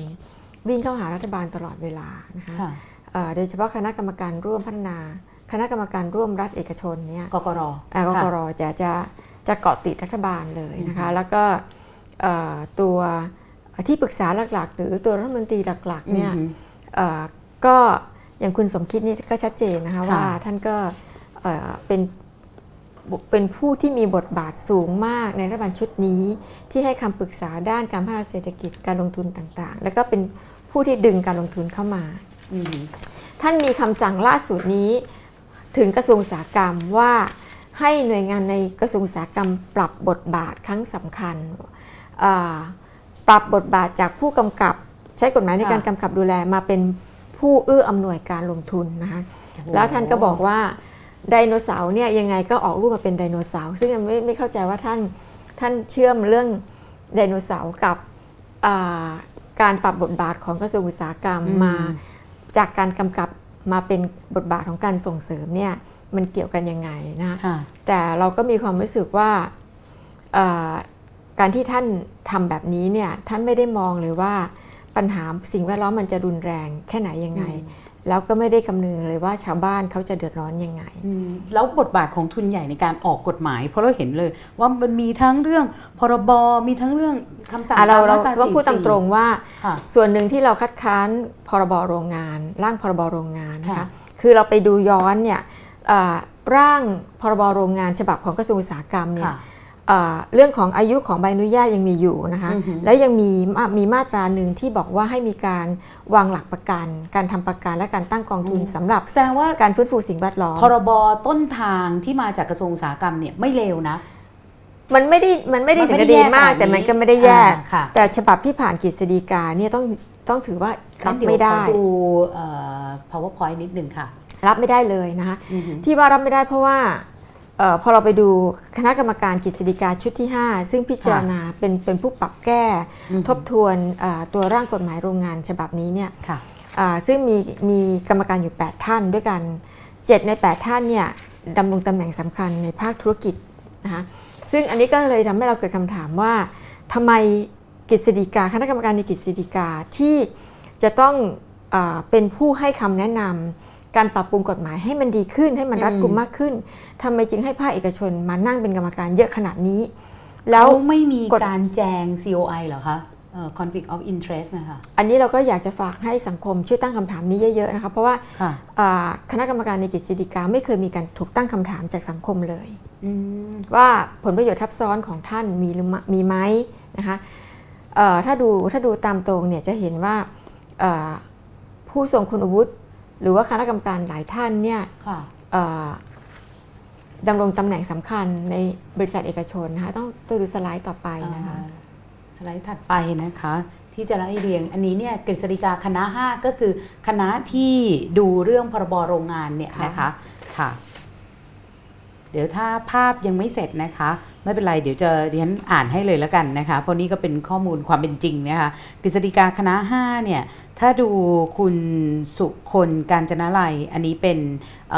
[SPEAKER 2] วิ่งเข้าหารัฐบาลตลอดเวลานะคะ
[SPEAKER 1] ค่ะ
[SPEAKER 2] เอ่อโดยเฉพาะคณะกรรมการร่วมพัฒนา คณะกรรมการร่วมรัฐเอกชนเนี่ย
[SPEAKER 1] กกร
[SPEAKER 2] อ่ากก
[SPEAKER 1] ค่ะ
[SPEAKER 2] รจะจะจะเกาะติดรัฐบาลเลยนะคะแล้วก็เอ่อตัว ที่ปรึกษาหลักๆ หรือตัวรัฐมนตรีหลักๆเนี่ย
[SPEAKER 1] อือหือ
[SPEAKER 2] เอ่อก็อย่างคุณสมคิดนี่ก็ชัดเจนนะคะ
[SPEAKER 1] ค่ะ
[SPEAKER 2] ว่าท่านก็เอ่อเป็นบุเป็นผู้ที่มีบทบาทสูงมากในรัฐบาลชุดนี้ ที่ให้คำปรึกษาด้านการพัฒนาเศรษฐกิจการลงทุนต่างๆ แล้วก็เป็นผู้ที่ดึงการลงทุนเข้ามา
[SPEAKER 1] อือหือ
[SPEAKER 2] ท่านมีคำสั่งล่าสุดนี้ถึงกระทรวงอุตสาหกรรมว่าให้หน่วยงานในกระทรวงอุตสาหกรรมปรับบทบาทครั้งสำคัญอ่า ปรับบทบาทจากผู้กำกับ ใช้กฎหมายใน
[SPEAKER 1] ค่ะ
[SPEAKER 2] การกำกับดูแลมาเป็นผู้เอื้ออำนวยการลงทุนนะคะแล้วท่านก็บอกว่าไดโนเสาร์เนี่ยยังไงก็ออกรูปมาเป็นไดโนเสาร์ซึ่งยังไม่ไม่เข้าใจว่าท่านท่านเชื่อมเรื่องไดโนเสาร์กับอ่าการปรับบทบาทของกระทรวงอุตสาหกรรม
[SPEAKER 1] อืม
[SPEAKER 2] มาจากการกำกับมาเป็นบทบาทของการส่งเสริมเนี่ยมันเกี่ยวกันยังไงนะ
[SPEAKER 1] ค่ะ
[SPEAKER 2] แต่เราก็มีความรู้สึกว่าเอ่อ การที่ท่านทำแบบนี้เนี่ยท่านไม่ได้มองเลยว่าปัญหาสิ่งแวดล้อมมันจะรุนแรงแค่ไหนยังไง แล้วก็ไม่ได้คำนึงเลยว่าชาวบ้านเขาจะเดือดร้อนยังไง
[SPEAKER 1] อืมแล้วบทบาทของทุนใหญ่ในการออกกฎหมาย เพราะเราเห็นเลยว่ามันมีทั้งเรื่องพรบมีทั้งเรื่องคำสั่ง
[SPEAKER 2] อะเรา
[SPEAKER 1] ต
[SPEAKER 2] เรา
[SPEAKER 1] มต
[SPEAKER 2] ต้องพูดตามตรง
[SPEAKER 1] 44
[SPEAKER 2] ว่า
[SPEAKER 1] ค่ะ
[SPEAKER 2] ส่วนหนึ่งที่เราคัดค้านพรบโรงงาน ร่างพรบโรงงานนะคะ
[SPEAKER 1] ค่ะ
[SPEAKER 2] คือเราไปดูย้อนเนี่ยอ่าร่างพรบโรงงานฉบับของกระทรวงอุตสาหกรรมเนี่ย
[SPEAKER 1] ค่ะ
[SPEAKER 2] อ่า เรื่องของอายุของใบอนุญาตยังมีอยู่นะคะ
[SPEAKER 1] อือหือ
[SPEAKER 2] แล้วยังมีมามีมาตราหนึ่งที่บอกว่าให้มีการวางหลักประกัน การทำประกันและการตั้งกองทุนสำหรับ
[SPEAKER 1] แสดงว่า
[SPEAKER 2] การฟื้นฟูสิ่งแวดล้อม
[SPEAKER 1] พรบต้นทางที่มาจากกระทรวงอุตสาหกรรมเนี่ยไม่เลวนะ
[SPEAKER 2] มันไม่ได้มันไม่ได้
[SPEAKER 1] มัน
[SPEAKER 2] ถึ
[SPEAKER 1] ไม่
[SPEAKER 2] ง
[SPEAKER 1] ได้
[SPEAKER 2] กับดี
[SPEAKER 1] แย่
[SPEAKER 2] มาก
[SPEAKER 1] ขนาดนี้
[SPEAKER 2] แต่มันก็ไม่ได้แย่
[SPEAKER 1] อ่าค่ะ
[SPEAKER 2] แต่ฉบับที่ผ่านกฤษฎีกาเนี่ยต้องต้องถือว่ารับ
[SPEAKER 1] งั้นเดี๋ยว
[SPEAKER 2] ไม่ได้
[SPEAKER 1] ขอดูเอ่อ powerpoint นิดนึงค่ะ
[SPEAKER 2] รับไม่ได้เลยนะคะ
[SPEAKER 1] อือหือ
[SPEAKER 2] ที่ว่ารับไม่ได้เพราะว่าเออ พอเราไปดูคณะกรรมการกฤษฎีกาชุดที่ 5 ซึ่งพิจารณาเป็นเป็นผู้ปรับแก้
[SPEAKER 1] อือหือ
[SPEAKER 2] ทบทวนเอ่อตัวร่างกฎหมายโรงงานฉบับนี้เนี่ย
[SPEAKER 1] ค่ะ
[SPEAKER 2] อ่าซึ่งมีมีกรรมการอยู่ 8 ท่านด้วยกัน 7 ใน 8 ท่านเนี่ยดำรงตำแหน่งสำคัญในภาคธุรกิจนะคะซึ่งอันนี้ก็เลยทำให้เราเกิดคำถามว่าทำไมกฤษฎีกาคณะกรรมการในกฤษฎีกาที่จะต้องอาเป็นผู้ให้คำแนะนำ การปรับปรุงกฎหมายให้มันดีขึ้นให้มันรัดกุม
[SPEAKER 1] อืม
[SPEAKER 2] มากขึ้นทำไมจึงให้ภาคเอกชนมานั่งเป็นกรรมการเยอะขนาดนี้ แล้ว
[SPEAKER 1] เขาไม่มี
[SPEAKER 2] กฎ
[SPEAKER 1] การแจง COI เหรอคะเอ่อ conflict of interest นะคะ
[SPEAKER 2] อันนี้เราก็อยากจะฝากให้สังคมช่วยตั้งคำถามนี้เยอะๆนะคะ เพราะว่า
[SPEAKER 1] ค่ะ
[SPEAKER 2] อ่าคณะกรรมการในกฤษฎีกาไม่เคยมีการถูกตั้งคำถามจากสังคมเลย
[SPEAKER 1] อืม
[SPEAKER 2] ว่าผลประโยชน์ทับซ้อนของท่านมีหรือไม่มีไหมนะคะเอ่อถ้าดูถ้าดูตามตรงเนี่ยจะเห็นว่าเอ่อผู้ทรงคุณวุฒิ หรือว่าคณะกรรมการหลายท่านเนี่ย
[SPEAKER 1] ค่ะ
[SPEAKER 2] เอ่อดำรงตำแหน่งสำคัญในบริษัทเอกชนนะคะต้องต้องดูสไลด์ต่อไปนะคะ
[SPEAKER 1] อ่าสไลด์ถัดไปนะคะที่จะไล่เรียง อันนี้เนี่ยกฤษฎีกาคณะ 5 ก็คือคณะที่ดูเรื่องพรบโรงงานเนี่ย
[SPEAKER 2] ค่ะ
[SPEAKER 1] นะคะค่ะ เดี๋ยวถ้าภาพยังไม่เสร็จนะคะ ไม่เป็นไรเดี๋ยวจะเรียนอ่านให้เลยแล้วกันนะคะ เพราะนี่ก็เป็นข้อมูลความเป็นจริงนะคะกฤษฎีกาคณะ 5 เนี่ย ถ้าดูคุณสุคนการจนาลัย อันนี้เป็นอ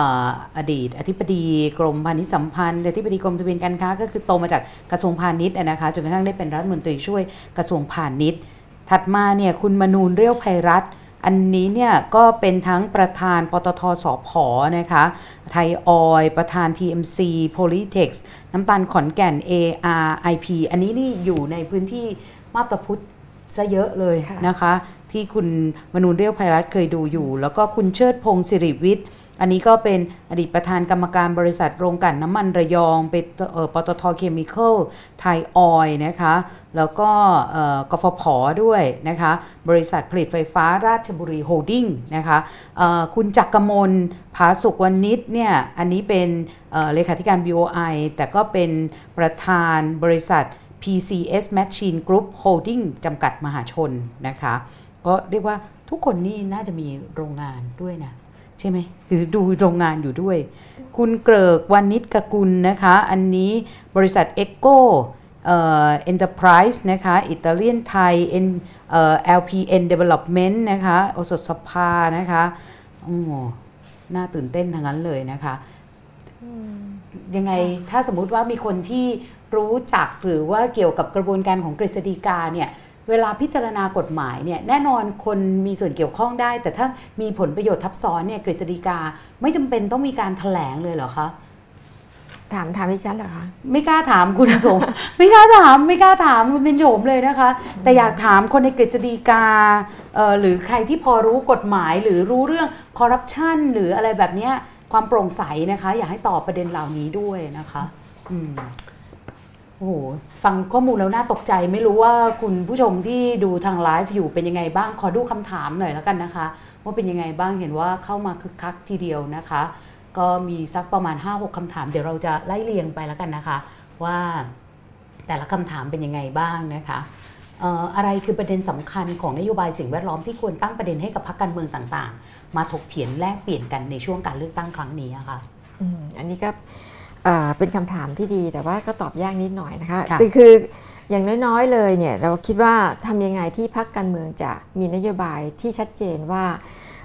[SPEAKER 1] อดีต อธิบดีกรมพาณิชย์สัมพันธ์อธิบดีกรมทะเบียนการค้า ก็คือโตมาจากกระทรวงพาณิชย์นะคะจนกระทั่งได้เป็นรัฐมนตรีช่วยกระทรวงพาณิชย์ ถัดมาเนี่ยคุณมนูนเรียวไพรัตน์ อันนี้เนี่ยก็เป็นทั้งประธานปตทสพนะคะไทยออยประธาน TMC Polytex น้ำตาลขอนแก่น ARIP อันนี้นี่อยู่ในพื้นที่มาบตาพุดซะเยอะเลยนะคะ ที่คุณมนูญเลียวไพโรจน์เคยดูอยู่ แล้วก็คุณเชิดพงศ์สิริวิทย์ อันนี้ก็เป็นอดีตประธานกรรมการบริษัทโรงกลั่นน้ำมันระยองเป็นเอ่อปตท Chemical ไทยออยล์นะคะ แล้วก็เอ่อกฟผด้วยนะคะ บริษัทผลิตไฟฟ้าราชบุรีโฮลดิ้งนะคะคุณจักรมณฑ์ผาสุกวนิชเนี่ย อันนี้เป็นเลขาธิการ BOI แต่ก็เป็นประธานบริษัท PCS Machine Group Holding จำกัดมหาชนนะคะ ก็เรียกว่าทุกคนนี่น่าจะมีโรงงานด้วยนะ ช่ไหมคือดูโรงงานอยู่ด้วย คุณเกริกวันนิดกกุลนะคะ อันนี้บริษัท e c o เอ่อ Enterprise นะคะอิตาเลียนไทยเอ่อ LPN Development นะคะโอสถสภานะคะโอ้โหน่าตื่นเต้นทั้งนั้นเลยนะคะยังไงถ้าสมมุติว่ามีคนที่รู้จักหรือว่าเกี่ยวกับกระบวนการของกฤษฎีกาเนี่ย เวลาพิจารณากฎหมายเนี่ยแน่นอนคนมีส่วนเกี่ยวข้องได้ แต่ถ้ามีผลประโยชน์ทับซ้อนเนี่ยกฤษฎีกาไม่จำเป็นต้องมีการถแถลงเลยเหรอคะ
[SPEAKER 2] ถามถามดิฉันเหรอคะ
[SPEAKER 1] ไม่กล้าถามคุณสมไม่กล้าถามไม่กล้าถามคุณเป็นโฉมเลยนะคะ แต่อยากถามคนในกฤษฎีกาเอ่อหรือใครที่พอรู้กฎหมายหรือรู้เรื่องคอร์รัปชันหรืออะไรแบบเนี้ยความโปร่งใสนะคะ อยากให้ตอบประเด็นเหล่านี้ด้วยนะคะ อืม โอ้โหฟังข้อมูลแล้วน่าตกใจไม่รู้ว่าคุณผู้ชมที่ดูทางไลฟ์อยู่เป็นยังไงบ้างขอดูคำถามหน่อยแล้วกันนะคะ ว่าเป็นยังไงบ้างเห็นว่าเข้ามาคึกคักทีเดียวนะคะ ก็มีสักประมาณ 5-6คำถาม เดี๋ยวเราจะไล่เรียงไปแล้วกันนะคะ ว่าแต่ละคำถามเป็นยังไงบ้างนะคะอะไรคือประเด็นสำคัญของนโยบายสิ่งแวดล้อมที่ควรตั้งประเด็นให้กับพรรคการเมืองต่าง ๆ มาถกเถียงแลกเปลี่ยนกันในช่วงการเลือกตั้งครั้งนี้อะค่ะ
[SPEAKER 2] อันนี้ก็ เอ่อเป็นคำถามที่ดีแต่ว่าก็ตอบยากนิดหน่อยนะคะ
[SPEAKER 1] ค่ะ
[SPEAKER 2] คือคืออย่างน้อยๆเลยเนี่ยเราคิดว่าทำยังไงที่พรรคการเมืองจะมีนโยบายที่ชัดเจนว่า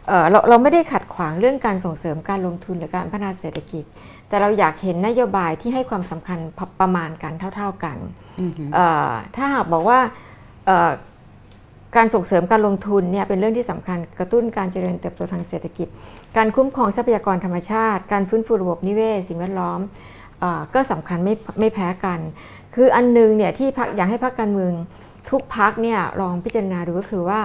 [SPEAKER 2] เอ่อเราเราไม่ได้ขัดขวางเรื่องการส่งเสริมการลงทุนหรือการพัฒนาเศรษฐกิจ แต่เราอยากเห็นนโยบายที่ให้ความสำคัญพประมาณกันเท่า ๆกัน
[SPEAKER 1] อือหือ
[SPEAKER 2] เอ่อถ้าหากบอกว่าเอ่อ การส่งเสริมการลงทุนเนี่ยเป็นเรื่องที่สำคัญกระตุ้นการเจริญเติบโตทางเศรษฐกิจ การคุ้มครองทรัพยากรธรรมชาติ การฟื้นฟูระบบนิเวศสิ่งแวดล้อมเออก็สำคัญไม่ไม่แพ้กัน คืออันหนึงเนี่ยที่พักอยากให้พักการเมืองทุกพักเนี่ยลองพิจารณาดูก็คือว่า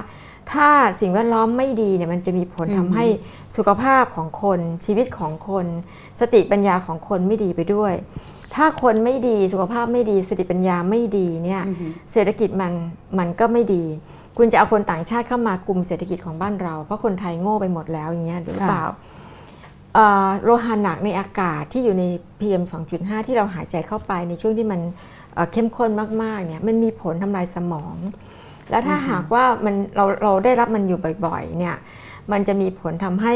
[SPEAKER 2] ถ้าสิ่งแวดล้อมไม่ดีเนี่ยมันจะมีผล
[SPEAKER 1] อืม
[SPEAKER 2] ทำให้สุขภาพของคนชีวิตของคน สติปัญญาของคนไม่ดีไปด้วย ถ้าคนไม่ดีสุขภาพไม่ดี สติปัญญาไม่ดีเนี่ย
[SPEAKER 1] อือหือ
[SPEAKER 2] เศรษฐกิจมันมันก็ไม่ดี คุณจะเอาคนต่างชาติเข้ามากลุ่มเศรษฐกิจของบ้านเรา เพราะคนไทยโง่ไปหมดแล้วอย่างเงี้ยหรือเปล่าเอ่อโลหะหนักในอากาศที่อยู่ใน PM 2.5 ที่เราหายใจเข้าไปในช่วงที่มันเอ่อเข้มข้นมากๆเนี่ยมันมีผลทำลายสมอง แล้วถ้าหากว่ามันเราเราได้รับมันอยู่บ่อยๆเนี่ยมันจะมีผลทำให้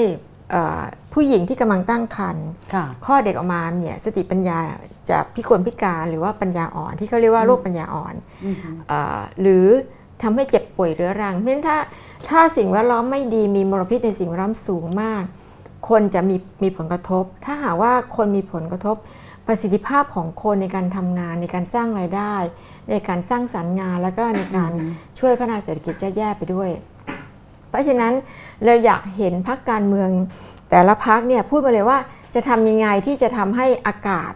[SPEAKER 2] เอ่อผู้หญิงที่กำลังตั้งครรภ์
[SPEAKER 1] ค่ะ
[SPEAKER 2] ข้อเด็กออกมาเนี่ยสติปัญญาจะพิกลพิการหรือว่าปัญญาอ่อนที่เขาเรียกว่าโรคปัญญาอ่อน
[SPEAKER 1] อือหือ
[SPEAKER 2] เออหรือ ทำให้เจ็บป่วยเรื้อรัง เพราะฉะนั้นถ้าถ้าสิ่งแวดล้อมไม่ดีมีมลพิษในสิ่งแวดล้อมสูงมาก คนจะมีมีผลกระทบ ถ้าหากว่าคนมีผลกระทบ ประสิทธิภาพของคนในการทำงานในการสร้างรายได้ ในการสร้างสรรค์งานแล้วก็ในการ
[SPEAKER 1] อือฮึ
[SPEAKER 2] ช่วยพัฒนาเศรษฐกิจจะแย่ไปด้วย เพราะฉะนั้นเราอยากเห็นพักการเมือง แต่ละพักเนี่ยพูดมาเลยว่าจะทำยังไงที่จะทำให้อากาศ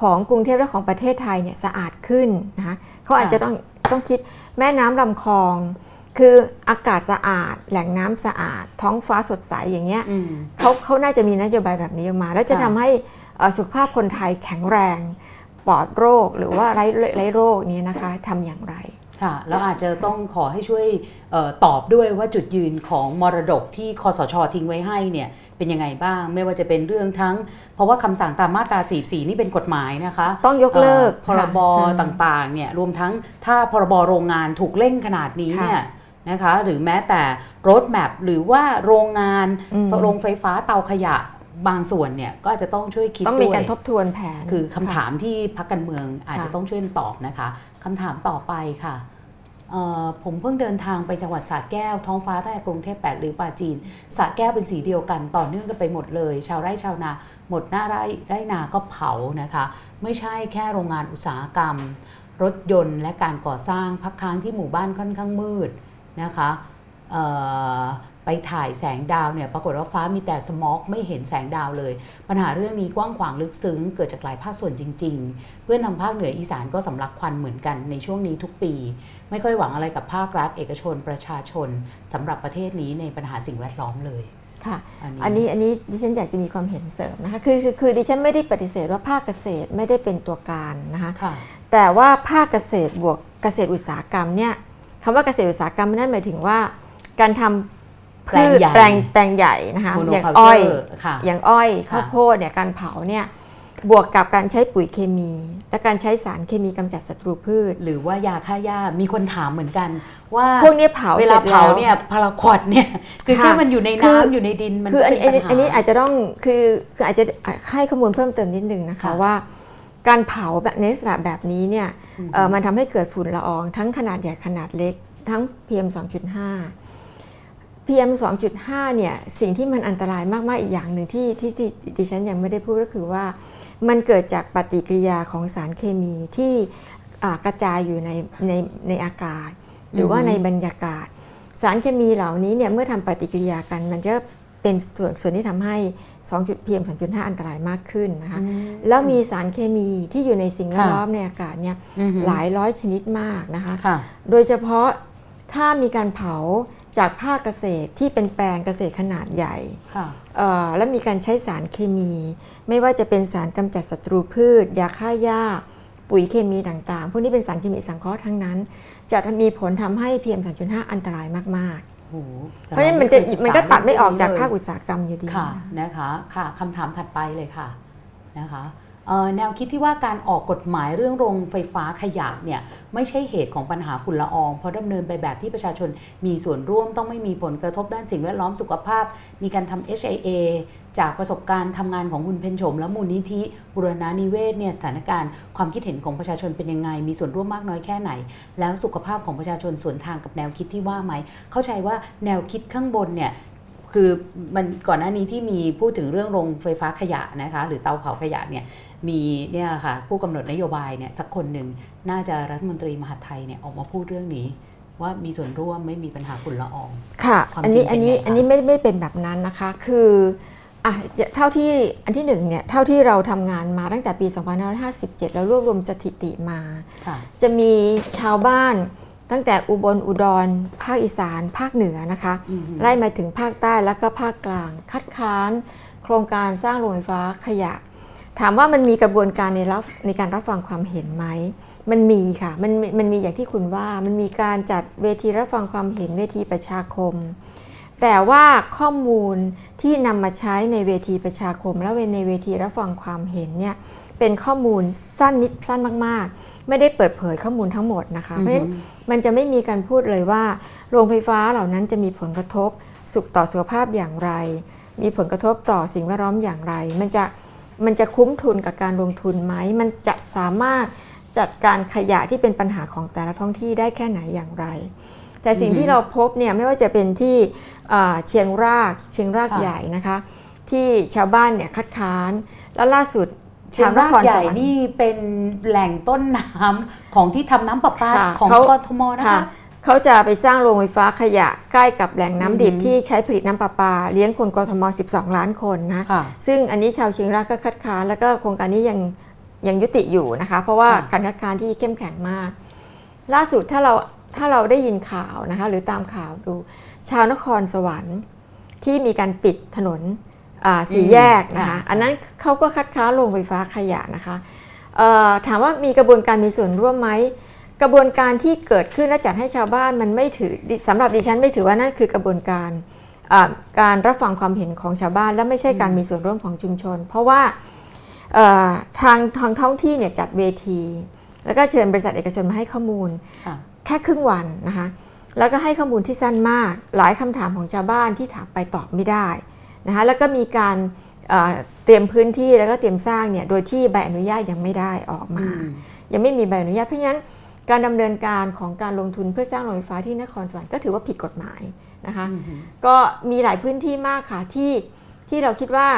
[SPEAKER 2] ของกรุงเทพและของประเทศไทยเนี่ยสะอาดขึ้นนะคะเขาอาจจะต้อง ต้องคิดแม่น้ำลำคลอง คืออากาศสะอาด แหล่งน้ำสะอาด ท้องฟ้าสดใสอย่างเงี้ย
[SPEAKER 1] อืม
[SPEAKER 2] เขาเขาน่าจะมีนโยบายแบบนี้ออกมา แล้วจะ
[SPEAKER 1] ค่ะ
[SPEAKER 2] ทำให้เอ่อสุขภาพคนไทยแข็งแรงปลอดโรคหรือว่าไร้ไร้โรคนี้นะคะทำอย่างไร
[SPEAKER 1] ค่ะแล้วอาจจะต้องขอให้ช่วยเออตอบด้วยว่าจุดยืนของมรดกที่คอสชทิ้งไว้ให้เนี่ยเป็นยังไงบ้าง ไม่ว่าจะเป็นเรื่องทั้ง เพราะว่าคำสั่งตามมาตรา 44 นี่เป็นกฎหมายนะคะ
[SPEAKER 2] ต้องยกเลิก
[SPEAKER 1] อ่อพรบ
[SPEAKER 2] ค่ะ
[SPEAKER 1] ต่างๆเนี่ยรวมทั้งถ้าพรบโรงงานถูกเร่งขนาดนี้
[SPEAKER 2] ค่ะ
[SPEAKER 1] เนี่ยนะคะหรือแม้แต่รถแมพหรือว่าโรงงาน
[SPEAKER 2] อืม
[SPEAKER 1] โรงไฟฟ้าเตาขยะบางส่วนเนี่ยก็อาจจะต้องช่วยคิด
[SPEAKER 2] ต้องมี
[SPEAKER 1] ด้วย
[SPEAKER 2] การทบทวนแผน
[SPEAKER 1] คือคำถามที่พักการเมืองอาจจะ
[SPEAKER 2] ค่ะ
[SPEAKER 1] ต้องช่วยตอบนะคะคำถามต่อไปค่ะเอ่อ ผมเพิ่งเดินทางไปจังหวัดสระแก้ว ท้องฟ้าตั้งแต่กรุงเทพแปดหรือปราจีนสระแก้วเป็นสีเดียวกันต่อเนื่องกันไปหมดเลย ชาวไร่ชาวนา หมดหน้าไร่ไร่นาก็เผานะคะ ไม่ใช่แค่โรงงานอุตสาหกรรม รถยนต์และการก่อสร้างพักค้างที่หมู่บ้านค่อนข้างมืดนะคะไปถ่ายแสงดาวเนี่ยปรากฏว่าฟ้ามีแต่สโมอกไม่เห็นแสงดาวเลย ปัญหาเรื่องนี้กว้างขวางลึกซึ้งเกิดจากหลายภาคส่วนจริง ๆ เพื่อนทางภาคเหนืออีสานก็สำลักควันเหมือนกันในช่วงนี้ทุกปี ไม่ค่อยหวังอะไรกับภาครัฐ เอกชนประชาชนสำหรับประเทศนี้ในปัญหาสิ่งแวดล้อมเลย
[SPEAKER 2] ค่ะ
[SPEAKER 1] อันนี้
[SPEAKER 2] อัน
[SPEAKER 1] นี้
[SPEAKER 2] นี้อันนี้ดิฉันอยากจะมีความเห็นเสริมนะคะคือคือคือดิฉันไม่ได้ปฏิเสธว่าภาคเกษตรไม่ได้เป็นตัวการนะคะ
[SPEAKER 1] ค่ะ
[SPEAKER 2] แต่ว่าภาคเกษตรบวกเกษตรอุตสาหกรรมเนี่ยคำว่าเกษตรอุตสาหกรรมนั่นหมายถึงว่า การทำพืช
[SPEAKER 1] แปลงใหญ่
[SPEAKER 2] แปลงแปลงใหญ่นะคะ
[SPEAKER 1] monoculture
[SPEAKER 2] อย่างอ้
[SPEAKER 1] เจ
[SPEAKER 2] อย
[SPEAKER 1] อร์ค่ะ
[SPEAKER 2] อย่างอ้อย
[SPEAKER 1] ค่ะ
[SPEAKER 2] ข้าวโพดเนี่ยการเผาเนี่ย บวกกับการใช้ปุ๋ยเคมี และการใช้สารเคมีกำจัดศัตรูพืช
[SPEAKER 1] หรือว่ายาฆ่าหญ้ามีคนถามเหมือนกัน ว่า
[SPEAKER 2] พวกนี้เผา
[SPEAKER 1] เวลา
[SPEAKER 2] สร็จแเผา
[SPEAKER 1] เนี่ยพาราควอดเนี่ยคือ
[SPEAKER 2] ค่ะ
[SPEAKER 1] แค่มันอยู่ใน
[SPEAKER 2] คือ
[SPEAKER 1] น้ำอยู่ในดินมัน
[SPEAKER 2] คืออัน
[SPEAKER 1] เป็
[SPEAKER 2] นี้
[SPEAKER 1] น
[SPEAKER 2] อันนี้
[SPEAKER 1] ปัญหา
[SPEAKER 2] อันนี้อาจจะต้องคือคืออาจจะให้ข้อมูลเพิ่มเติมนิดนึงนะคะ
[SPEAKER 1] ค่ะ
[SPEAKER 2] ว่า การเผาแบบในลักษณะแบบนี้เนี่ย
[SPEAKER 1] อืม
[SPEAKER 2] เอ่อมันทำให้เกิดฝุ่นละออง ทั้งขนาดใหญ่ขนาดเล็ก ทั้ง PM 2.5 PM 2.5 เนี่ย สิ่งที่มันอันตรายมาก ๆ อีกอย่างหนึ่งที่ที่ที่ดิฉันยังไม่ได้พูดก็คือว่า มันเกิดจากปฏิกิริยาของสารเคมีที่อ่ากระจายอยู่ในในในอากาศ หรือว่า
[SPEAKER 1] อือฮึ
[SPEAKER 2] ในบรรยากาศ สารเคมีเหล่านี้เนี่ยเมื่อทำปฏิกิริยากัน มันจะเป็นส่วนส่วนที่ทำให้2จุด PM 2.5 อันตรายมากขึ้นนะคะ
[SPEAKER 1] อืม
[SPEAKER 2] แล้วมีสารเคมีที่อยู่ในสิ่งแวด
[SPEAKER 1] ค่ะ
[SPEAKER 2] ล้อมในอากาศเนี่ย
[SPEAKER 1] อือหือ
[SPEAKER 2] หลายร้อยชนิดมากนะคะ
[SPEAKER 1] ค่ะ
[SPEAKER 2] โดยเฉพาะถ้ามีการเผาจากภาคเกษตรที่เป็นแปลงเกษตรขนาดใหญ่
[SPEAKER 1] ค่ะ
[SPEAKER 2] เอ่อ และมีการใช้สารเคมี ไม่ว่าจะเป็นสารกำจัดศัตรูพืช ยาฆ่าหญ้า ปุ๋ยเคมีต่างๆ พวกนี้เป็นสารเคมีสังเคราะห์ทั้งนั้น จะมีผลทำให้ PM 2.5 อันตรายมาก
[SPEAKER 1] โอ้โห
[SPEAKER 2] ๆเพราะฉะนั้นมันจะ
[SPEAKER 1] แต่เราไเคยศึษา
[SPEAKER 2] มันก็ตัดไม่ออกจาก
[SPEAKER 1] เรื่อง
[SPEAKER 2] ภาค
[SPEAKER 1] นี้เลย
[SPEAKER 2] อุตสาหกรรมอยู่ดี
[SPEAKER 1] ค่ะนะคะค่ะคำถามถัดไปเลยค่ะนะคะเอ่อ แนวคิดที่ว่าการออกกฎหมายเรื่องโรงไฟฟ้าขยะเนี่ยไม่ใช่เหตุของปัญหาฝุ่นละออง เพราะดำเนินไปแบบที่ประชาชนมีส่วนร่วมต้องไม่มีผลกระทบด้านสิ่งแวดล้อมสุขภาพ มีการทำ HIA จากประสบการณ์ทำงานของคุณเพนชม และมูลนิธิบุรณานิเวศเนี่ยสถานการณ์ความคิดเห็นของประชาชนเป็นยังไง มีส่วนร่วมมากน้อยแค่ไหน แล้วสุขภาพของประชาชนสวนทางกับแนวคิดที่ว่าไหมเข้าใจว่าแนวคิดข้างบนเนี่ย คือมันก่อนหน้านี้ที่มีพูดถึงเรื่องโรงไฟฟ้าขยะนะคะ หรือเตาเผาขยะเนี่ยมีเนี่ยค่ะผู้กำหนดนโยบายเนี่ยสักคนหนึ่งน่าจะรัฐมนตรีมหาดไทยเนี่ยออกมาพูดเรื่องนี้ ว่ามีส่วนร่วมไม่มีปัญหาฝุ่นละออง
[SPEAKER 2] ค่ะ
[SPEAKER 1] ความ
[SPEAKER 2] อันนี้
[SPEAKER 1] จริงเป็น
[SPEAKER 2] อันนี้
[SPEAKER 1] ไงคะ
[SPEAKER 2] อันนี้ไม่ไม่เป็นแบบนั้นนะคะ คืออะจะเท่าที่อันที่หนึ่งเนี่ยเท่าที่เราทำงานมาตั้งแต่ปี 2557แล้วรวบรวมสถิติมา
[SPEAKER 1] ค่ะ
[SPEAKER 2] จะมีชาวบ้าน ตั้งแต่อุบลอุดร ภาคอีสาน ภาคเหนือนะคะ
[SPEAKER 1] อืม
[SPEAKER 2] ไล่มาถึงภาคใต้แล้วก็ภาคกลาง คัดค้าน โครงการสร้างโรงไฟฟ้าขยะ ถามว่ามันมีกระบวนการในรับในการรับฟังความเห็นไหมมันมีค่ะมันมันมีอย่างที่คุณว่ามันมีการจัดเวทีรับฟังความเห็นเวทีประชาคม แต่ว่าข้อมูลที่นำมาใช้ในเวทีประชาคม และในเวทีรับฟังความเห็นเนี่ยเป็นข้อมูลสั้นนิดสั้นมากๆ ไม่ได้เปิดเผยข้อมูลทั้งหมดนะคะ เพราะฉะนั้นมันจะไม่มีการพูดเลยว่า โรงไฟฟ้าเหล่านั้นจะมีผลกระทบสุขต่อสุขภาพอย่างไร มีผลกระทบต่อสิ่งแวดล้อมอย่างไร มันจะมันจะคุ้มทุนกับการลงทุนไหม มันจะสามารถจัดการขยะที่เป็นปัญหาของแต่ละท้องที่ได้แค่ไหนอย่างไร แต่สิ่งที่เราพบเนี่ยไม่ว่าจะเป็นที่อ่าเชียงรากเชียงราก
[SPEAKER 1] ค่ะ
[SPEAKER 2] ใหญ่นะคะ ที่ชาวบ้านเนี่ยคัดค้าน แล้วล่าสุด
[SPEAKER 1] เชียงราก
[SPEAKER 2] ชวน
[SPEAKER 1] ใหญ่
[SPEAKER 2] สวรรค์
[SPEAKER 1] นี่เป็นแหล่งต้นน้ำของที่ทำน้ำประปา
[SPEAKER 2] ค่ะ
[SPEAKER 1] ของ
[SPEAKER 2] เขา
[SPEAKER 1] กทมนะ
[SPEAKER 2] ค่ะ
[SPEAKER 1] คะ
[SPEAKER 2] เขาจะไปสร้างโรงไฟฟ้าขยะใกล้กับแหล่งน้ำดิบ
[SPEAKER 1] อือหือ
[SPEAKER 2] ที่ใช้ผลิตน้ำประปา เลี้ยงคนกทม 12 ล้านคนนะ
[SPEAKER 1] ค่ะ
[SPEAKER 2] ซึ่งอันนี้ชาวเชียงรากก็คัดค้านแล้วก็โครงการนี้ยังยังยุติอยู่นะคะ เพราะว่า
[SPEAKER 1] ค่ะ
[SPEAKER 2] การคัดค้านที่เข้มแข็งมาก ล่าสุดถ้าเราถ้าเราได้ยินข่าวนะคะ หรือตามข่าวดู ชาวนครสวรรค์ที่มีการปิดถนนอ่า สี่
[SPEAKER 1] อืม
[SPEAKER 2] แยกนะคะ
[SPEAKER 1] ค่ะ
[SPEAKER 2] อันนั้นเขาก็คัดค้านโรงไฟฟ้าขยะนะคะเอ่อถามว่ามีกระบวนการมีส่วนร่วมไหมกระบวนการที่เกิดขึ้นและจัดให้ชาวบ้านมันไม่ถือดิสำหรับดิฉันไม่ถือว่านั่นคือกระบวนการอ่าการรับฟังความเห็นของชาวบ้าน และไม่ใช่การมีส่วนร่วมของชุมชน เพราะว่าเอ่อทางทางท้องที่เนี่ยจัดเวที แล้วก็เชิญบริษัทเอกชนมาให้ข้อมูล
[SPEAKER 1] ค่ะ
[SPEAKER 2] แค่ครึ่งวันนะคะแล้วก็ให้ข้อมูลที่สั้นมาก หลายคำถามของชาวบ้านที่ถามไปตอบไม่ได้ นะคะแล้วก็มีการเอ่อเตรียมพื้นที่แล้วก็เตรียมสร้างเนี่ยโดยที่ใบอนุญาตยังไม่ได้ออกมา
[SPEAKER 1] อืม
[SPEAKER 2] ยังไม่มีใบอนุญาตเพราะฉะนั้นการดำเนินการของการลงทุนเพื่อสร้างโรงไฟฟ้าที่นครสวรรค์ก็ถือว่าผิดกฎหมายนะคะ
[SPEAKER 1] อืม
[SPEAKER 2] ก็มีหลายพื้นที่มากค่ะที่ที่เราคิดว่า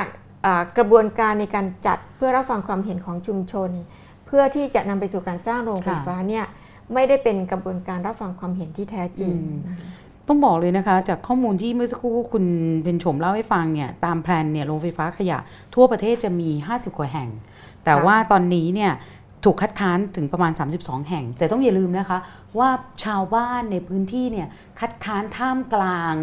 [SPEAKER 2] อ่ากระบวนการในการจัดเพื่อรับฟังความเห็นของชุมชน เพื่อที่จะนำไปสู่การสร้างโรงไฟฟ้าเนี่ยไม่ได้เป็นกระบวนการรับฟังความเห็นที่แท้จริง
[SPEAKER 1] อืม
[SPEAKER 2] นะคะ
[SPEAKER 1] ต้องบอกเลยนะคะ จากข้อมูลที่เมื่อสักครู่คุณเป็นชมเล่าให้ฟังเนี่ยตามแพลนเนี่ยโรงไฟฟ้าขยะ ทั่วประเทศจะมี 50 กว่าแห่ง แต่
[SPEAKER 2] ค่ะ
[SPEAKER 1] ว่าตอนนี้เนี่ยถูกคัดค้านถึงประมาณ 32 แห่ง แต่ต้องอย่าลืมนะคะ ว่าชาวบ้านในพื้นที่เนี่ยคัดค้านท่ามกลาง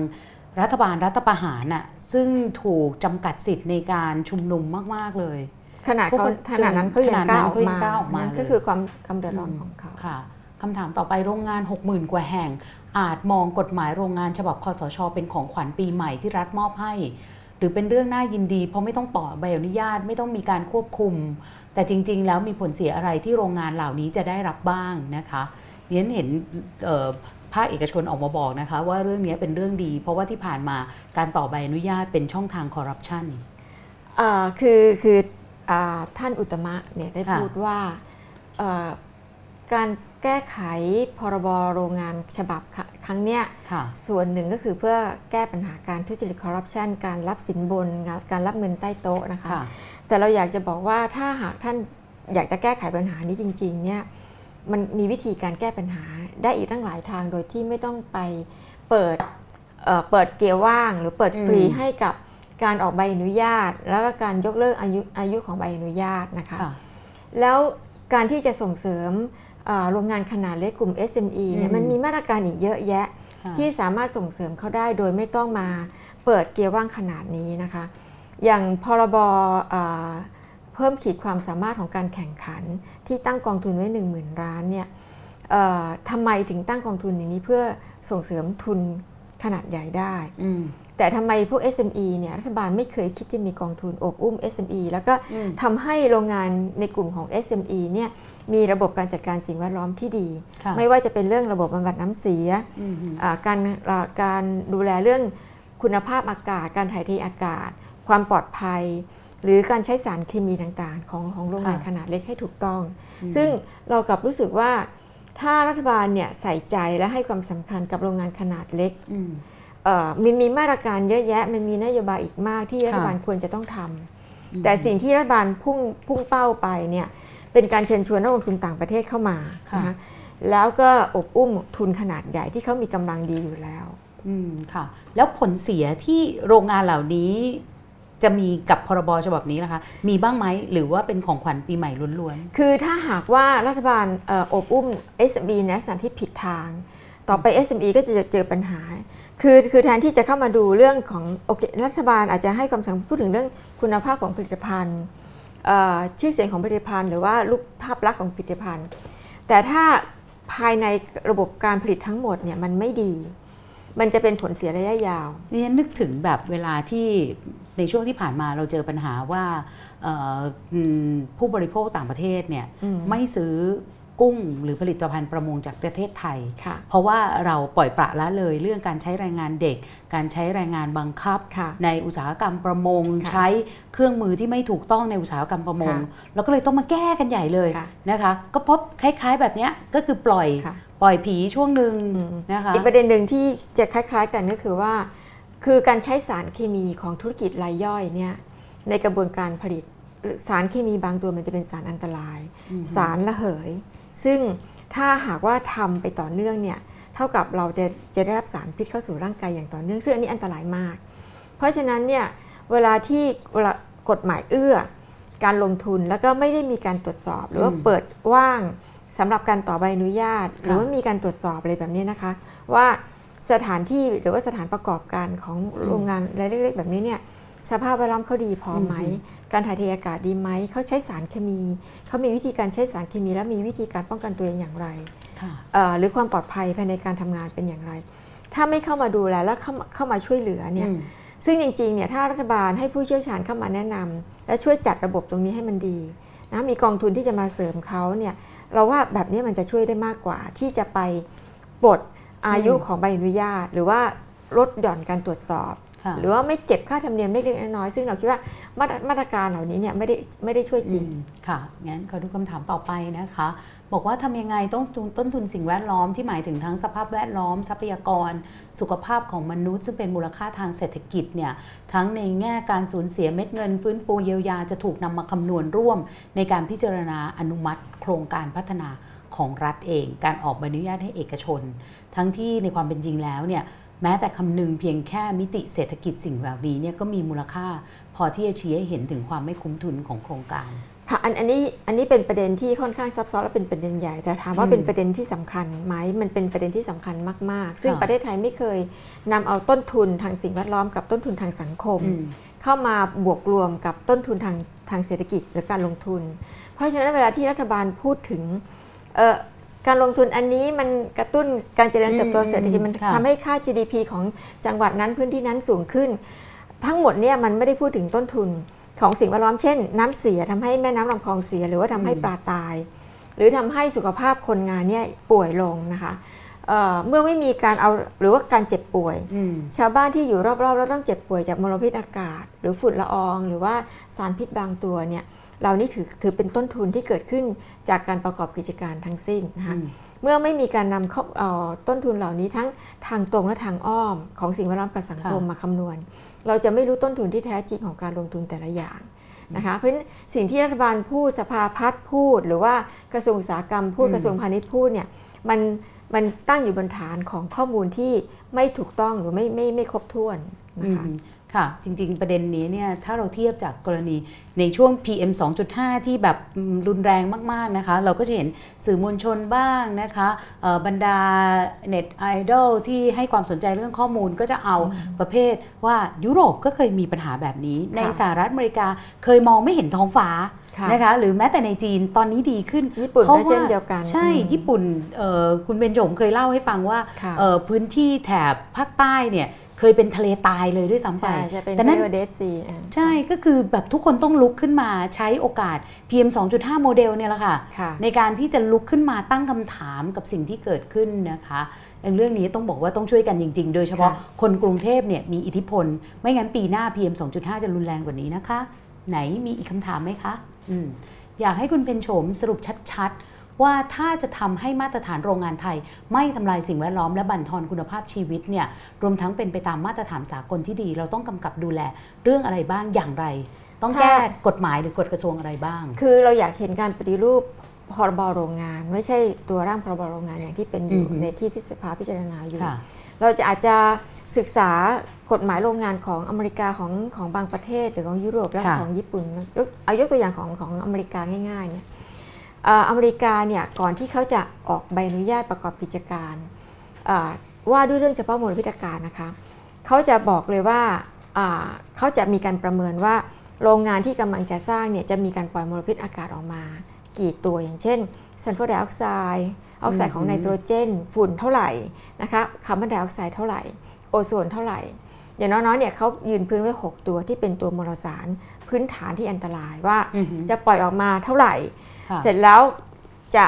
[SPEAKER 1] รัฐบาลรัฐประหารน่ะซึ่งถูกจำกัดสิทธิ์ในการชุมนุมมาก ๆ เลย
[SPEAKER 2] ขนาดเขา
[SPEAKER 1] พวก
[SPEAKER 2] ขนาดนั้นเขายังกล้าออก
[SPEAKER 1] ขนาดนั้นเขายั
[SPEAKER 2] มาง
[SPEAKER 1] กล้าออกมา
[SPEAKER 2] นั่น
[SPEAKER 1] เลย
[SPEAKER 2] ก็คือความคำเดือดร้อนของเขา
[SPEAKER 1] ค่ะคำถามต่อไปโรงงาน 60,000 กว่าแห่ง อาจมองกฎหมายโรงงานฉบับคอสช เป็นของขวัญปีใหม่ที่รัฐมอบให้ หรือเป็นเรื่องน่ายินดี เพราะไม่ต้องต่อใบอนุญาตไม่ต้องมีการควบคุม แต่จริง ๆ แล้วมีผลเสียอะไรที่โรงงานเหล่านี้จะได้รับบ้างนะคะเรียนเห็นเอ่อภาคเอกชนออกมาบอกนะคะ ว่าเรื่องนี้เป็นเรื่องดี เพราะว่าที่ผ่านมาการต่อใบอนุญาตเป็นช่องทางคอร์รัปชัน
[SPEAKER 2] อ่าคือคืออาท่านอุตตมะเนี่ยได้
[SPEAKER 1] ค่ะ
[SPEAKER 2] พูดว่าเอ่อการ แก้ไขพรบโรงงานฉบับครัครั้งเนี้ย
[SPEAKER 1] ค่ะ
[SPEAKER 2] ส่วนหนึ่งก็คือเพื่อแก้ปัญหาการทุจริตคอร์รัปชันการรับสินบนงานการรับเงินใต้โต๊ะนะคะ
[SPEAKER 1] ค่ะ
[SPEAKER 2] แต่เราอยากจะบอกว่าถ้าหากท่านอยากจะแก้ไขปัญหานี้จริงๆเนี่ยมันมีวิธีการแก้ปัญหาได้อีกตั้งหลายทางโดยที่ไม่ต้องไปเปิดเอ่อเปิดเกียร์ว่าง หรือเปิดฟรี
[SPEAKER 1] อืม
[SPEAKER 2] ให้กับการออกใบอนุญาต แล้วก็การยกเลิกอายุอายุของใบอนุญาตนะคะ
[SPEAKER 1] ค่ะ
[SPEAKER 2] แล้วการที่จะส่งเสริมเอ่อ โรงงานขนาดเล็กกลุ่ม SME เนี่ย
[SPEAKER 1] อืม
[SPEAKER 2] มันมีมาตรการอีกเยอะแยะ
[SPEAKER 1] ค่ะ
[SPEAKER 2] ที่สามารถส่งเสริมเขาได้โดยไม่ต้องมาเปิดเกียร์ว่างขนาดนี้นะคะ อย่างพรบเอ่อเพิ่มขีดความสามารถของการแข่งขันที่ตั้งกองทุนไว้ 1 0,000ล้านเนี่ยเอ่อทำไมถึงตั้งกองทุนอย่างนี้เพื่อส่งเสริมทุนขนาดใหญ่ได้
[SPEAKER 1] อืม
[SPEAKER 2] แต่ทำไมพวก SME เนี่ยรัฐบาลไม่เคยคิดจะมีกองทุนโอบอุ้ม SME แล้วก็
[SPEAKER 1] อืม
[SPEAKER 2] ทำให้โรงงานในกลุ่มของ SME เนี่ยมีระบบการจัดการสิ่งแวดล้อมที่ดี
[SPEAKER 1] ค่ะ
[SPEAKER 2] ไม่ว่าจะเป็นเรื่องระบบบำบัดน้ำเสีย
[SPEAKER 1] อืม
[SPEAKER 2] อ่าการอ่าการดูแลเรื่องคุณภาพอากาศ การถ่ายเทอากาศ ความปลอดภัย หรือการใช้สารเคมีต่างๆ ของของโรงงาน
[SPEAKER 1] ค่ะ
[SPEAKER 2] ขนาดเล็กให้ถูกต้อง
[SPEAKER 1] อืม
[SPEAKER 2] ซึ่งเรากลับรู้สึกว่าถ้ารัฐบาลเนี่ยใส่ใจและให้ความสำคัญกับโรงงานขนาดเล็ก
[SPEAKER 1] อื ม
[SPEAKER 2] เอ่อมันมีมาตรการเยอะแยะ มันมีนโยบายอีกมากที่รัฐบาลควรจะต้องทำแต่สิ่งที่รัฐบาลพุ่งพุ่งเป้าไปเนี่ยเป็นการเชิญชวนนักลงทุนต่างประเทศเข้ามา
[SPEAKER 1] ค่ะ
[SPEAKER 2] นะคะแล้วก็อบอุ้มทุนขนาดใหญ่ที่เขามีกำลังดีอยู่แล้ว
[SPEAKER 1] อืมค่ะ แล้วผลเสียที่โรงงานเหล่านี้จะมีกับพรบฉบับนี้นะคะ มีบ้างไหมหรือว่าเป็นของขวัญปีใหม่ล้วน
[SPEAKER 2] คือถ้าหากว่ารัฐบาลเอ่ออบอุ้ม SME ในลักษณะที่ผิดทาง ต่อไป SME ก็จะเจอปัญหา คือคือแทนที่จะเข้ามาดูเรื่องของโอเครัฐบาลอาจจะให้ความสำคัญพูดถึงเรื่องคุณภาพของผลิตภัณฑ์เอ่อชื่อเสียงของผลิตภัณฑ์ หรือว่ารูปภาพลักษณ์ของผลิตภัณฑ์ แต่ถ้าภายในระบบการผลิตทั้งหมดเนี่ยมันไม่ดี มันจะเป็นผลเสียระยะยาว
[SPEAKER 1] ๆนี่นึกถึงแบบเวลาที่ในช่วงที่ผ่านมาเราเจอปัญหาว่าเอ่ออืมผู้บริโภคต่างประเทศเนี่ย
[SPEAKER 2] อืม
[SPEAKER 1] ไม่ซื้อ กุ้งหรือผลิตภัณฑ์ประมงจากประเทศไทย
[SPEAKER 2] ค่ะ
[SPEAKER 1] เพราะว่าเราปล่อยปละละเลยเรื่องการใช้แรงงานเด็ก การใช้แรงงานบังคับ
[SPEAKER 2] ค่ะ
[SPEAKER 1] ในอุตสาหกรรมประมง
[SPEAKER 2] ค่ะ
[SPEAKER 1] ใช้เครื่องมือที่ไม่ถูกต้องในอุตสาหกรรมประมง
[SPEAKER 2] ค่ะ
[SPEAKER 1] เราก็เลยต้องมาแก้กันใหญ่เลย
[SPEAKER 2] ค่ะ
[SPEAKER 1] นะคะ ก็พบคล้ายๆแบบเนี้ยก็คือปล่อย
[SPEAKER 2] ค่ะ
[SPEAKER 1] ปล่อยผีช่วงหนึ่ง
[SPEAKER 2] อืม
[SPEAKER 1] นะคะ
[SPEAKER 2] อีกประเด็นหนึ่งที่จะคล้าย ๆ กันก็คือว่า คือการใช้สารเคมีของธุรกิจรายย่อยเนี่ยในกระบวนการผลิตหรือสารเคมีบางตัวมันจะเป็นสารอันตราย
[SPEAKER 1] อืม
[SPEAKER 2] สารระเหย ซึ่งถ้าหากว่าทำไปต่อเนื่องเนี่ยเท่ากับเราจะจะได้รับสารพิษเข้าสู่ร่างกายอย่างต่อเนื่อง ซึ่งอันนี้อันตรายมาก เพราะฉะนั้นเนี่ยเวลาที่เวลากฎหมายเอื้อ การลงทุนแล้วก็ไม่ได้มีการตรวจสอบ หรือว่า
[SPEAKER 1] อืม
[SPEAKER 2] เปิดว่างสำหรับการต่อใบอนุญาต หรือ
[SPEAKER 1] ค่ะ
[SPEAKER 2] ว่ามีการตรวจสอบอะไรแบบนี้นะคะ ว่าสถานที่หรือว่าสถานประกอบการของโรงงานรายเล็กๆ แบบนี้เนี่ยสภาพแวดล้อมเขาดีพอไหม การถ่ายเทอากาศดีไหมเขาใช้สารเคมี เขามีวิธีการใช้สารเคมี และมีวิธีการป้องกันตัวเองอย่างไร
[SPEAKER 1] ค่ะ
[SPEAKER 2] เอ่อหรือความปลอดภัยภายในการทำงานเป็นอย่างไร ถ้าไม่เข้ามาดูแลแล้วเข้ามาเข้ามาช่วยเหลือเนี่ย
[SPEAKER 1] อืม
[SPEAKER 2] ซึ่งจริงๆเนี่ยถ้ารัฐบาลให้ผู้เชี่ยวชาญเข้ามาแนะนำและช่วยจัดระบบตรงนี้ให้มันดีนะมีกองทุนที่จะมาเสริมเขาเนี่ยเราว่าแบบนี้มันจะช่วยได้มากกว่า ที่จะไปปลดอายุ
[SPEAKER 1] อืม
[SPEAKER 2] ของใบอนุญาต หรือว่าลดหย่อนการตรวจสอบ
[SPEAKER 1] ค่ะ
[SPEAKER 2] หรือว่าไม่เก็บค่าธรรมเนียมเล็กๆน้อยๆซึ่งเราคิดว่ามาตรมาตรการเหล่านี้เนี่ยไม่ได้ไม่ได้ช่วยจริง
[SPEAKER 1] อืมค่ะงั้นขอดูคำถามต่อไปนะคะ บอกว่าทำยังไงต้องต้นทุนสิ่งแวดล้อมที่หมายถึงทั้งสภาพแวดล้อม ทรัพยากร สุขภาพของมนุษย์ ซึ่งเป็นมูลค่าทางเศรษฐกิจเนี่ยทั้งในแง่การสูญเสียเม็ดเงิน ฟื้นฟูเยียวยาจะถูกนำมาคำนวณร่วม ในการพิจารณาอนุมัติ โครงการพัฒนาของรัฐเอง การออกใบอนุญาตให้เอกชน ทั้งที่ในความเป็นจริงแล้วเนี่ย แม้แต่คำนึงเพียงแค่มิติเศรษฐกิจสิ่งแบบนี้เนี่ยก็มีมูลค่า พอที่จะชี้ให้เห็นถึงความไม่คุ้มทุนของโครงการ
[SPEAKER 2] ค่ะอันอันนี้อันนี้เป็นประเด็นที่ค่อนข้างซับซ้อนและเป็นประเด็นใหญ่แต่ถามว่า
[SPEAKER 1] อืม
[SPEAKER 2] เป็นประเด็นที่สำคัญไหมมันเป็นประเด็นที่สำคัญมาก ๆ ซึ่ง
[SPEAKER 1] ค่ะ
[SPEAKER 2] ประเทศไทยไม่เคยนำเอาต้นทุนทางสิ่งแวดล้อมกับต้นทุนทางสังคม
[SPEAKER 1] อืม
[SPEAKER 2] เข้ามาบวกรวมกับต้นทุนทางทางเศรษฐกิจหรือการลงทุน เพราะฉะนั้นเวลาที่รัฐบาลพูดถึงเอ่อ การลงทุนอันนี้มันกระตุ้นการเจริญเติบโต
[SPEAKER 1] อืม
[SPEAKER 2] เศรษฐกิจมัน
[SPEAKER 1] ค่ะ
[SPEAKER 2] ทำให้ค่า GDP ของจังหวัดนั้นพื้นที่นั้นสูงขึ้น ทั้งหมดเนี่ยมันไม่ได้พูดถึงต้นทุนของสิ่งแวดล้อมเช่น น้ำเสียทำให้แม่น้ำลำคลองเสีย หรือว่าทำให้
[SPEAKER 1] อืม
[SPEAKER 2] ปลาตาย หรือทำให้สุขภาพคนงานเนี่ยป่วยลงนะคะเอ่อเมื่อไม่มีการเอาหรือว่าการเจ็บป่วย
[SPEAKER 1] อืม
[SPEAKER 2] ชาวบ้านที่อยู่รอบๆ แล้วต้องเจ็บป่วยจากมลพิษอากาศ หรือฝุ่นละออง หรือว่าสารพิษบางตัวเนี่ย เหล่านี้ถือถือเป็นต้นทุนที่เกิดขึ้นจากการประกอบกิจการทั้งสิ้นนะคะ
[SPEAKER 1] อืม
[SPEAKER 2] เมื่อไม่มีการนำเข้าเอ่อต้นทุนเหล่านี้ทั้งทางตรงและทางอ้อม ของสิ่งแวดล้อมกับสังคม
[SPEAKER 1] ค่ะ
[SPEAKER 2] มาคำนวณ เราจะไม่รู้ต้นทุนที่แท้จริงของการลงทุนแต่ละอย่างนะคะเพราะฉะนั้นสิ่งที่รัฐบาลพูดสภาพัฒน์พูด หรือว่ากระทรวงอุตสาหกรรมพูด
[SPEAKER 1] อืม
[SPEAKER 2] กระทรวงพาณิชย์พูดเนี่ยมันมันตั้งอยู่บนฐานของข้อมูลที่ไม่ถูกต้องหรือไม่ไม่ไม่ครบถ้วนนะคะ
[SPEAKER 1] อืม ค่ะ จริง ๆ ประเด็นนี้เนี่ยถ้าเราเทียบจากกรณีในช่วง PM 2.5 ที่แบบอืมรุนแรงมาก ๆ นะคะ เราก็จะเห็นสื่อมวลชนบ้างนะคะเอ่อบรรดาเน็ตไอดอลที่ให้ความสนใจเรื่องข้อมูลก็จะเอาประเภทว่ายุโรปก็เคยมีปัญหาแบบนี้ ในสหรัฐอเมริกาเคยมองไม่เห็นท้องฟ้า
[SPEAKER 2] ค่ะ
[SPEAKER 1] นะคะหรือแม้แต่ในจีนตอนนี้ดีขึ้น
[SPEAKER 2] ญี่ปุ่น
[SPEAKER 1] พราะ
[SPEAKER 2] ก็เช่นเดียวกัน
[SPEAKER 1] ใช่
[SPEAKER 2] อืม
[SPEAKER 1] ญี่ปุ่นเอ่อคุณเบนจงเคยเล่าให้ฟังว่า
[SPEAKER 2] ค่ะ
[SPEAKER 1] เอ่อพื้นที่แถบภาคใต้เนี่ย เคยเป็นทะเลตายเลยด้วยซ้ำไป
[SPEAKER 2] ใช่จะเป็น
[SPEAKER 1] แต่นั่น
[SPEAKER 2] เรียกว่าเดซี
[SPEAKER 1] ใช่ก็คือแบบทุกคนต้องลุกขึ้นมาใช้โอกาส PM 2.5 โมเดลเนี่ยแหละค่ะ
[SPEAKER 2] ค่ะ
[SPEAKER 1] ในการที่จะลุกขึ้นมาตั้งคำถามกับสิ่งที่เกิดขึ้นนะคะเรื่องนี้ต้องบอกว่าต้องช่วยกันจริง ๆ โดยเฉพาะ
[SPEAKER 2] ค่ะ
[SPEAKER 1] คนกรุงเทพเนี่ยมีอิทธิพล ไม่งั้นปีหน้า PM 2.5 จะรุนแรงกว่านี้นะคะ ไหนมีอีกคำถามไหมคะอืมอยากให้คุณเพนโฉมสรุปชัดๆ ว่าถ้าจะทำให้มาตรฐานโรงงานไทย ไม่ทำลายสิ่งแวดล้อมและบั่นทอนคุณภาพชีวิตเนี่ยรวมทั้งเป็นไปตามมาตรฐานสากลที่ดี เราต้องกำกับดูแลเรื่องอะไรบ้างอย่างไร ต้องแก้
[SPEAKER 2] ถ้า
[SPEAKER 1] กฎหมายหรือกฎกระทรวงอะไรบ้าง
[SPEAKER 2] คือเราอยากเห็นการปฏิรูปพรบโรงงาน ไม่ใช่ตัวร่างพรบโรงงานอย่างที่เป็นอยู่
[SPEAKER 1] อือฮึ
[SPEAKER 2] ในที่ที่สภาพิจารณาอยู่
[SPEAKER 1] ค่ะ
[SPEAKER 2] เราจะอาจจะศึกษากฎหมายโรงงานของอเมริกาของของบางประเทศหรือของยุโรปและ
[SPEAKER 1] ค่ะ
[SPEAKER 2] ของญี่ปุ่นยกเอายกตัวอย่างของของอเมริกาง่ายๆเนี่ยเอ่ออเมริกาเนี่ยก่อนที่เขาจะออกใบอนุญาตประกอบกิจการเอ่อว่าด้วยเรื่องเฉพาะมลพิษอากาศนะคะเขาจะบอกเลยว่าอ่าเขาจะมีการประเมินว่าโรงงานที่กำลังจะสร้างเนี่ยจะมีการปล่อยมลพิษอากาศออกมา กี่ตัวอย่างเช่นซัลเฟอร์ไดออกไซด์ออกไซด์ของ
[SPEAKER 1] อืม
[SPEAKER 2] ไนโตรเจน ฝุ่นเท่าไหร่นะคะคาร์บอนไดออกไซด์เท่าไหร่ โอโซนเท่าไหร่ อย่างน้อยๆเนี่ยเขายืนพื้นไว้ 6 ตัวที่เป็นตัวมลสารพื้นฐานที่อันตรายว่า
[SPEAKER 1] อือฮึ
[SPEAKER 2] จะปล่อยออกมาเท่าไหร่
[SPEAKER 1] ค่ะ
[SPEAKER 2] เสร็จแล้วจะ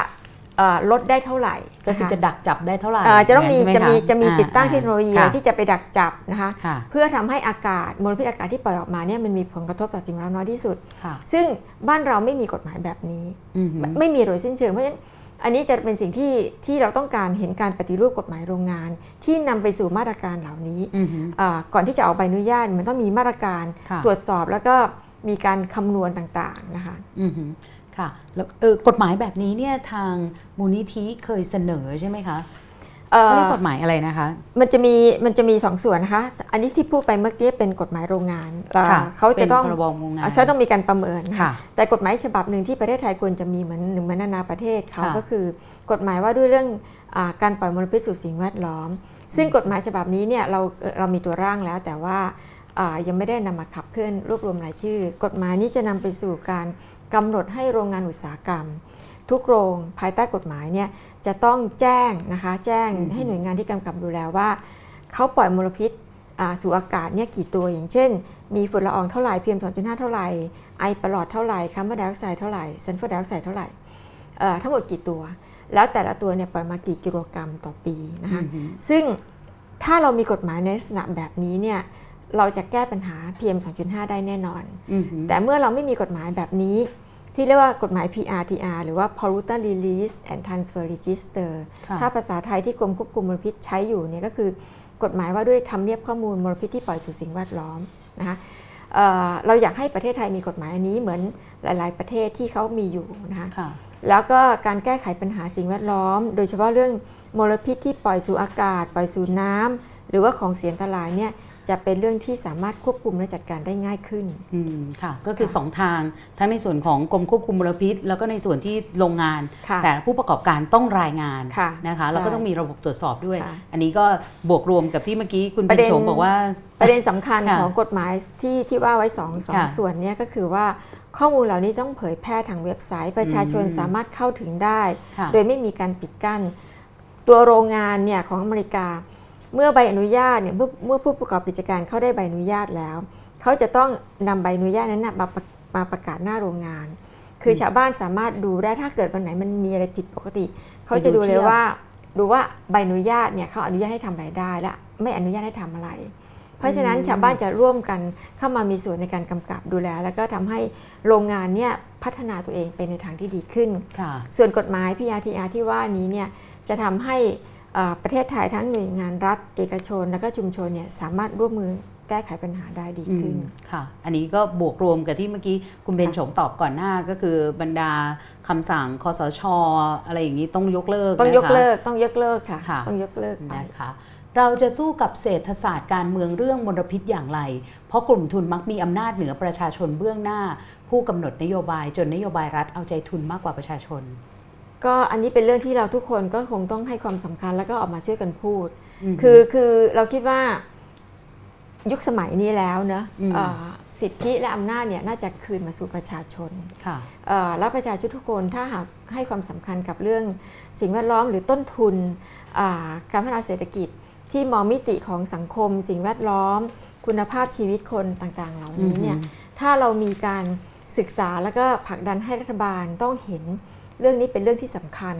[SPEAKER 2] เอ่อลดได้เท่าไหร่
[SPEAKER 1] ก็คือจะดักจับได้เท่าไหร่
[SPEAKER 2] เอ่อจะต้องมี
[SPEAKER 1] ใช่ไห
[SPEAKER 2] จะมี
[SPEAKER 1] ค
[SPEAKER 2] จะมี
[SPEAKER 1] อ่า
[SPEAKER 2] ติดตั้ง
[SPEAKER 1] อ่า
[SPEAKER 2] เทคโนโลยี
[SPEAKER 1] ค่ะ
[SPEAKER 2] ที่จะไปดักจับนะคะ
[SPEAKER 1] ค่ะ
[SPEAKER 2] เพื่อทำให้อากาศมลพิษอากาศที่ปล่อยออกมาเนี่ยมันมีผลกระทบต่อสิ่งแวดล้อมน้อยที่สุด
[SPEAKER 1] ค่ะ
[SPEAKER 2] ซึ่งบ้านเราไม่มีกฎหมายแบบนี้
[SPEAKER 1] อือฮึ
[SPEAKER 2] ไม่ไม่มีโดยสิ้นเชิงเพราะฉะนั้นอันนี้จะเป็นสิ่งที่ที่เราต้องการเห็นการปฏิรูปกฎหมายโรงงาน ที่นำไปสู่มาตรการเหล่านี้
[SPEAKER 1] อือฮึ
[SPEAKER 2] อ่าก่อนที่จะออกใบอนุญาตมันต้องมีมาตรการ
[SPEAKER 1] ค่ะ
[SPEAKER 2] ตรวจสอบแล้วก็มีการคำนวณต่างๆนะคะ
[SPEAKER 1] อือฮึ ค่ะแล้วเออกฎหมายแบบนี้เนี่ยทางมูลนิธิเคยเสนอใช่ไหมคะ
[SPEAKER 2] เอ่อ
[SPEAKER 1] เขาเรียกกฎหมายอะไรนะคะ
[SPEAKER 2] มันจะมีมันจะมีสองส่วนนะคะ อันนี้ที่พูดไปเมื่อกี้เป็นกฎหมายโรงงานอ่า
[SPEAKER 1] ค่ะ
[SPEAKER 2] เขาจะต้อง
[SPEAKER 1] เป็นพรบโรงงาน
[SPEAKER 2] เขาต้องมีการประเมิน
[SPEAKER 1] ค่ะ
[SPEAKER 2] แต่กฎหมายฉบับหนึ่งที่ประเทศไทยควรจะมีเหมือนเหมือนนานาประเทศเขา
[SPEAKER 1] ค่ะ
[SPEAKER 2] ก็คือกฎหมายว่าด้วยเรื่องอาการปล่อยมลพิษสู่สิ่งแวดล้อม ซึ่งกฎหมายฉบับนี้เนี่ยเราเอ่อเรามีตัวร่างแล้วแต่ว่าอ่ายังไม่ได้นำมาขับเคลื่อนรวบรวมรายชื่อ กฎหมายนี้จะนำไปสู่การ กำหนดให้โรงงานอุตสาหกรรม ทุกโรงภายใต้กฎหมายเนี่ยจะต้องแจ้งนะคะแจ้ง
[SPEAKER 1] อืม
[SPEAKER 2] ให้หน่วยงานที่กำกับดูแลว่า เขาปล่อยมลพิษอ่าสู่อากาศเนี่ยกี่ตัวอย่างเช่น มีฝุ่นละอองเท่าไหร่ PM 2.5เท่าไหร่ไอประหลอดเท่าไหร่คาร์บอนไดออกไซด์เท่าไหร่ซัลเฟอร์ไดออกไซด์เท่าไหร่เอ่อทั้งหมดกี่ตัว แล้วแต่ละตัวเนี่ยปล่อยมากี่กิโลกรัมต่อปีนะคะ
[SPEAKER 1] อือฮึ
[SPEAKER 2] ซึ่งถ้าเรามีกฎหมายในลักษณะแบบนี้เนี่ยเราจะแก้ปัญหา PM 2.5 ได้แน่นอน
[SPEAKER 1] อือฮึ
[SPEAKER 2] แต่เมื่อเราไม่มีกฎหมายแบบนี้ ที่เรียกว่ากฎหมาย PRTR หรือว่า Pollutant Release and Transfer Register
[SPEAKER 1] ค่ะ
[SPEAKER 2] ถ้าภาษาไทยที่กรมควบคุมมลพิษใช้อยู่เนี่ยก็คือกฎหมายว่าด้วยทำเนียบข้อมูลมลพิษที่ปล่อยสู่สิ่งแวดล้อมนะคะเอ่อเราอยากให้ประเทศไทยมีกฎหมายอันนี้เหมือนหลาย ๆ ประเทศที่เขามีอยู่นะคะ
[SPEAKER 1] ค่ะ
[SPEAKER 2] แล้วก็การแก้ไขปัญหาสิ่งแวดล้อม โดยเฉพาะเรื่องมลพิษที่ปล่อยสู่อากาศ ปล่อยสู่น้ำหรือว่าของเสียอันตรายเนี่ย จะเป็นเรื่องที่สามารถควบคุมและจัดการได้ง่ายขึ้น
[SPEAKER 1] อืมค่ะ ก็คือ
[SPEAKER 2] ค่ะ
[SPEAKER 1] สองทางทั้งในส่วนของกรมควบคุมมลพิษ แล้วก็ในส่วนที่โรงงาน
[SPEAKER 2] ค่ะ
[SPEAKER 1] แต่ผู้ประกอบการต้องรายงาน
[SPEAKER 2] ค่ะ
[SPEAKER 1] นะคะ
[SPEAKER 2] ใช่
[SPEAKER 1] แล้วก็ต้องมีระบบตรวจสอบด้วย
[SPEAKER 2] ค่ะ
[SPEAKER 1] อันนี้ก็บวกรวมกับที่เมื่อกี้คุณ
[SPEAKER 2] ป
[SPEAKER 1] เป็
[SPEAKER 2] ระ
[SPEAKER 1] น
[SPEAKER 2] เด็น
[SPEAKER 1] โฉมบอกว่า
[SPEAKER 2] ประเด็นสำคัญ
[SPEAKER 1] ค่ะ
[SPEAKER 2] ของกฎหมายที่ที่ว่าไว้สองสอง
[SPEAKER 1] ค่ะ
[SPEAKER 2] ส่วนเนี้ก็คือว่าข้อมูลเหล่านี้ต้องเผยแพร่ทางเว็บไซต์ ประชาชน
[SPEAKER 1] อืม
[SPEAKER 2] สามารถเข้าถึงได้
[SPEAKER 1] ค่ะ
[SPEAKER 2] โดยไม่มีการปิดกั้น ตัวโรงงานเนี่ยของอเมริกา เมื่อใบอนุญาตเนี่ยเมื่อเมื่อผู้ประกอบกิจการเข้าได้ใบอนุญาตแล้ว เขาจะต้องนำใบอนุญาตนั้นนะมาประมาประกาศหน้าโรงงาน คือชาวบ้านสามารถดูได้ถ้าเกิดวันไหนมันมีอะไรผิดปกติ เขาจะดูเลยว่าดูว่าใบอนุญาตเนี่ยเขาอนุญาตให้ทำอะไรได้และไม่อนุญาตให้ทำอะไร เพราะฉะนั้น
[SPEAKER 1] อืม
[SPEAKER 2] ชาวบ้านจะร่วมกันเข้ามามีส่วนในการกำกับดูแล แล้วก็ทำให้โรงงานเนี่ยพัฒนาตัวเองไปในทางที่ดีขึ้น
[SPEAKER 1] ค่ะ
[SPEAKER 2] ส่วนกฎหมาย PRTR ที่ว่านี้เนี่ยจะทำให้เอ่อ ประเทศไทยทั้งหน่วยงานรัฐเอกชน และก็ชุมชนเนี่ยสามารถร่วมมือแก้ไขปัญหาได้ดีขึ้น
[SPEAKER 1] อืมค่ะ อันนี้ก็บวกรวมกับที่เมื่อกี้คุณเบน
[SPEAKER 2] ค่ะ
[SPEAKER 1] โฉมตอบก่อนหน้าก็คือบรรดาคำสั่งคอสชอะไรอย่างนี้ต้องยกเลิก
[SPEAKER 2] ต้องยก
[SPEAKER 1] นะคะ
[SPEAKER 2] เลิกต้องยกเลิกค่ะ
[SPEAKER 1] ค่ะ
[SPEAKER 2] ต้องยกเลิกไป
[SPEAKER 1] นะคะเราจะสู้กับเศรษฐศาสตร์การเมืองเรื่องมลพิษอย่างไร เพราะกลุ่มทุนมักมีอำนาจเหนือประชาชนเบื้องหน้า ผู้กำหนดนโยบายจนนโยบายรัฐเอาใจทุนมากกว่าประชาชน
[SPEAKER 2] ก็อันนี้เป็นเรื่องที่เราทุกคนก็คงต้องให้ความสำคัญแล้วก็ออกมาช่วยกันพูด
[SPEAKER 1] ม
[SPEAKER 2] คือคือเราคิดว่ายุคสมัยนี้แล้วเนอะ
[SPEAKER 1] อืม
[SPEAKER 2] เอ่อสิทธิและอำนาจเนี่ยน่าจะคืนมาสู่ประชาชน
[SPEAKER 1] ค่ะ
[SPEAKER 2] เอ่อแล้วประชาชนทุกคนถ้าหากให้ความสำคัญกับเรื่องสิ่งแวดล้อมหรือต้นทุนอ่าการพัฒนาเศรษฐกิจที่มองมิติของสังคม สิ่งแวดล้อม คุณภาพชีวิตคนต่างๆ เหล่านี้เนี่ย
[SPEAKER 1] อือฮึ
[SPEAKER 2] ถ้าเรามีการศึกษาแล้วก็ผลักดันให้รัฐบาลต้องเห็น เรื่องนี้เป็นเรื่องที่สำคัญ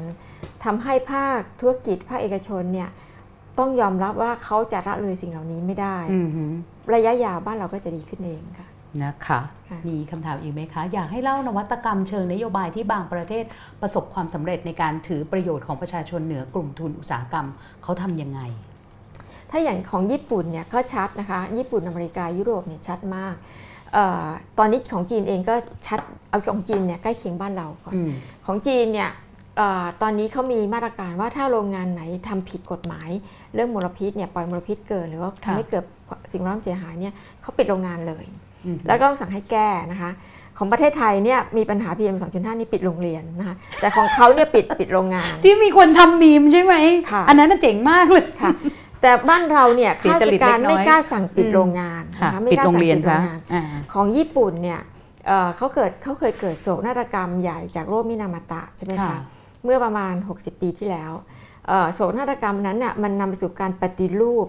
[SPEAKER 2] ทำให้ภาคธุรกิจภาคเอกชนเนี่ยต้องยอมรับว่าเขาจะละเลยสิ่งเหล่านี้ไม่ได้
[SPEAKER 1] อืมฮึ
[SPEAKER 2] ระยะยาวบ้านเราก็จะดีขึ้นเองค่ะ
[SPEAKER 1] นะคะ
[SPEAKER 2] ค่ะ
[SPEAKER 1] มีคำถามอีกไหมคะ อยากให้เล่านวัตกรรมเชิงนโยบายที่บางประเทศประสบความสำเร็จในการถือประโยชน์ของประชาชนเหนือกลุ่มทุนอุตสาหกรรมเขาทำยังไง
[SPEAKER 2] ถ้าอย่างของญี่ปุ่นเนี่ยก็ชัดนะคะ ญี่ปุ่นอเมริกายุโรปเนี่ยชัดมากเเออ ตอนนี้ของจีนเองก็ชัดเอาของจีนเนี่ยใกล้เคียงบ้านเราก่อน
[SPEAKER 1] อืม
[SPEAKER 2] ของจีนเนี่ยเออตอนนี้เขามีมาตรการว่าถ้าโรงงานไหนทำผิดกฎหมาย เรื่องมลพิษเนี่ยปล่อยมลพิษเกินหรือว่า
[SPEAKER 1] ค่ะ
[SPEAKER 2] ทำให้เกิดสิ่งแวดล้อมเสียหายเนี่ยเขาปิดโรงงานเลย
[SPEAKER 1] อืม
[SPEAKER 2] แล้วก็ต้องสั่งให้แก้นะคะของประเทศไทยเนี่ยมีปัญหา PM 2.5 นี่ปิดโรงเรียนนะคะแต่ของเขาเนี่ยปิดปิดโรงงาน
[SPEAKER 1] ที่มีคนทำมีมใช่ไหม
[SPEAKER 2] ค่ะ
[SPEAKER 1] อันนั้นน่ะเจ๋งมากเลย
[SPEAKER 2] ค่ะ แต่บ้านเราเนี่ย
[SPEAKER 1] เสีย
[SPEAKER 2] ข้า
[SPEAKER 1] จ
[SPEAKER 2] รา
[SPEAKER 1] ริ
[SPEAKER 2] ช
[SPEAKER 1] ต
[SPEAKER 2] การ
[SPEAKER 1] เล็กน้อย
[SPEAKER 2] ไม่กล้าสั่งปิด
[SPEAKER 1] อืม
[SPEAKER 2] โรงงาน
[SPEAKER 1] ค่ะ
[SPEAKER 2] นะคะไม่
[SPEAKER 1] ปิด
[SPEAKER 2] กล้า
[SPEAKER 1] โรง
[SPEAKER 2] สั่ง
[SPEAKER 1] เรียน
[SPEAKER 2] ปิดโร
[SPEAKER 1] ซะ
[SPEAKER 2] งงาน
[SPEAKER 1] อ่า
[SPEAKER 2] ของญี่ปุ่นเนี่ยเอ่อเขาเกิดเขาเคยเกิดโศกนาฏกรรมใหญ่จากโรคมินามาตะใช่ไหม
[SPEAKER 1] ค่ะ
[SPEAKER 2] คะเมื่อประมาณ 60 ปีที่แล้วเอ่อโศกนาฏกรรมนั้นน่ะมันนำไปสู่การปฏิรูป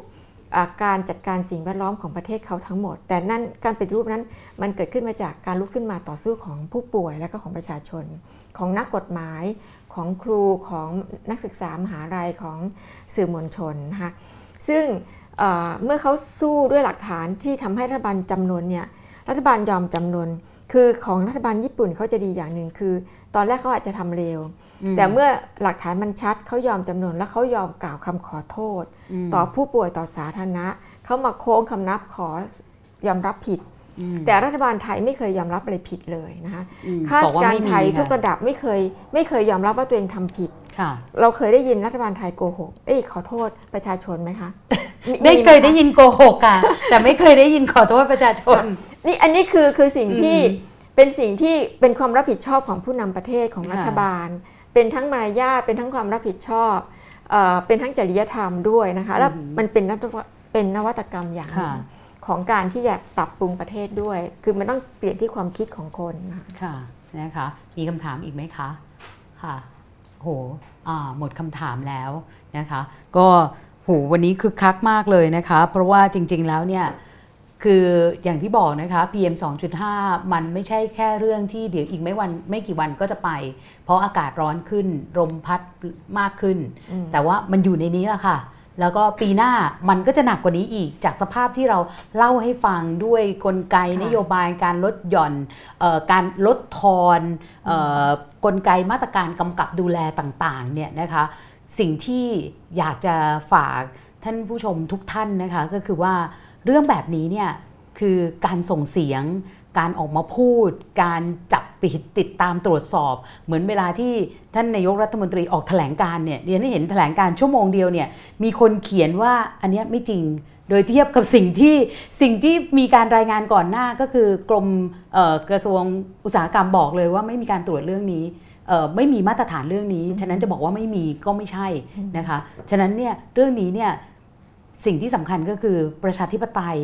[SPEAKER 2] อ่าการจัดการสิ่งแวดล้อมของประเทศเขาทั้งหมด แต่นั่นการปฏิรูปนั้นมันเกิดขึ้นมาจากการลุกขึ้นมาต่อสู้ของผู้ป่วยและก็ของประชาชน ของนักกฎหมายของครูของนักศึกษามหาลัยของสื่อมวลชนนะคะ ซึ่งเอ่อเมื่อเขาสู้ด้วยหลักฐานที่ทำให้รัฐบาลจำนวนเนี่ยรัฐบาลยอมจำนวน คือของรัฐบาลญี่ปุ่นเขาจะดีอย่างหนึ่งคือ ตอนแรกเขาอาจจะทำเร็ว แต่เมื่อหลักฐานมันชัดเขายอมจำนวนและเขายอมกล่าวคำขอโทษ
[SPEAKER 1] ม
[SPEAKER 2] ต่อผู้ป่วยต่อสาธารณะเขามาโค้งคำนับขอยอมรับผิด
[SPEAKER 1] อืม
[SPEAKER 2] แต่รัฐบาลไทยไม่เคยยอมรับอะไรผิดเลยนะคะ
[SPEAKER 1] อืม
[SPEAKER 2] ข้ารา
[SPEAKER 1] บ
[SPEAKER 2] ช
[SPEAKER 1] อกว่า
[SPEAKER 2] การ
[SPEAKER 1] ไม่มี
[SPEAKER 2] ไทยทุก
[SPEAKER 1] ค่ะ
[SPEAKER 2] ระดับไม่เคยไม่เคยยอมรับว่าตัวเองทำผิด
[SPEAKER 1] ค่ะ
[SPEAKER 2] เราเคยได้ยินรัฐบาลไทยโกหกเอ้ยขอโทษประชาชนไหมคะมี
[SPEAKER 1] ได้
[SPEAKER 2] มีหม
[SPEAKER 1] เคยได้ยินโกหกอะแต่ไม่เคยได้ยินขอโทษประชาชน
[SPEAKER 2] นี่อันนี้คือคือสิ่งที่
[SPEAKER 1] อืม
[SPEAKER 2] เป็นสิ่งที่เป็นความรับผิดชอบของผู้นำประเทศของ
[SPEAKER 1] ค่ะ
[SPEAKER 2] รัฐบาล เป็นทั้งมารยาทเป็นทั้งความรับผิดชอบเอ่อเป็นทั้งจริยธรรมด้วยนะคะแล้วมันเป็นนวัตเป็นนวัตกรรมอย่างหนึ่
[SPEAKER 1] ค่ะ
[SPEAKER 2] งของการที่จะปรับปรุงประเทศด้วย คือมันต้องเปลี่ยนที่ความคิดของคนนะคะ
[SPEAKER 1] ค่ะนะคะมีคำถามอีกไหมคะค่ะ โหอ่าหมดคำถามแล้วนะคะ ก็โหวันนี้คึกคักมากเลยนะคะ เพราะว่าจริง ๆแล้วเนี่ยคืออย่างที่บอกนะคะ PM 2.5 มันไม่ใช่แค่เรื่องที่เดี๋ยวอีกไม่วันไม่กี่วันก็จะไป เพราะอากาศร้อนขึ้นลมพัดมากขึ้น
[SPEAKER 2] อืม
[SPEAKER 1] แต่ว่ามันอยู่ในนี้แหละค่ะ แล้วก็ปีหน้ามันก็จะหนักกว่านี้อีก จากสภาพที่เราเล่าให้ฟังด้วยกลไกนโยบายการลดหย่อนออการลดทอนออกลไกมาตรการกำกับดูแลต่างๆเนี่ยนะคะสิ่งที่อยากจะฝากท่านผู้ชมทุกท่านนะคะก็คือว่าเรื่องแบบนี้เนี่ยคือการส่งเสียง การออกมาพูด การจับปิดติดตามตรวจสอบ เหมือนเวลาที่ท่านนายกรัฐมนตรีออกแถลงการเนี่ยเรียนได้เห็นแถลงการชั่วโมงเดียวเนี่ยมีคนเขียนว่าอันนี้ไม่จริงโดยเทียบกับสิ่งที่สิ่งที่มีการรายงานก่อนหน้าก็คือกรมกระทรวงอุตสาหกรรมบอกเลยว่าไม่มีการตรวจเรื่องนี้ไม่มีมาตรฐานเรื่องนี้ ฉะนั้นจะบอกว่าไม่มีก็ไม่ใช่นะคะ ฉะนั้นเนี่ยเรื่องนี้เนี่ย สิ่งที่สำคัญก็คือประชาธิปไตย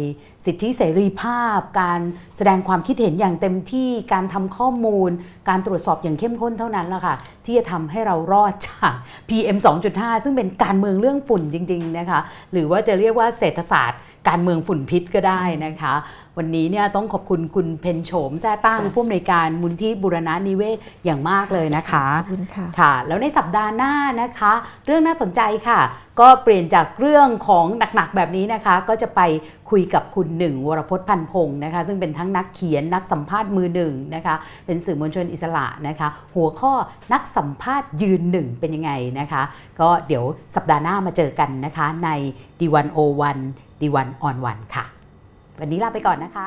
[SPEAKER 1] สิทธิเสรีภาพ การแสดงความคิดเห็นอย่างเต็มที่การทำข้อมูล การตรวจสอบอย่างเข้มข้นเท่านั้นแหละค่ะ ที่จะทำให้เรารอดจาก PM 2.5 ซึ่งเป็นการเมืองเรื่องฝุ่นจริง ๆ นะคะ หรือว่าจะเรียกว่าเศรษฐศาสตร์ การเมืองฝุ่นพิษก็ได้นะคะ วันนี้เนี่ยต้องขอบคุณคุณเพนโฉมแซ่ตั้งผู้อำนวยการมูลที่บุรณะนิเวศอย่างมากเลยนะคะ
[SPEAKER 2] ขอบคุณค่ะ
[SPEAKER 1] ค่ะ แล้วในสัปดาห์หน้านะคะ เรื่องน่าสนใจค่ะ ก็เปลี่ยนจากเรื่องของหนักๆแบบนี้นะคะ ก็จะไปคุยกับคุณหนึ่งวรพจน์พันพงศ์นะคะ ซึ่งเป็นทั้งนักเขียนนักสัมภาษณ์มือหนึ่งนะคะ เป็นสื่อมวลชนอิสระนะคะ หัวข้อนักสัมภาษณ์ยืนหนึ่งเป็นยังไงนะคะ ก็เดี๋ยวสัปดาห์หน้ามาเจอกันนะคะใน ดีวันออนวันค่ะ วันนี้ลาไปก่อนนะคะ